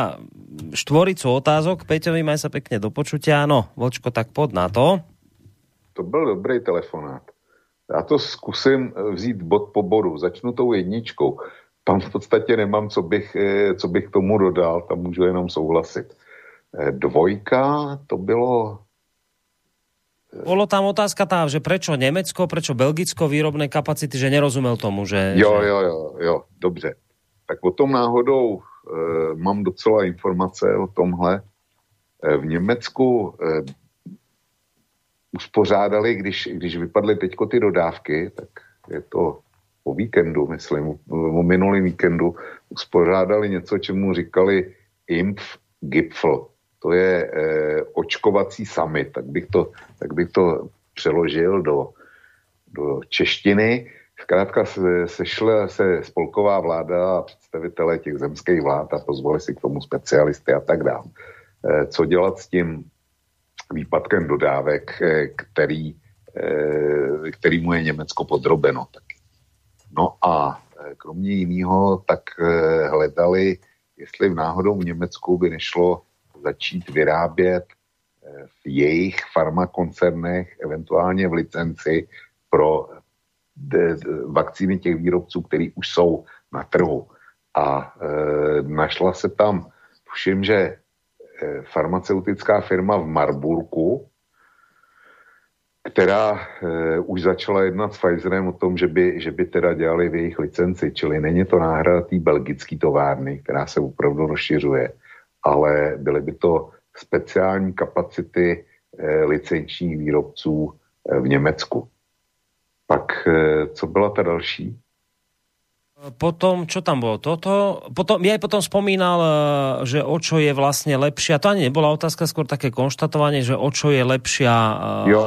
A: štvoricu otázok. Peťovi, maj sa pekne do počutia. No, Vočko, tak pod na to.
B: To byl dobrý telefonát. Já to zkusím vzít bod po bodu. Začnu tou jedničkou. Tam v podstatě nemám, co bych, eh, co bych tomu dodal, tam můžu jenom souhlasit. Eh, dvojka, to bylo
A: bolo tam otázka tá, že prečo Nemecko, prečo Belgicko výrobné kapacity, že nerozumel tomu, že...
B: Jo, jo, jo, jo, dobře. Tak o tom náhodou e, mám docela informace o tomhle. E, v Německu e, uspořádali, když, když vypadly teďko ty dodávky, tak je to po víkendu, myslím, o minulým víkendu, uspořádali něco, čemu říkali Impf Gipfel to je e, očkovací summit, tak bych to, tak bych to přeložil do, do češtiny. Zkrátka se, sešla se spolková vláda a představitelé těch zemských vlád a pozvali si k tomu specialisty a tak dále. E, co dělat s tím výpadkem dodávek, e, který, e, kterýmu je Německo podrobeno. Taky. No a kromě jiného tak hledali, jestli v náhodou v Německu by nešlo začít vyrábět eh, v jejich farmakoncernech, eventuálně v licenci pro vakcíny těch výrobců, který už jsou na trhu. A e, našla se tam, všim, že e, farmaceutická firma v Marburku, která e, už začala jednat s Pfizerem o tom, že by, že by teda dělali v jejich licenci, čili není to náhrada té belgické továrny, která se opravdu rozšiřuje, ale byly by to speciální kapacity eh, licenčních výrobců eh, v Německu. Pak eh, co byla ta další?
A: Potom, čo tam bolo toto? Potom, ja potom spomínal, že o čo je vlastne lepšia, to ani nebola otázka, skôr také konštatovanie, že o čo je lepšia jo,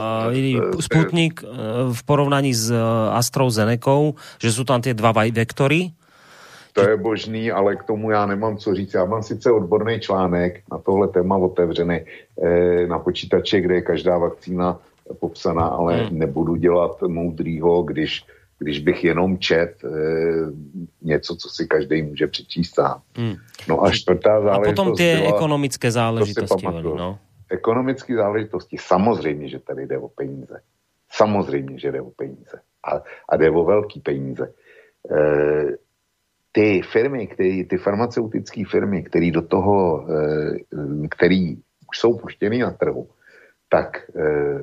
A: Sputnik v porovnaní s AstraZeneca, že sú tam tie dva vektory
B: to je božný, ale k tomu já nemám co říct. Já mám sice odborný článek na tohle téma otevřený eh, na počítači, kde je každá vakcína popsaná, ale hmm. nebudu dělat moudrýho, když, když bych jenom čet e, něco, co si každý může přečíst sám. Hmm. No a čtvrtá záležitost
A: A potom ty byla, ekonomické záležitosti. No.
B: Ekonomické záležitosti, samozřejmě, že tady jde o peníze. Samozřejmě, že jde o peníze. A, a jde o velký peníze. E, ty firmy, který, ty farmaceutické firmy, který do toho, eh, který už jsou puštěny na trhu, tak e,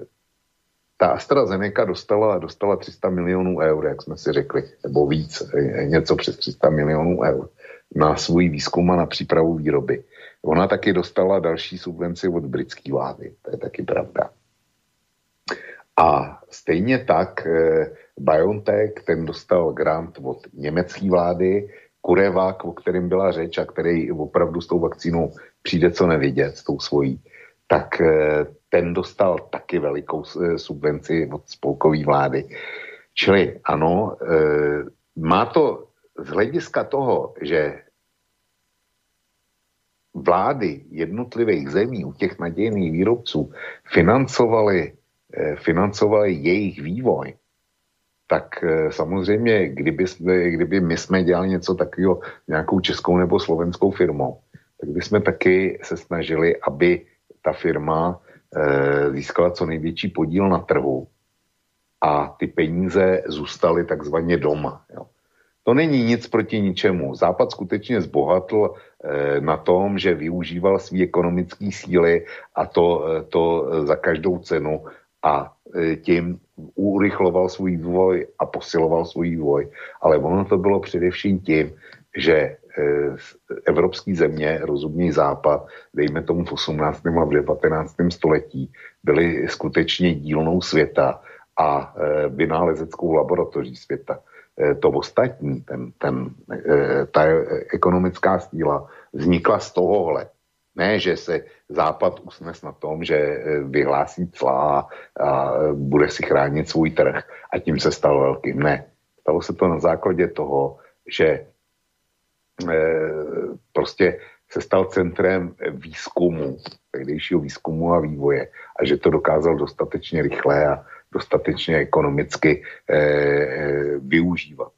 B: ta AstraZeneca dostala, dostala 300 milionů eur, jak jsme si řekli, nebo víc, e, něco přes 300 milionů eur na svůj výzkum a na přípravu výroby. Ona taky dostala další subvenci od britské vlády, to je taky pravda. A stejně tak eh, BioNTech, ten dostal grant od německé vlády, Kurevak, o kterém byla řeč a který opravdu s tou vakcínou přijde co nevidět, s tou svojí, tak eh, ten dostal taky velikou eh, subvenci od spolkové vlády. Čili ano, eh, má to z hlediska toho, že vlády jednotlivých zemí u těch nadějných výrobců financovaly, financovali jejich vývoj, tak samozřejmě, kdyby, kdyby my jsme dělali něco takového nějakou českou nebo slovenskou firmou, tak bychom taky se snažili, aby ta firma e, získala co největší podíl na trhu a ty peníze zůstaly takzvaně doma. Jo. To není nic proti ničemu. Západ skutečně zbohatl e, na tom, že využíval své ekonomické síly a to, e, to za každou cenu a e, tím urychloval svůj vývoj a posiloval svůj vývoj. Ale ono to bylo především tím, že Eh, evropské země, rozumný západ, dejme tomu v 18. a v 19. století, byly skutečně dílnou světa a eh, vynálezeckou laboratoří světa. To ostatní, ten, ten, ta ekonomická síla vznikla z tohohle. Ne, že se Západ usnes na tom, že vyhlásí clá a bude si chránit svůj trh a tím se stal velkým. Ne. Stalo se to na základě toho, že Eh, prostě se stal centrem výzkumu, tehdejšího výzkumu a vývoje a že to dokázal dostatečně rychle a dostatečně ekonomicky eh, eh, využívat,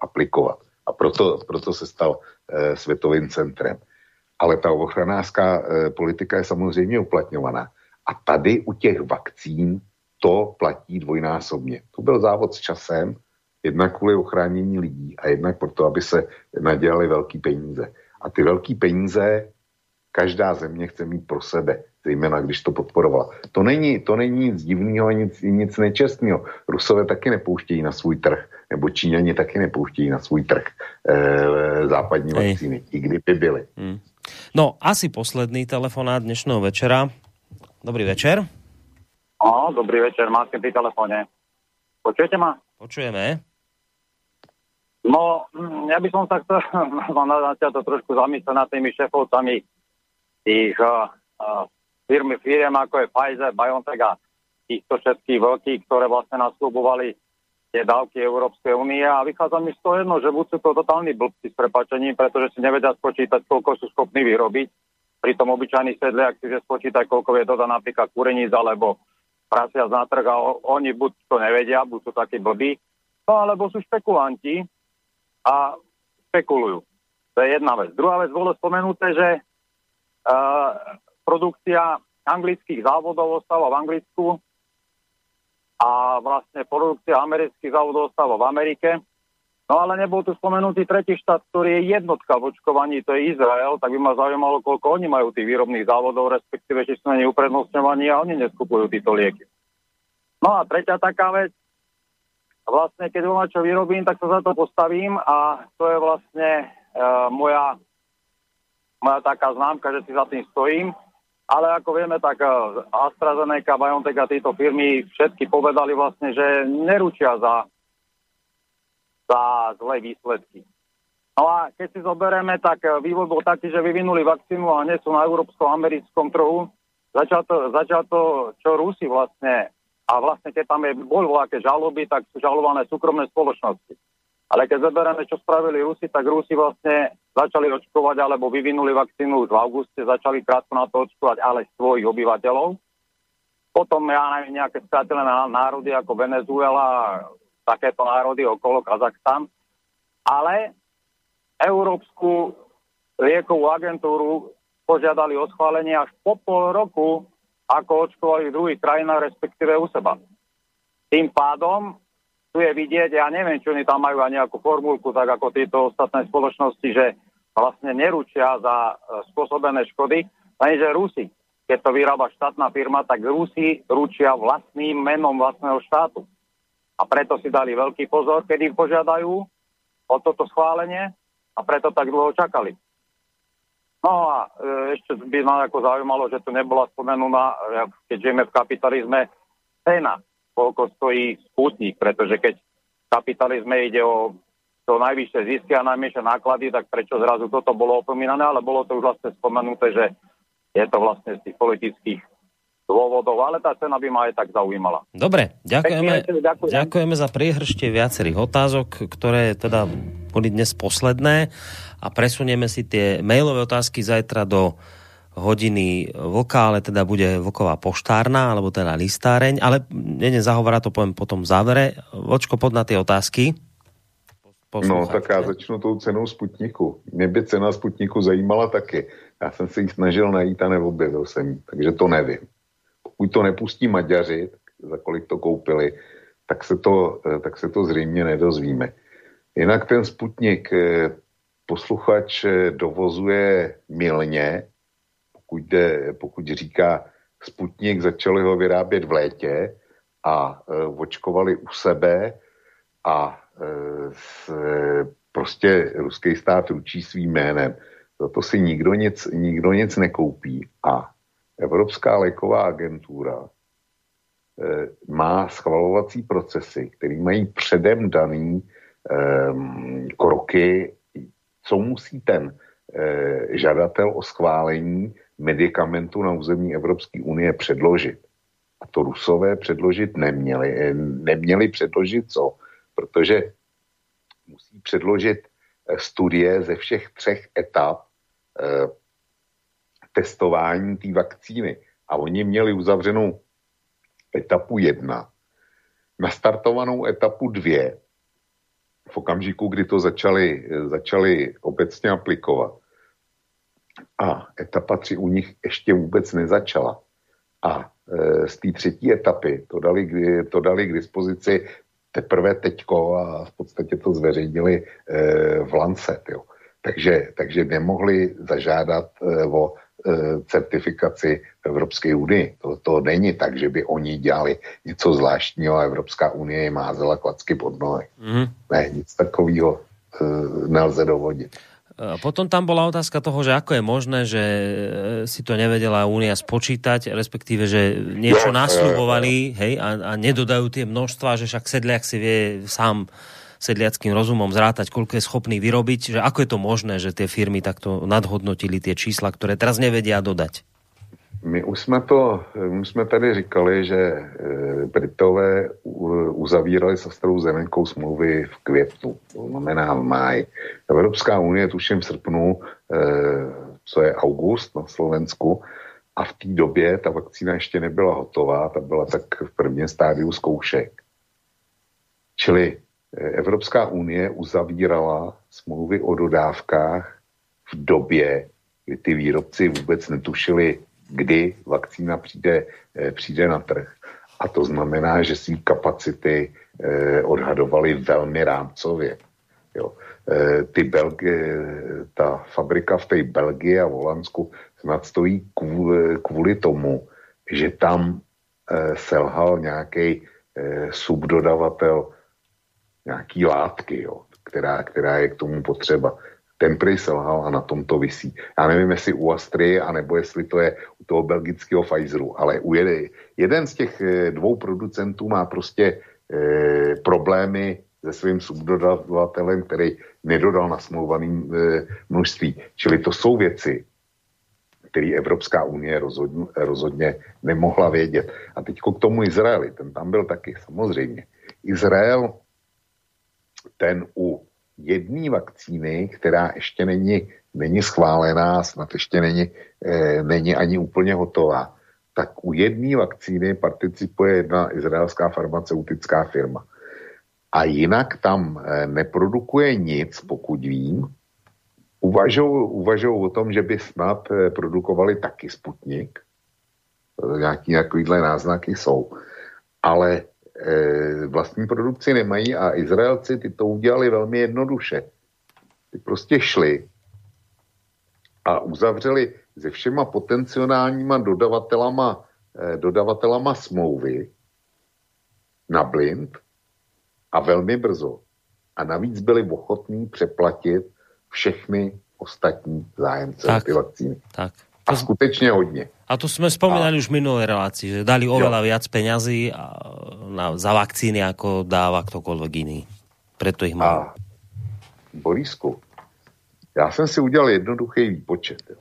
B: aplikovat. A proto, proto se stal eh, světovým centrem. Ale ta ochranářská eh, politika je samozřejmě uplatňovaná. A tady u těch vakcín to platí dvojnásobně. To byl závod s časem, Jednak kvůli ochránění lidí a jednak proto, aby se nadělali velký peníze. A ty velký peníze každá země chce mít pro sebe, zejména když to podporovala. To není, to není nic divného, nic, nic nečestného. Rusové taky nepouštějí na svůj trh, nebo Číňani taky nepouštějí na svůj trh e, západní Ej. vakcíny, i kdyby byly. Hmm.
A: No, asi posledný telefonát dnešného večera. Dobrý večer.
F: No, dobrý večer, máte pri telefóne. Počujete ma?
A: Počujeme.
F: No, ja by som sa chcel na to trošku zamyslieť nad tými šefovcami tých uh, uh, firmy, firiem ako je Pfizer, BioNTech a týchto všetkých veľkých, ktoré vlastne nás slubovali tie dávky Európskej únie a vychádza mi z toho jedno, že buď sú to totálni blbci s prepačením, pretože si nevedia spočítať, koľko sú schopní vyrobiť. Pritom obyčajný sedliak si že spočítať, koľko je doda napríklad kureníc alebo prasia z trh a oni buď to nevedia, buď sú takí blbí, no alebo sú špekulanti, a spekulujú. To je jedna vec. Druhá vec bolo spomenuté, že uh, produkcia anglických závodov ostala v Anglicku a vlastne produkcia amerických závodov ostala v Amerike. No ale nebol tu spomenutý tretí štát, ktorý je jednotka v očkovaní, to je Izrael, tak by ma zaujímalo, koľko oni majú tých výrobných závodov, respektíve, či sú na uprednostňovaní a oni neskupujú títo lieky. No a tretia taká vec, vlastne, keď doma čo vyrobím, tak sa za to postavím a to je vlastne uh, moja, moja taká známka, že si za tým stojím. Ale ako vieme, tak uh, AstraZeneca, BioNTech a títo firmy všetky povedali vlastne, že neručia za, za zlé výsledky. No a keď si zoberieme, tak uh, vývoj bol taký, že vyvinuli vakcínu a nie sú na európsko-americkom trhu. Začal to, začal to, čo Rusi vlastne a vlastne keď tam je, boli žaloby, tak sú žalované súkromné spoločnosti. Ale keď zoberieme, čo spravili Rusi, tak Rusi vlastne začali očkovať alebo vyvinuli vakcínu už v auguste, začali krátko na to očkovať ale svojich obyvateľov. Potom, ja neviem, nejaké skratelené národy ako Venezuela, takéto národy okolo Kazachstan. Ale Európsku liekovú agentúru požiadali o schválenie až po pol roku ako očkovali v druhých krajinách, respektíve u seba. Tým pádom tu je vidieť, ja neviem, či oni tam majú aj nejakú formulku, tak ako tieto ostatné spoločnosti, že vlastne neručia za e, spôsobené škody, lenže Rusi keď to vyrába štátna firma, tak Rusi ručia vlastným menom vlastného štátu. A preto si dali veľký pozor, keď ich požiadajú o toto schválenie a preto tak dlho čakali. No a e, ešte by ma ako zaujímalo, že tu nebola spomenutá, keď žijeme v kapitalizme, cena, koľko stojí sputník, pretože keď v kapitalizme ide o to najvyššie zisky a najmenšie náklady, tak prečo zrazu toto bolo opomínané, ale bolo to už vlastne spomenuté, že je to vlastne z tých politických dôvodov, ale tá cena by ma aj tak zaujímala.
A: Dobre, ďakujeme, ďakujem. ďakujeme za priehrštie viacerých otázok, ktoré teda boli dnes posledné a presunieme si tie mailové otázky zajtra do hodiny vlka, ale teda bude vlková poštárna, alebo teda listáreň, ale nedem zahovárať, to poviem potom v závere. Vočko, pod na tie otázky.
B: No, tak já začnu tou cenou Sputniku. Mě by cena Sputniku zajímala taky. Já jsem se ji snažil najít a neobjevil jsem ji, takže to nevím. Pokud to nepustí Maďaři, za kolik to koupili, tak se to, eh, tak se to zřejmě nedozvíme. Jinak ten Sputnik eh, posluchač eh, dovozuje milně, pokud, jde, pokud říká Sputnik, začali ho vyrábět v létě a očkovali u sebe a s, prostě ruský stát ručí svým jménem. Za to si nikdo nic, nikdo nic nekoupí. A Evropská léková agentura e, má schvalovací procesy, které mají předem daný e, kroky, co musí ten e, žadatel o schválení medicamentu na území Evropské unie předložit. A to Rusové předložit neměli. Neměli předložit co? Protože musí předložit studie ze všech třech etap eh, testování té vakcíny. A oni měli uzavřenou etapu jedna, nastartovanou etapu dvě, v okamžiku, kdy to začali, začali obecně aplikovat. A etapa tři u nich ještě vůbec nezačala. A e, z té třetí etapy to dali, to dali k dispozici teprve teďko a v podstatě to zveřejnili e, v Lancet. Jo. Takže, takže nemohli zažádat e, o e, certifikaci v Evropské unii. To, to není tak, že by oni dělali něco zvláštního a Evropská unie jim házela klacky pod nohy. Mm. Ne, nic takového e, nelze dovodit.
A: Potom tam bola otázka toho, že ako je možné, že si to nevedela Únia spočítať, respektíve, že niečo jo, nasľubovali hej, a, a nedodajú tie množstva, že však sedliak si vie sám sedliackým rozumom zrátať, koľko je schopný vyrobiť, že ako je to možné, že tie firmy takto nadhodnotili tie čísla, ktoré teraz nevedia dodať?
B: My už jsme to, my jsme tady říkali, že e, Britové uzavírali se starou zemenkou smlouvy v květnu, to znamená v máji. Evropská unie tuším v srpnu, e, co je august na Slovensku, a v té době ta vakcína ještě nebyla hotová, ta byla tak v prvním stádiu zkoušek. Čili e, Evropská unie uzavírala smlouvy o dodávkách v době, kdy ty výrobci vůbec netušili, kdy vakcína přijde, eh, přijde na trh. A to znamená, že svý kapacity eh, odhadovali velmi rámcově. Jo. Eh, ty Belgi, ta fabrika v té Belgii a v Holandsku snad stojí kvůli, kvůli tomu, že tam selhal nějaký subdodavatel nějaký látky, jo, která, která je k tomu potřeba ten prý selhal a na tom to visí. Já nevím, jestli u Astry, anebo jestli to je u toho belgického Pfizeru, ale u jede, jeden z těch eh, dvou producentů má prostě e, problémy se svým subdodavatelem, který nedodal na smlouvaný e, množství. Čili to jsou věci, které Evropská unie rozhodně, rozhodně nemohla vědět. A teď k tomu Izraeli, ten tam byl taky samozřejmě. Izrael, ten u jedné vakcíny, která ještě není, není schválená, snad ještě není, e, není ani úplně hotová, tak u jedné vakcíny participuje jedna izraelská farmaceutická firma. A jinak tam e, neprodukuje nic, pokud vím. Uvažují o tom, že by snad e, produkovali taky Sputnik. Nějaký takovýhle náznaky jsou. Ale vlastní produkci nemají a Izraelci ty to udělali velmi jednoduše. Ty prostě šli a uzavřeli se všema potenciálníma dodavatelama, eh, dodavatelama smlouvy na blind a velmi brzo. A navíc byli ochotní přeplatit všechny ostatní zájemce tak, ty vakcíny.
A: Tak.
B: A skutečně hodně.
A: A to jsme spomínali a... už v minulé relácii, že dali oveľa jo. viac peňazí na, za vakcíny, ako dáva ktokoľvek iný. Preto ich má. A
B: Borisku, já jsem si udělal jednoduchý výpočet. Jo.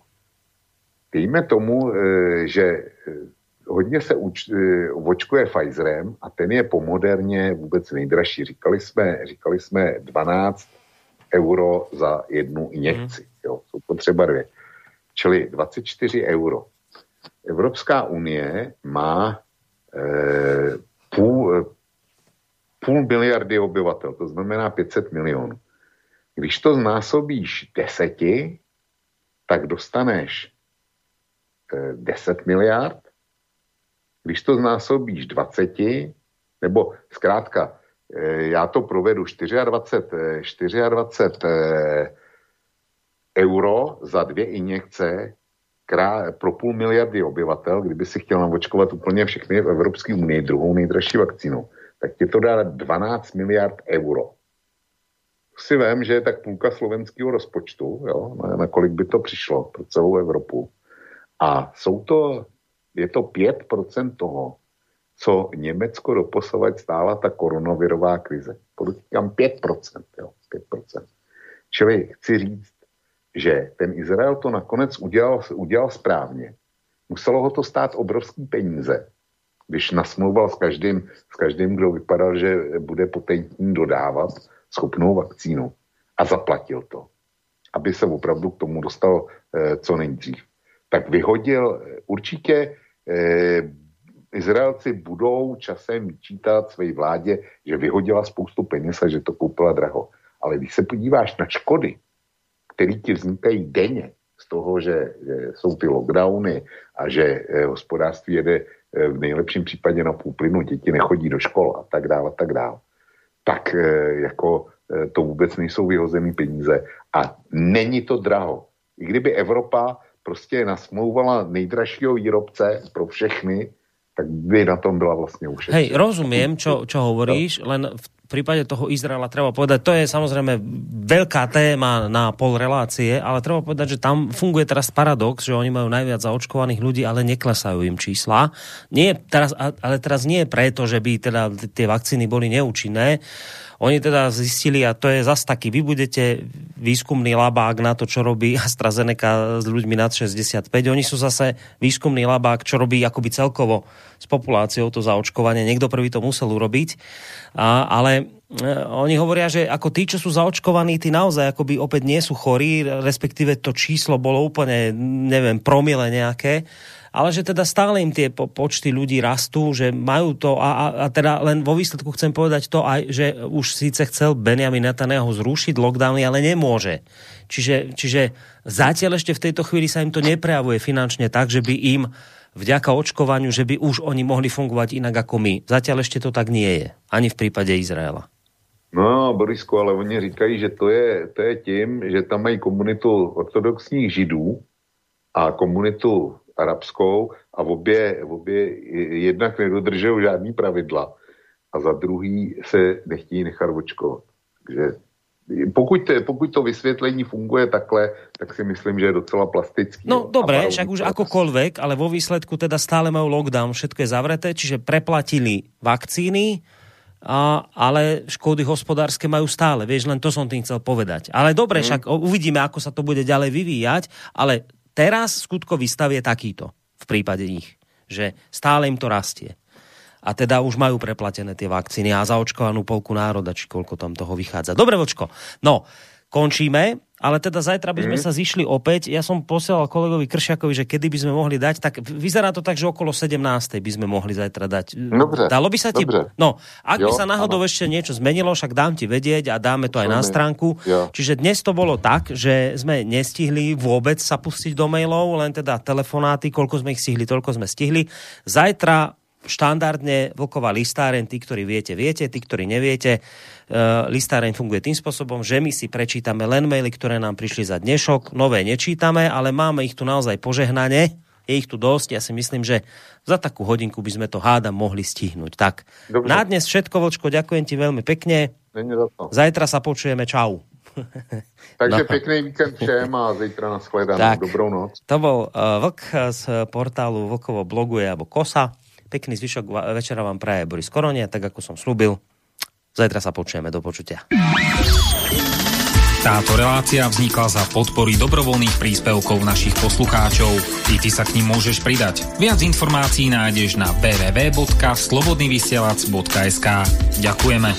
B: Dejme tomu, eh, že eh, hodně se uč, eh, očkuje Pfizerem a ten je pomoderně vůbec nejdražší. Říkali jsme, říkali jsme 12 euro za jednu injekci. Mhm. Jo. Jsou to třeba dvě. Čili 24 euro. Evropská unie má eh, půl, půl miliardy obyvatel, to znamená 500 milionů. Když to znásobíš deseti, tak dostaneš eh, 10 miliard. Když to znásobíš 20, nebo zkrátka, eh, já to provedu 24, 24 eh, euro za dvě injekce krá, pro půl miliardy obyvatel, kdyby si chtěl navočkovat úplně všechny v Evropské unii druhou nejdražší vakcínu, tak ti to dá 12 miliard euro. Si vím, že je tak půlka slovenského rozpočtu, jo, na kolik by to přišlo pro celou Evropu. A jsou to, je to 5% toho, co Německo doposovat stála ta koronavirová krize. Podotýkám 5%, jo, 5%. Čili chci říct, že ten Izrael to nakonec udělal, udělal správně. Muselo ho to stát obrovský peníze, když nasmluval s každým, s každým, kdo vypadal, že bude potentní dodávat schopnou vakcínu. A zaplatil to, aby se opravdu k tomu dostal eh, co nejdřív. Tak vyhodil, určitě eh, Izraelci budou časem vyčítat své vládě, že vyhodila spoustu peněz a že to koupila draho. Ale když se podíváš na škody, který ti vznikají denně z toho, že, jsou ty lockdowny a že eh, hospodářství jede eh, v nejlepším případě na půl plynu, děti nechodí do škol a tak dále, a tak dále, tak eh, jako to vůbec nejsou vyhozený peníze a není to draho. I kdyby Evropa prostě nasmlouvala nejdražšího výrobce pro všechny, tak by na tom byla vlastně ušetřena.
A: Hej, rozumím, čo, čo hovoríš, len v prípade toho Izraela treba povedať, to je samozrejme veľká téma na pol relácie, ale treba povedať, že tam funguje teraz paradox, že oni majú najviac zaočkovaných ľudí, ale neklesajú im čísla. Nie, teraz, ale teraz nie preto, že by teda tie vakcíny boli neúčinné, oni teda zistili, a to je zas taký, vy budete výskumný labák na to, čo robí AstraZeneca s ľuďmi nad 65. Oni sú zase výskumný labák, čo robí akoby celkovo s populáciou to zaočkovanie. Niekto prvý to musel urobiť. A, ale e, oni hovoria, že ako tí, čo sú zaočkovaní, tí naozaj akoby opäť nie sú chorí, respektíve to číslo bolo úplne, neviem, promile nejaké ale že teda stále im tie po, počty ľudí rastú, že majú to a, a, a teda len vo výsledku chcem povedať to aj, že už síce chcel Benjamin Netanyahu zrušiť lockdowny, ale nemôže. Čiže, čiže zatiaľ ešte v tejto chvíli sa im to neprejavuje finančne tak, že by im vďaka očkovaniu, že by už oni mohli fungovať inak ako my. Zatiaľ ešte to tak nie je. Ani v prípade Izraela.
B: No, Borisku, ale oni říkají, že to je, to je tím, že tam mají komunitu ortodoxních židů a komunitu arabskou a obě, obě jednak nedodržují žádný pravidla a za druhý se nechtějí nechat očkovat. Takže pokud, pokud to vysvětlení funguje takhle, tak si myslím, že je docela plastický.
A: No dobré, však už akokoľvek, ale vo výsledku teda stále majú lockdown, všetko je zavreté, čiže preplatili vakcíny, a, ale škody hospodárske majú stále. Vieš, len to som tým chcel povedať. Ale dobre, mm. však uvidíme, ako sa to bude ďalej vyvíjať, ale teraz skutkový stav je takýto v prípade nich, že stále im to rastie. A teda už majú preplatené tie vakcíny a zaočkovanú polku národa, či koľko tam toho vychádza. Dobre, vočko. No, končíme, ale teda zajtra by sme mm. sa zišli opäť. Ja som posielal kolegovi Kršiakovi, že kedy by sme mohli dať, tak vyzerá to tak, že okolo 17. by sme mohli zajtra dať.
B: Dobre.
A: Dalo by sa ti... Dobre. No, ak jo, by sa náhodou ano. ešte niečo zmenilo, však dám ti vedieť a dáme to aj na stránku. Jo. Čiže dnes to bolo tak, že sme nestihli vôbec sa pustiť do mailov, len teda telefonáty, koľko sme ich stihli, toľko sme stihli. Zajtra štandardne Vlková listáren, tí, ktorí viete, viete, tí, ktorí neviete, uh, listáren funguje tým spôsobom, že my si prečítame len maily, ktoré nám prišli za dnešok, nové nečítame, ale máme ich tu naozaj požehnane, je ich tu dosť, ja si myslím, že za takú hodinku by sme to háda mohli stihnúť. Tak, Dobře. na dnes všetko, Vočko, ďakujem ti veľmi pekne. Zajtra sa počujeme, čau.
B: Takže no. pěkný víkend všem a zítra na shledanou. Dobrou noc.
A: To bol uh, Vlk z portálu Vlkovo bloguje alebo Kosa. Pekný zvyšok večera vám praje Boris Koronia, tak ako som slúbil. Zajtra sa počujeme. Do počutia.
G: Táto relácia vznikla za podpory dobrovoľných príspevkov našich poslucháčov. I ty sa k ním môžeš pridať. Viac informácií nájdeš na www.slobodnyvysielac.sk Ďakujeme.